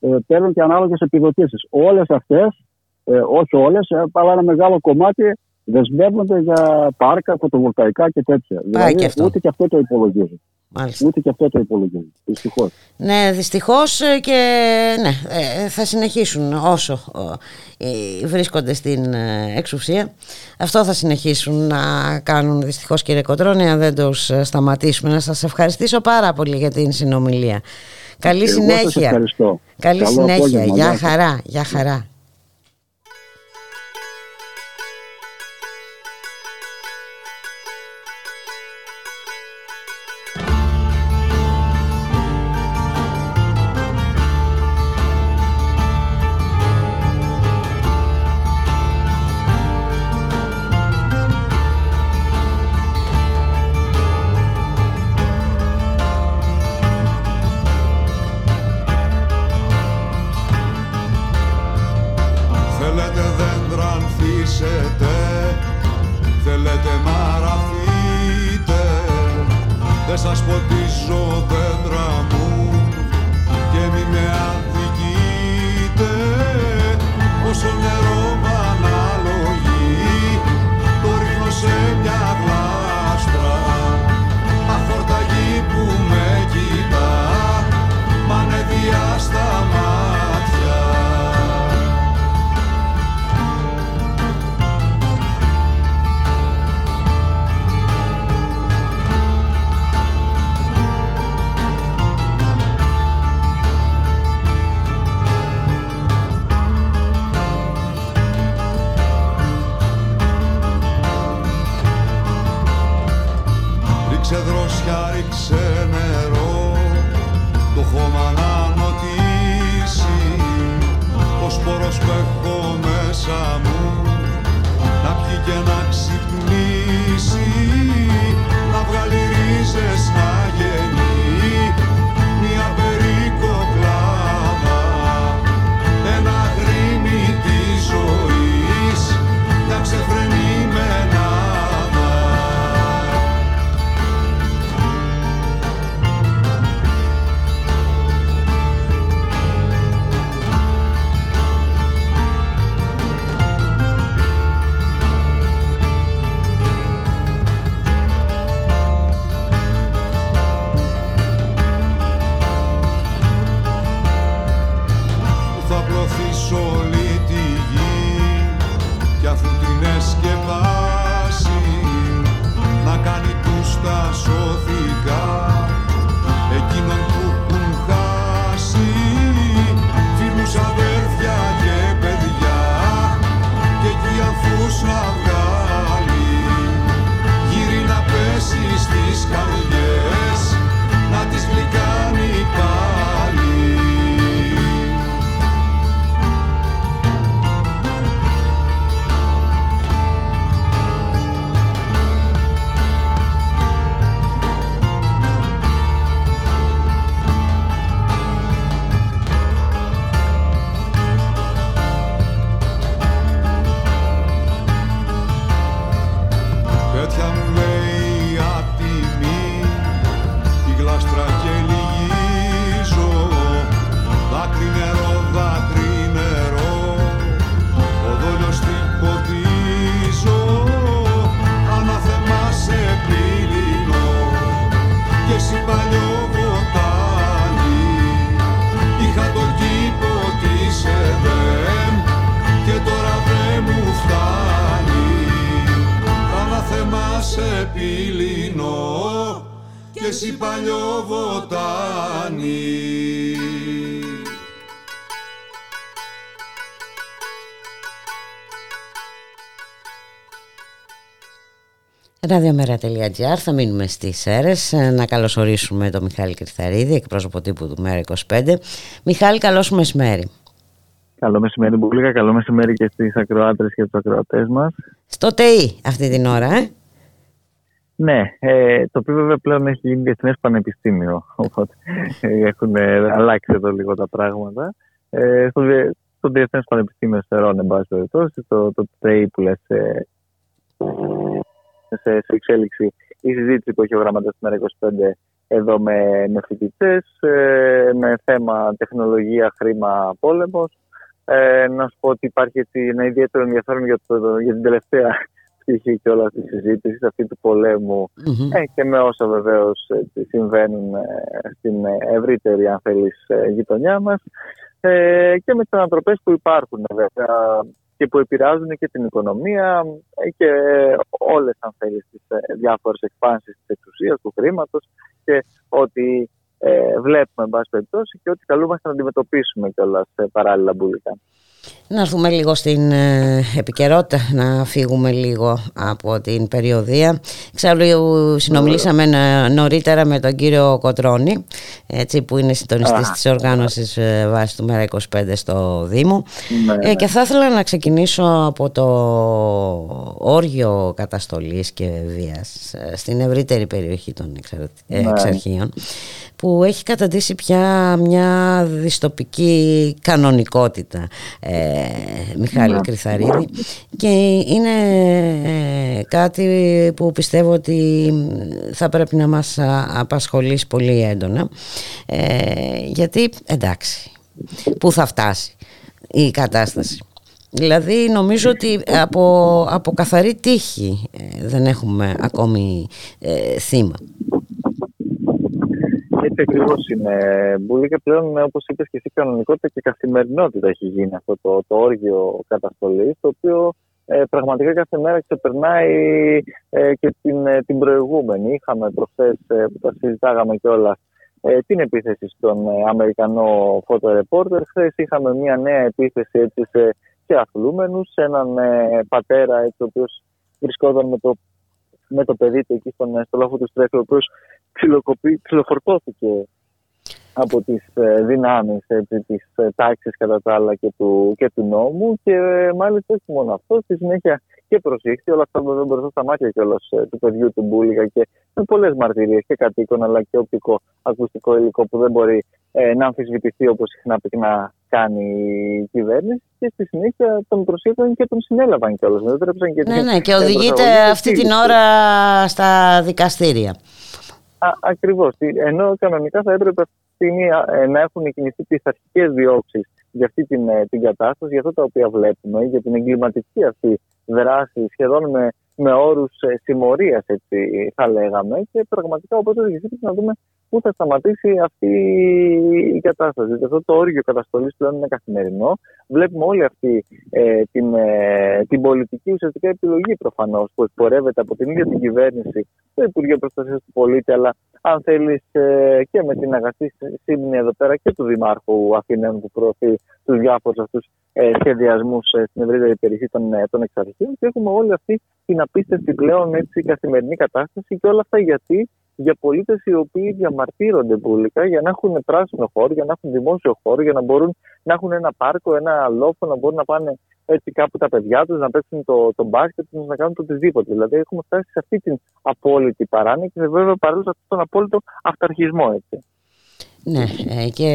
ε, παίρνουν και ανάλογες επιδοτήσεις. Όλες αυτές, ε, όχι όλες, ε, αλλά ένα μεγάλο κομμάτι δεσμεύονται για πάρκα, φωτοβολταϊκά και τέτοια. δηλαδή και αυτό. ούτε και αυτό το υπολογίζουν. Μάλιστα. Ούτε και αυτό το υπολογίζουν. Δυστυχώς. Ναι, δυστυχώς ε, και ναι, ε, θα συνεχίσουν όσο ε, βρίσκονται στην ε, εξουσία. Αυτό θα συνεχίσουν να κάνουν δυστυχώς κύριε Κοτρώνη αν δεν τους ε, σταματήσουμε. Να σας ευχαριστήσω πάρα πολύ για την συνομιλία. Καλή Εγώ σας συνέχεια. ευχαριστώ. Καλή Καλό συνέχεια. απόγευμα. Γεια Γεια σας. χαρά. Γεια χαρά. Ραδιομέρα.gr, θα μείνουμε στις ΣΕΡΕΣ Ε, να καλωσορίσουμε τον Μιχάλη Κρυθαρίδη, εκπρόσωπο τύπου του ΜΕΡΑ25. Μιχάλη, καλό σου μεσημέρι. Καλό μεσημέρι, Μπουλίκα. Καλό μεσημέρι και στις ακροάτρες και του ακροατές μας. Στο ΤΕΙ αυτή την ώρα, ε. Ναι, ε, το οποίο βέβαια πλέον έχει γίνει διεθνές πανεπιστήμιο. Οπότε ε, έχουν ε, αλλάξει εδώ λίγο τα πράγματα. Ε, στο, διε- στο Διεθνές Πανεπιστήμιο Στερών, εν πάση περιπτώσει, το, το ΤΕΙ που λες ε, σε, σε εξέλιξη η συζήτηση που έχει ο γραμματέα του ΜΕΡΑ25 εδώ με, με φοιτητές, με θέμα τεχνολογία, χρήμα, πόλεμος. Ε, να σου πω ότι υπάρχει έτσι ένα ιδιαίτερο ενδιαφέρον για, το, για την τελευταία πτυχή και όλα τη συζήτηση, αυτή του πολέμου. Ε, και με όσα βεβαίως συμβαίνουν ε, στην ε, ευρύτερη, αν θέλεις, γειτονιά μας. Ε, και με τις ανατροπές που υπάρχουν βέβαια και που επηρεάζουν και την οικονομία ε, και όλες αν θέλεις τις ε, διάφορες εκφάνσεις της εξουσίας, του χρήματος και ότι ε, βλέπουμε εν πάση περιπτώσει και ότι καλούμαστε να αντιμετωπίσουμε κιόλας ε, παράλληλα μπουλικά. Να έρθουμε λίγο στην ε, επικαιρότητα, να φύγουμε λίγο από την περιοδία. Εξάλλου συνομιλήσαμε να- νωρίτερα με τον κύριο Κοτρώνη, έτσι, που είναι συντονιστής Α. της οργάνωσης ε, βάσης του ΜΕΡΑ25 στο Δήμο. Ναι, Ε, και θα ήθελα να ξεκινήσω από το όργιο καταστολής και βίας ε, στην ευρύτερη περιοχή των εξαρ- ε, Ναι. Εξαρχείων που έχει καταντήσει πια μια δυστοπική κανονικότητα ε, Μιχάλη Ναι. Κρυθαρίδη και είναι ε, κάτι που πιστεύω ότι θα πρέπει να μας α, απασχολήσει πολύ έντονα ε, γιατί εντάξει πού θα φτάσει η κατάσταση Δηλαδή νομίζω ότι από, από καθαρή τύχη ε, δεν έχουμε ακόμη ε, θύμα. Έτσι ακριβώς είναι. Μπουλίκα πλέον, όπως είπες και εσύ, κανονικότητα και καθημερινότητα έχει γίνει αυτό το, το όργιο καταστολής, το οποίο ε, πραγματικά κάθε μέρα ξεπερνάει ε, και την, ε, την προηγούμενη. Είχαμε προχθές ε, που τα συζητάγαμε κιόλας ε, την επίθεση στον ε, Αμερικανό φωτορεπόρτερ. Χθες είχαμε μια νέα επίθεση έτσι, σε, σε αθλούμενους, σε έναν ε, πατέρα έτσι, ο οποίος βρισκόταν με το, με το παιδί του εκεί στον, ε, στο λόφο του στρέφη, ο οποίος ξυλοκοπή- ξυλοφορτώθηκε από τις ε, δυνάμεις έτσι, της ε, τάξης κατά τα άλλα και του, και του νόμου και ε, μάλιστα όχι μόνο αυτό, στη συνέχεια και προσήχθη όλα αυτά βέβαια μπροστά στα μάτια κιόλας ε, του παιδιού του Μπούλιγα και με πολλές μαρτυρίες και κατοίκων αλλά και οπτικό ακουστικό υλικό που δεν μπορεί ε, να αμφισβητηθεί όπως συχνά πυκνά κάνει η κυβέρνηση και στη συνέχεια τον προσήχθηκαν και τον συνέλαβαν κιόλας. Δεν έτρεψαν και Ναι, την, ναι, και ε, οδηγείται προσαγωγή αυτή την της ώρα στα δικαστήρια. Α, Ακριβώς. Ενώ κανονικά θα έπρεπε αυτή τη στιγμή ε, να έχουν κινηθεί τις αρχικές διώξεις για αυτή την, ε, την κατάσταση, για αυτά τα οποία βλέπουμε, για την εγκληματική αυτή δράση, σχεδόν με, με όρους συμμορίας, έτσι θα λέγαμε. Και πραγματικά, όπως έδωσε να δούμε πού θα σταματήσει αυτή η κατάσταση. Γιατί αυτό το όργιο καταστολής πλέον είναι καθημερινό. Βλέπουμε όλη αυτή ε, την, ε, την πολιτική ουσιαστικά επιλογή προφανώς που εκπορεύεται από την ίδια την κυβέρνηση, το Υπουργείο Προστασίας του Πολίτη, αλλά αν θέλεις και με την αγαστή σύμνη εδώ πέρα και του Δημάρχου Αθηναίων που προωθεί τους διάφορους αυτούς ε, σχεδιασμούς στην ευρύτερη περιοχή των, ε, των εξαρχείων. Και έχουμε όλη αυτή την απίστευτη πλέον έτσι, καθημερινή κατάσταση και όλα αυτά γιατί για πολίτες οι οποίοι διαμαρτύρονται πουλικά για να έχουν πράσινο χώρο, για να έχουν δημόσιο χώρο, για να μπορούν να έχουν ένα πάρκο, ένα λόφο, να μπορούν να πάνε έτσι κάπου τα παιδιά τους, να παίξουν το, το μπάσκετ τους, να κάνουν το οτιδήποτε. Δηλαδή έχουμε φτάσει σε αυτή την απόλυτη παράνοια και βέβαια παράλληλα σε αυτόν τον απόλυτο αυταρχισμό. Έτσι. Ναι, ε, και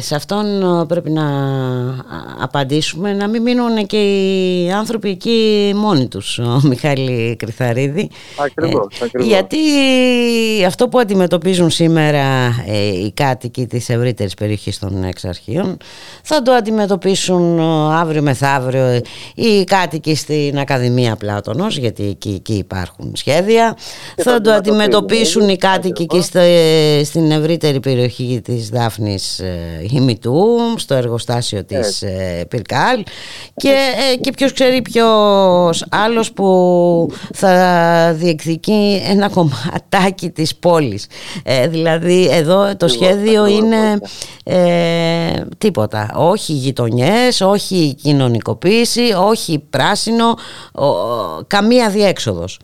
σε αυτόν ε, πρέπει να α- απαντήσουμε να μην μείνουν και οι άνθρωποι εκεί μόνοι τους, ο Μιχάλη Κρυθαρίδη. Ακριβώς, Ε, ακριβώς. Γιατί αυτό που αντιμετωπίζουν σήμερα ε, οι κάτοικοι της ευρύτερης περιοχής των εξαρχείων θα το αντιμετωπίσουν ε, αύριο μεθαύριο ε, οι κάτοικοι στην Ακαδημία Πλάτωνος γιατί εκεί, εκεί υπάρχουν σχέδια θα το αντιμετωπίσουν οι κάτοικοι εκεί στο- στην ευρύτερη περιοχή της Δάφνης ε, Χιμητού στο εργοστάσιο της ε, Πυρκάλ. Και, ε, και ποιος ξέρει ποιος άλλος που θα διεκδικεί ένα κομματάκι της πόλης. Ε, δηλαδή εδώ το σχέδιο είναι ε, τίποτα. Όχι γειτονιές, όχι κοινωνικοποίηση όχι πράσινο ο- καμία διέξοδος.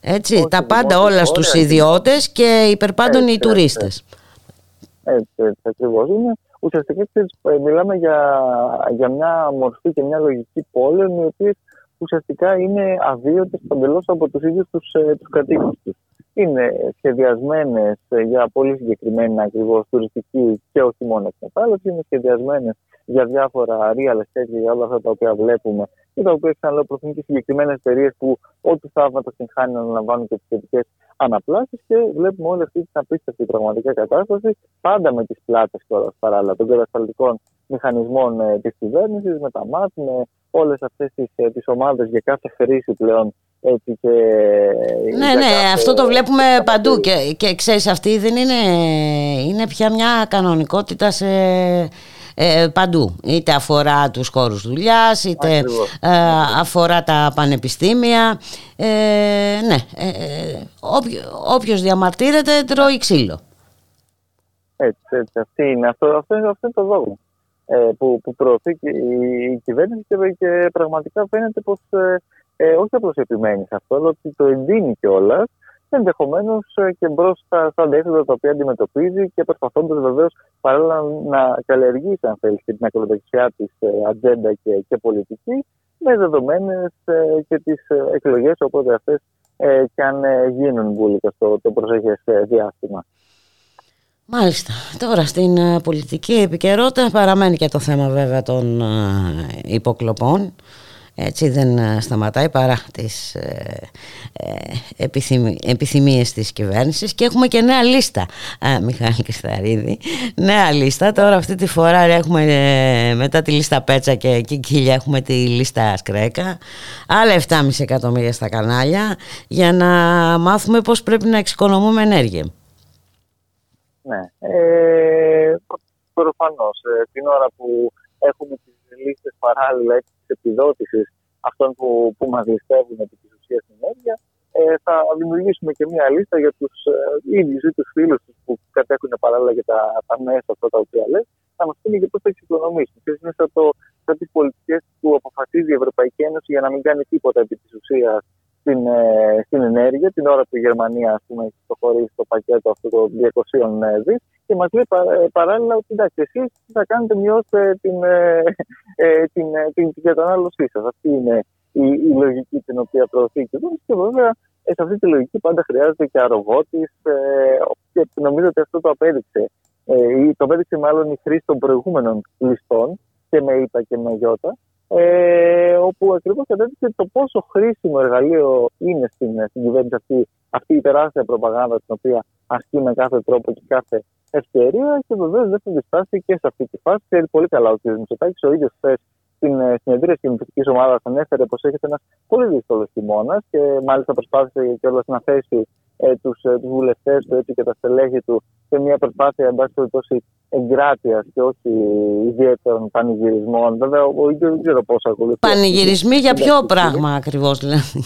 Έτσι, τα πάντα όλα στους ιδιώτες και υπερπάντων οι τουρίστες Έτσι, έτσι ακριβώς είναι. Ουσιαστικά ξέρεις, ε, μιλάμε για, για μια μορφή και μια λογική πόλεων οι οποίε ουσιαστικά είναι αβίωτε παντελώ από τους ίδιους τους τους κατοίκους τους. Είναι σχεδιασμένες για πολύ συγκεκριμένη ακριβώς τουριστική και όχι μόνο εκμετάλλευση, είναι σχεδιασμένες για διάφορα real estate και για όλα αυτά τα οποία βλέπουμε και τα οποία ξαναλέω προωθούν και συγκεκριμένες εταιρείες που ό,τι θαύματα την χάνει να αναλαμβάνουν και τις σχετικές αναπλάσεις και βλέπουμε όλη αυτή την απίστευτη πραγματικά κατάσταση πάντα με τις πλάτες τώρα παράλληλα των κατασταλτικών μηχανισμών ε, της κυβέρνησης, με τα ΜΑΤ, με όλες αυτές τις ε, τις ομάδες για κάθε χρήση πλέον. Έτσι και Ναι, για ναι, κάθε- αυτό το βλέπουμε παντού και, και ξέρεις αυτή δεν είναι, είναι πια μια κανονικότητα σε ε, παντού. Είτε αφορά τους χώρους δουλειάς, είτε Ακριβώς. ε, αφορά τα πανεπιστήμια. Ε, ναι, ε, ε, όποιο, όποιος διαμαρτύρεται τρώει ξύλο. Έτσι, έτσι. Αυτή είναι, αυτό, αυτό, είναι, αυτό είναι το δόγμα ε, που, που προωθεί και η, η κυβέρνηση και, και πραγματικά φαίνεται πως ε, ε, όχι απλώς επιμένει σε αυτό, αλλά ότι το εντείνει κιόλας ενδεχομένως και μπρος στα, στα αντίθετα τα οποία αντιμετωπίζει και προσπαθώντας βεβαίως παράλληλα να καλλιεργήσει, αν θέλεις, και την ακροδεξιά της ατζέντα και, και πολιτική, με δεδομένες και τις εκλογές, οπότε αυτές ε, και αν ε, γίνουν μπουλικα στο το προσεχέ διάστημα. Μάλιστα. Τώρα στην ε, πολιτική επικαιρότητα παραμένει και το θέμα βέβαια των ε, υποκλοπών. Έτσι δεν ε, σταματάει παρά τις ε, ε, επιθυμι, επιθυμίες της κυβέρνησης και έχουμε και νέα λίστα α, Μιχάλη Κρυσταρίδη νέα λίστα τώρα αυτή τη φορά έχουμε ε, μετά τη λίστα Πέτσα και Κικίλια έχουμε τη λίστα Σκρέκα άλλα 7,5 εκατομμύρια στα κανάλια για να μάθουμε πώς πρέπει να εξοικονομούμε ενέργεια Ναι. Ε, Προφανώς. την ώρα που έχουμε τι λίστε παράλληλα της επιδότησης αυτών που, που μας ληστεύουν επί της ουσίας ενέργεια, ε, θα δημιουργήσουμε και μια λίστα για τους ε, ίδιους ή τους φίλους τους που κατέχουν παράλληλα για τα, τα μέσα αυτά τα οποία λες, να μας πούνε για πώς θα εξοικονομήσουν. Ποιε είναι σαν, το, σαν τις πολιτικές που αποφασίζει η Ευρωπαϊκή Ένωση για να μην κάνει τίποτα επί της ουσίας στην, ε, στην ενέργεια, την ώρα που η Γερμανία ας πούμε, έχει προχωρήσει το πακέτο αυτό των 200 δις και μας λέει πα, ε, παράλληλα ότι εντάξει, εσείς τι θα κάνετε, μειώστε την, ε, ε, την, ε, την, την κατανάλωσή σας. Αυτή είναι η, η λογική την οποία προωθεί η κυβέρνηση και βέβαια ε, σε αυτή τη λογική πάντα χρειάζεται και αρρωγότης ε, και νομίζω ότι αυτό το απέδειξε. Ε, ή το απέδειξε μάλλον η χρήση των προηγούμενων ληστών και με ΙΠΑ και με ΙΟΤΑ ε, όπου ακριβώς κατέδειξε το πόσο χρήσιμο εργαλείο είναι στην, στην κυβέρνηση αυτή, αυτή η τεράστια προπαγάνδα την οποία ασκεί με κάθε τρόπο και κάθε ευκαιρία και βεβαίως δεν θα διστάσει και σε αυτή τη φάση. Ξέρει πολύ καλά ο κ. Μητσοτάκης, ο ίδιος χθες στην ε, συνεδρία της κοινωνική ομάδας ανέφερε πως έχετε ένα πολύ δύσκολος χειμώνας και μάλιστα προσπάθησε κιόλας να θέσει ε, τους ε, τους βουλευτές του έτσι, και τα στελέχη του σε μια προσπάθεια εν πάση περιπτώσει εγκράτειας και όχι ιδιαίτερων πανηγυρισμών. Βέβαια, ο ίδιο δεν ξέρω πώς ακολουθεί. Πανηγυρισμοί για ποιο πράγμα ακριβώς δηλαδή.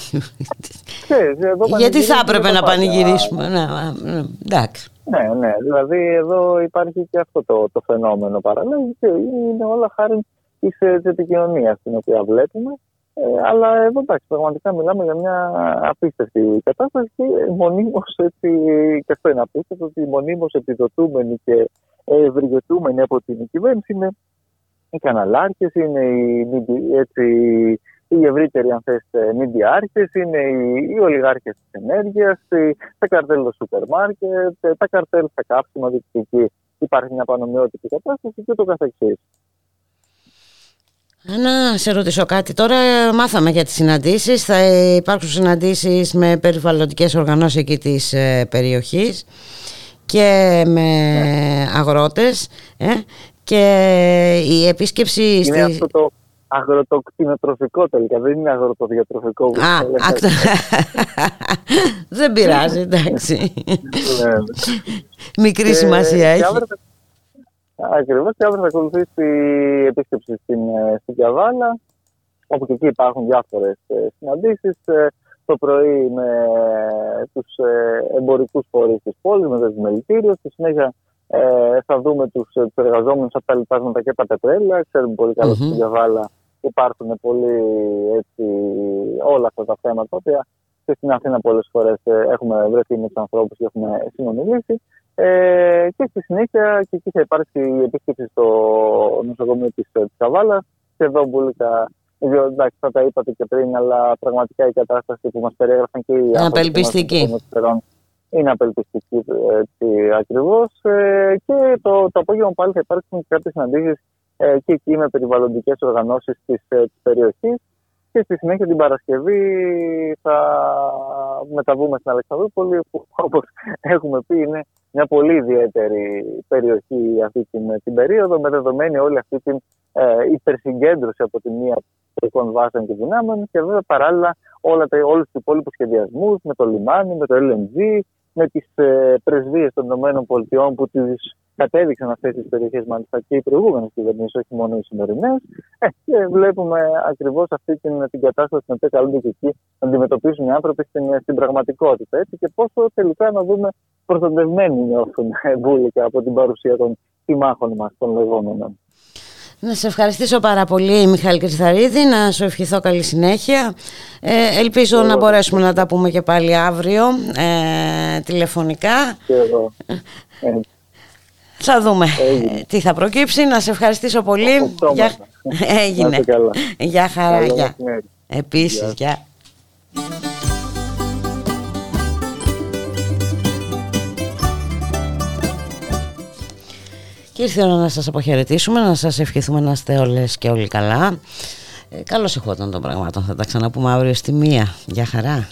Ξέρεις, εδώ Γιατί θα πανηγυρίζουμε έπρεπε τα να πάντα. πανηγυρίσουμε. Ναι, α, ναι, εντάξει. Ναι, ναι. Δηλαδή εδώ υπάρχει και αυτό το, το φαινόμενο παράλληλα και είναι όλα χάρη της επικοινωνίας την οποία βλέπουμε. Ε, αλλά εδώ εντάξει, πραγματικά μιλάμε για μια απίστευτη κατάσταση και μονίμως έτσι, και αυτό είναι απίστευτο, ότι μονίμως επιδοτούμενοι και ευεργετούμενοι από την κυβέρνηση είναι οι καναλάρχες, είναι οι, μιντι- έτσι, οι ευρύτεροι αν θες μιντιάρχες, είναι οι, οι ολιγάρχες της ενέργειας, οι, τα καρτέλ των σούπερ μάρκετ, τα καρτέλ στα κάψιμα, δυτική υπάρχει μια πανομοιότυπη κατάσταση και το καθεξής. Να σε ρωτήσω κάτι. Τώρα μάθαμε για τις συναντήσεις. Θα υπάρξουν συναντήσεις με περιβαλλοντικές οργανώσεις εκεί της ε, περιοχής και με αγρότες. Ε, και η επίσκεψη... Είναι στη- αυτό το αγροτοκτηνοτροφικό τελικά, δεν είναι αγροτοδιατροφικό. που Α, λέμε. άκτα. Δεν πειράζει, εντάξει. Ναι. Μικρή Και- σημασία και έχει. Αύριο θα- Ακριβώς και αύριο θα ακολουθήσει η επίσκεψη στην, ε, στην Καβάλα, όπου και εκεί υπάρχουν διάφορες ε, συναντήσεις. Ε, Το πρωί με τους ε, εμπορικούς φορείς της πόλης, με το επιμελητήριο. Στη συνέχεια ε, θα δούμε τους, ε, τους εργαζόμενους από τα λοιπάσματα και τα πετρέλαια. Ξέρουμε πολύ καλά ότι Μμμ. στην Κιαβάλα υπάρχουν πολύ έτσι, όλα αυτά τα θέματα, τα οποία και στην Αθήνα πολλές φορές ε, έχουμε βρεθεί με τους ανθρώπους και έχουμε συνομιλήσει. Ε, και στη συνέχεια και εκεί θα υπάρξει η επίσκεψη στο νοσοκομείο της, ε, της Καβάλας. Και εδώ μπουλίκα, δύο, εντάξει, θα τα είπατε και πριν, αλλά πραγματικά η κατάσταση που μας περιέγραφαν και οι άνθρωποι που μας απελπιστική. συνομιλούν είναι απελπιστική έτσι, ακριβώς. Ε, και το, το απόγευμα πάλι θα υπάρξουν και κάποιες συναντήσεις ε, και εκεί με περιβαλλοντικές οργανώσεις της, ε, της περιοχής. Και στη συνέχεια την Παρασκευή θα μεταβούμε στην Αλεξανδρούπολη που όπως έχουμε πει είναι μια πολύ ιδιαίτερη περιοχή αυτή την, την περίοδο με δεδομένη όλη αυτή την ε, υπερσυγκέντρωση από τη μία πολιτικών βάσεων και δυνάμεων και βέβαια παράλληλα όλα τα, όλους τους υπόλοιπους σχεδιασμούς με το λιμάνι, με το LNG, με τις ε, πρεσβείες των ΗΠΑ που τις κατέδειξαν αυτές τις περιοχές μάλιστα και οι προηγούμενες κυβερνήσεις, όχι μόνο οι σημερινές. Ε, και βλέπουμε ακριβώς αυτή την, την κατάσταση την οποία καλούνται και εκεί να αντιμετωπίσουν οι άνθρωποι στην, στην πραγματικότητα. Έτσι, και πόσο τελικά να δούμε προστατευμένοι νιώθουν ε, μπουλικα από την παρουσία των συμμάχων μας, των λεγόμενων. Να σε ευχαριστήσω πάρα πολύ Μιχάλη Κρυθαρίδη, να σου ευχηθώ καλή συνέχεια. Ε, ελπίζω να μπορέσουμε να τα πούμε και πάλι αύριο ε, τηλεφωνικά. Και εγώ. Ε, Θα δούμε ε, τι θα προκύψει. Να σε ευχαριστήσω πολύ. Γεια... Έγινε. Να είστε καλά. Γεια χαρά. Καλό Γεια. μεσημέρι. Επίσης, γεια. Και ήρθε η ώρα να σας αποχαιρετήσουμε, να σας ευχηθούμε να είστε όλες και όλοι καλά. Ε, καλώς εχόταν των πραγμάτων, θα τα ξαναπούμε αύριο στη μία. Γεια χαρά.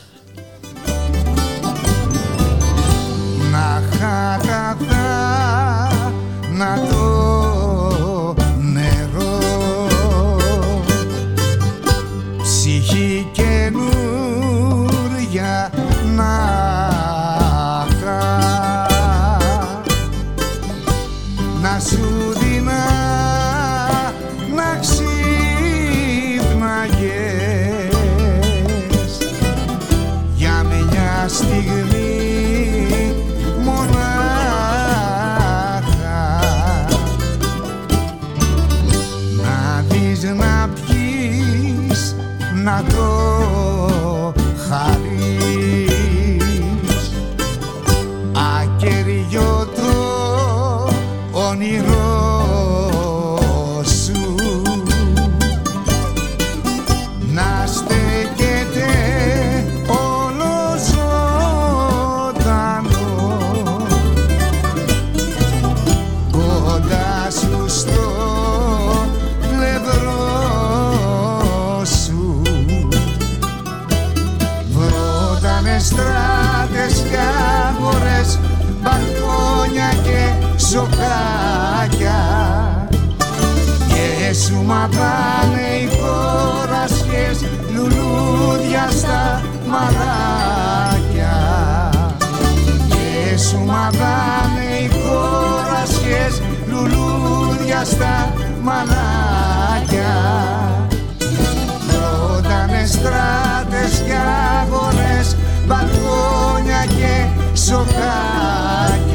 να χαγαθά να το νερό ψυχή λουλούδια στα μαλάκια Ρώτανε στράτες και αγορές μπαλκόνια και σοκάκια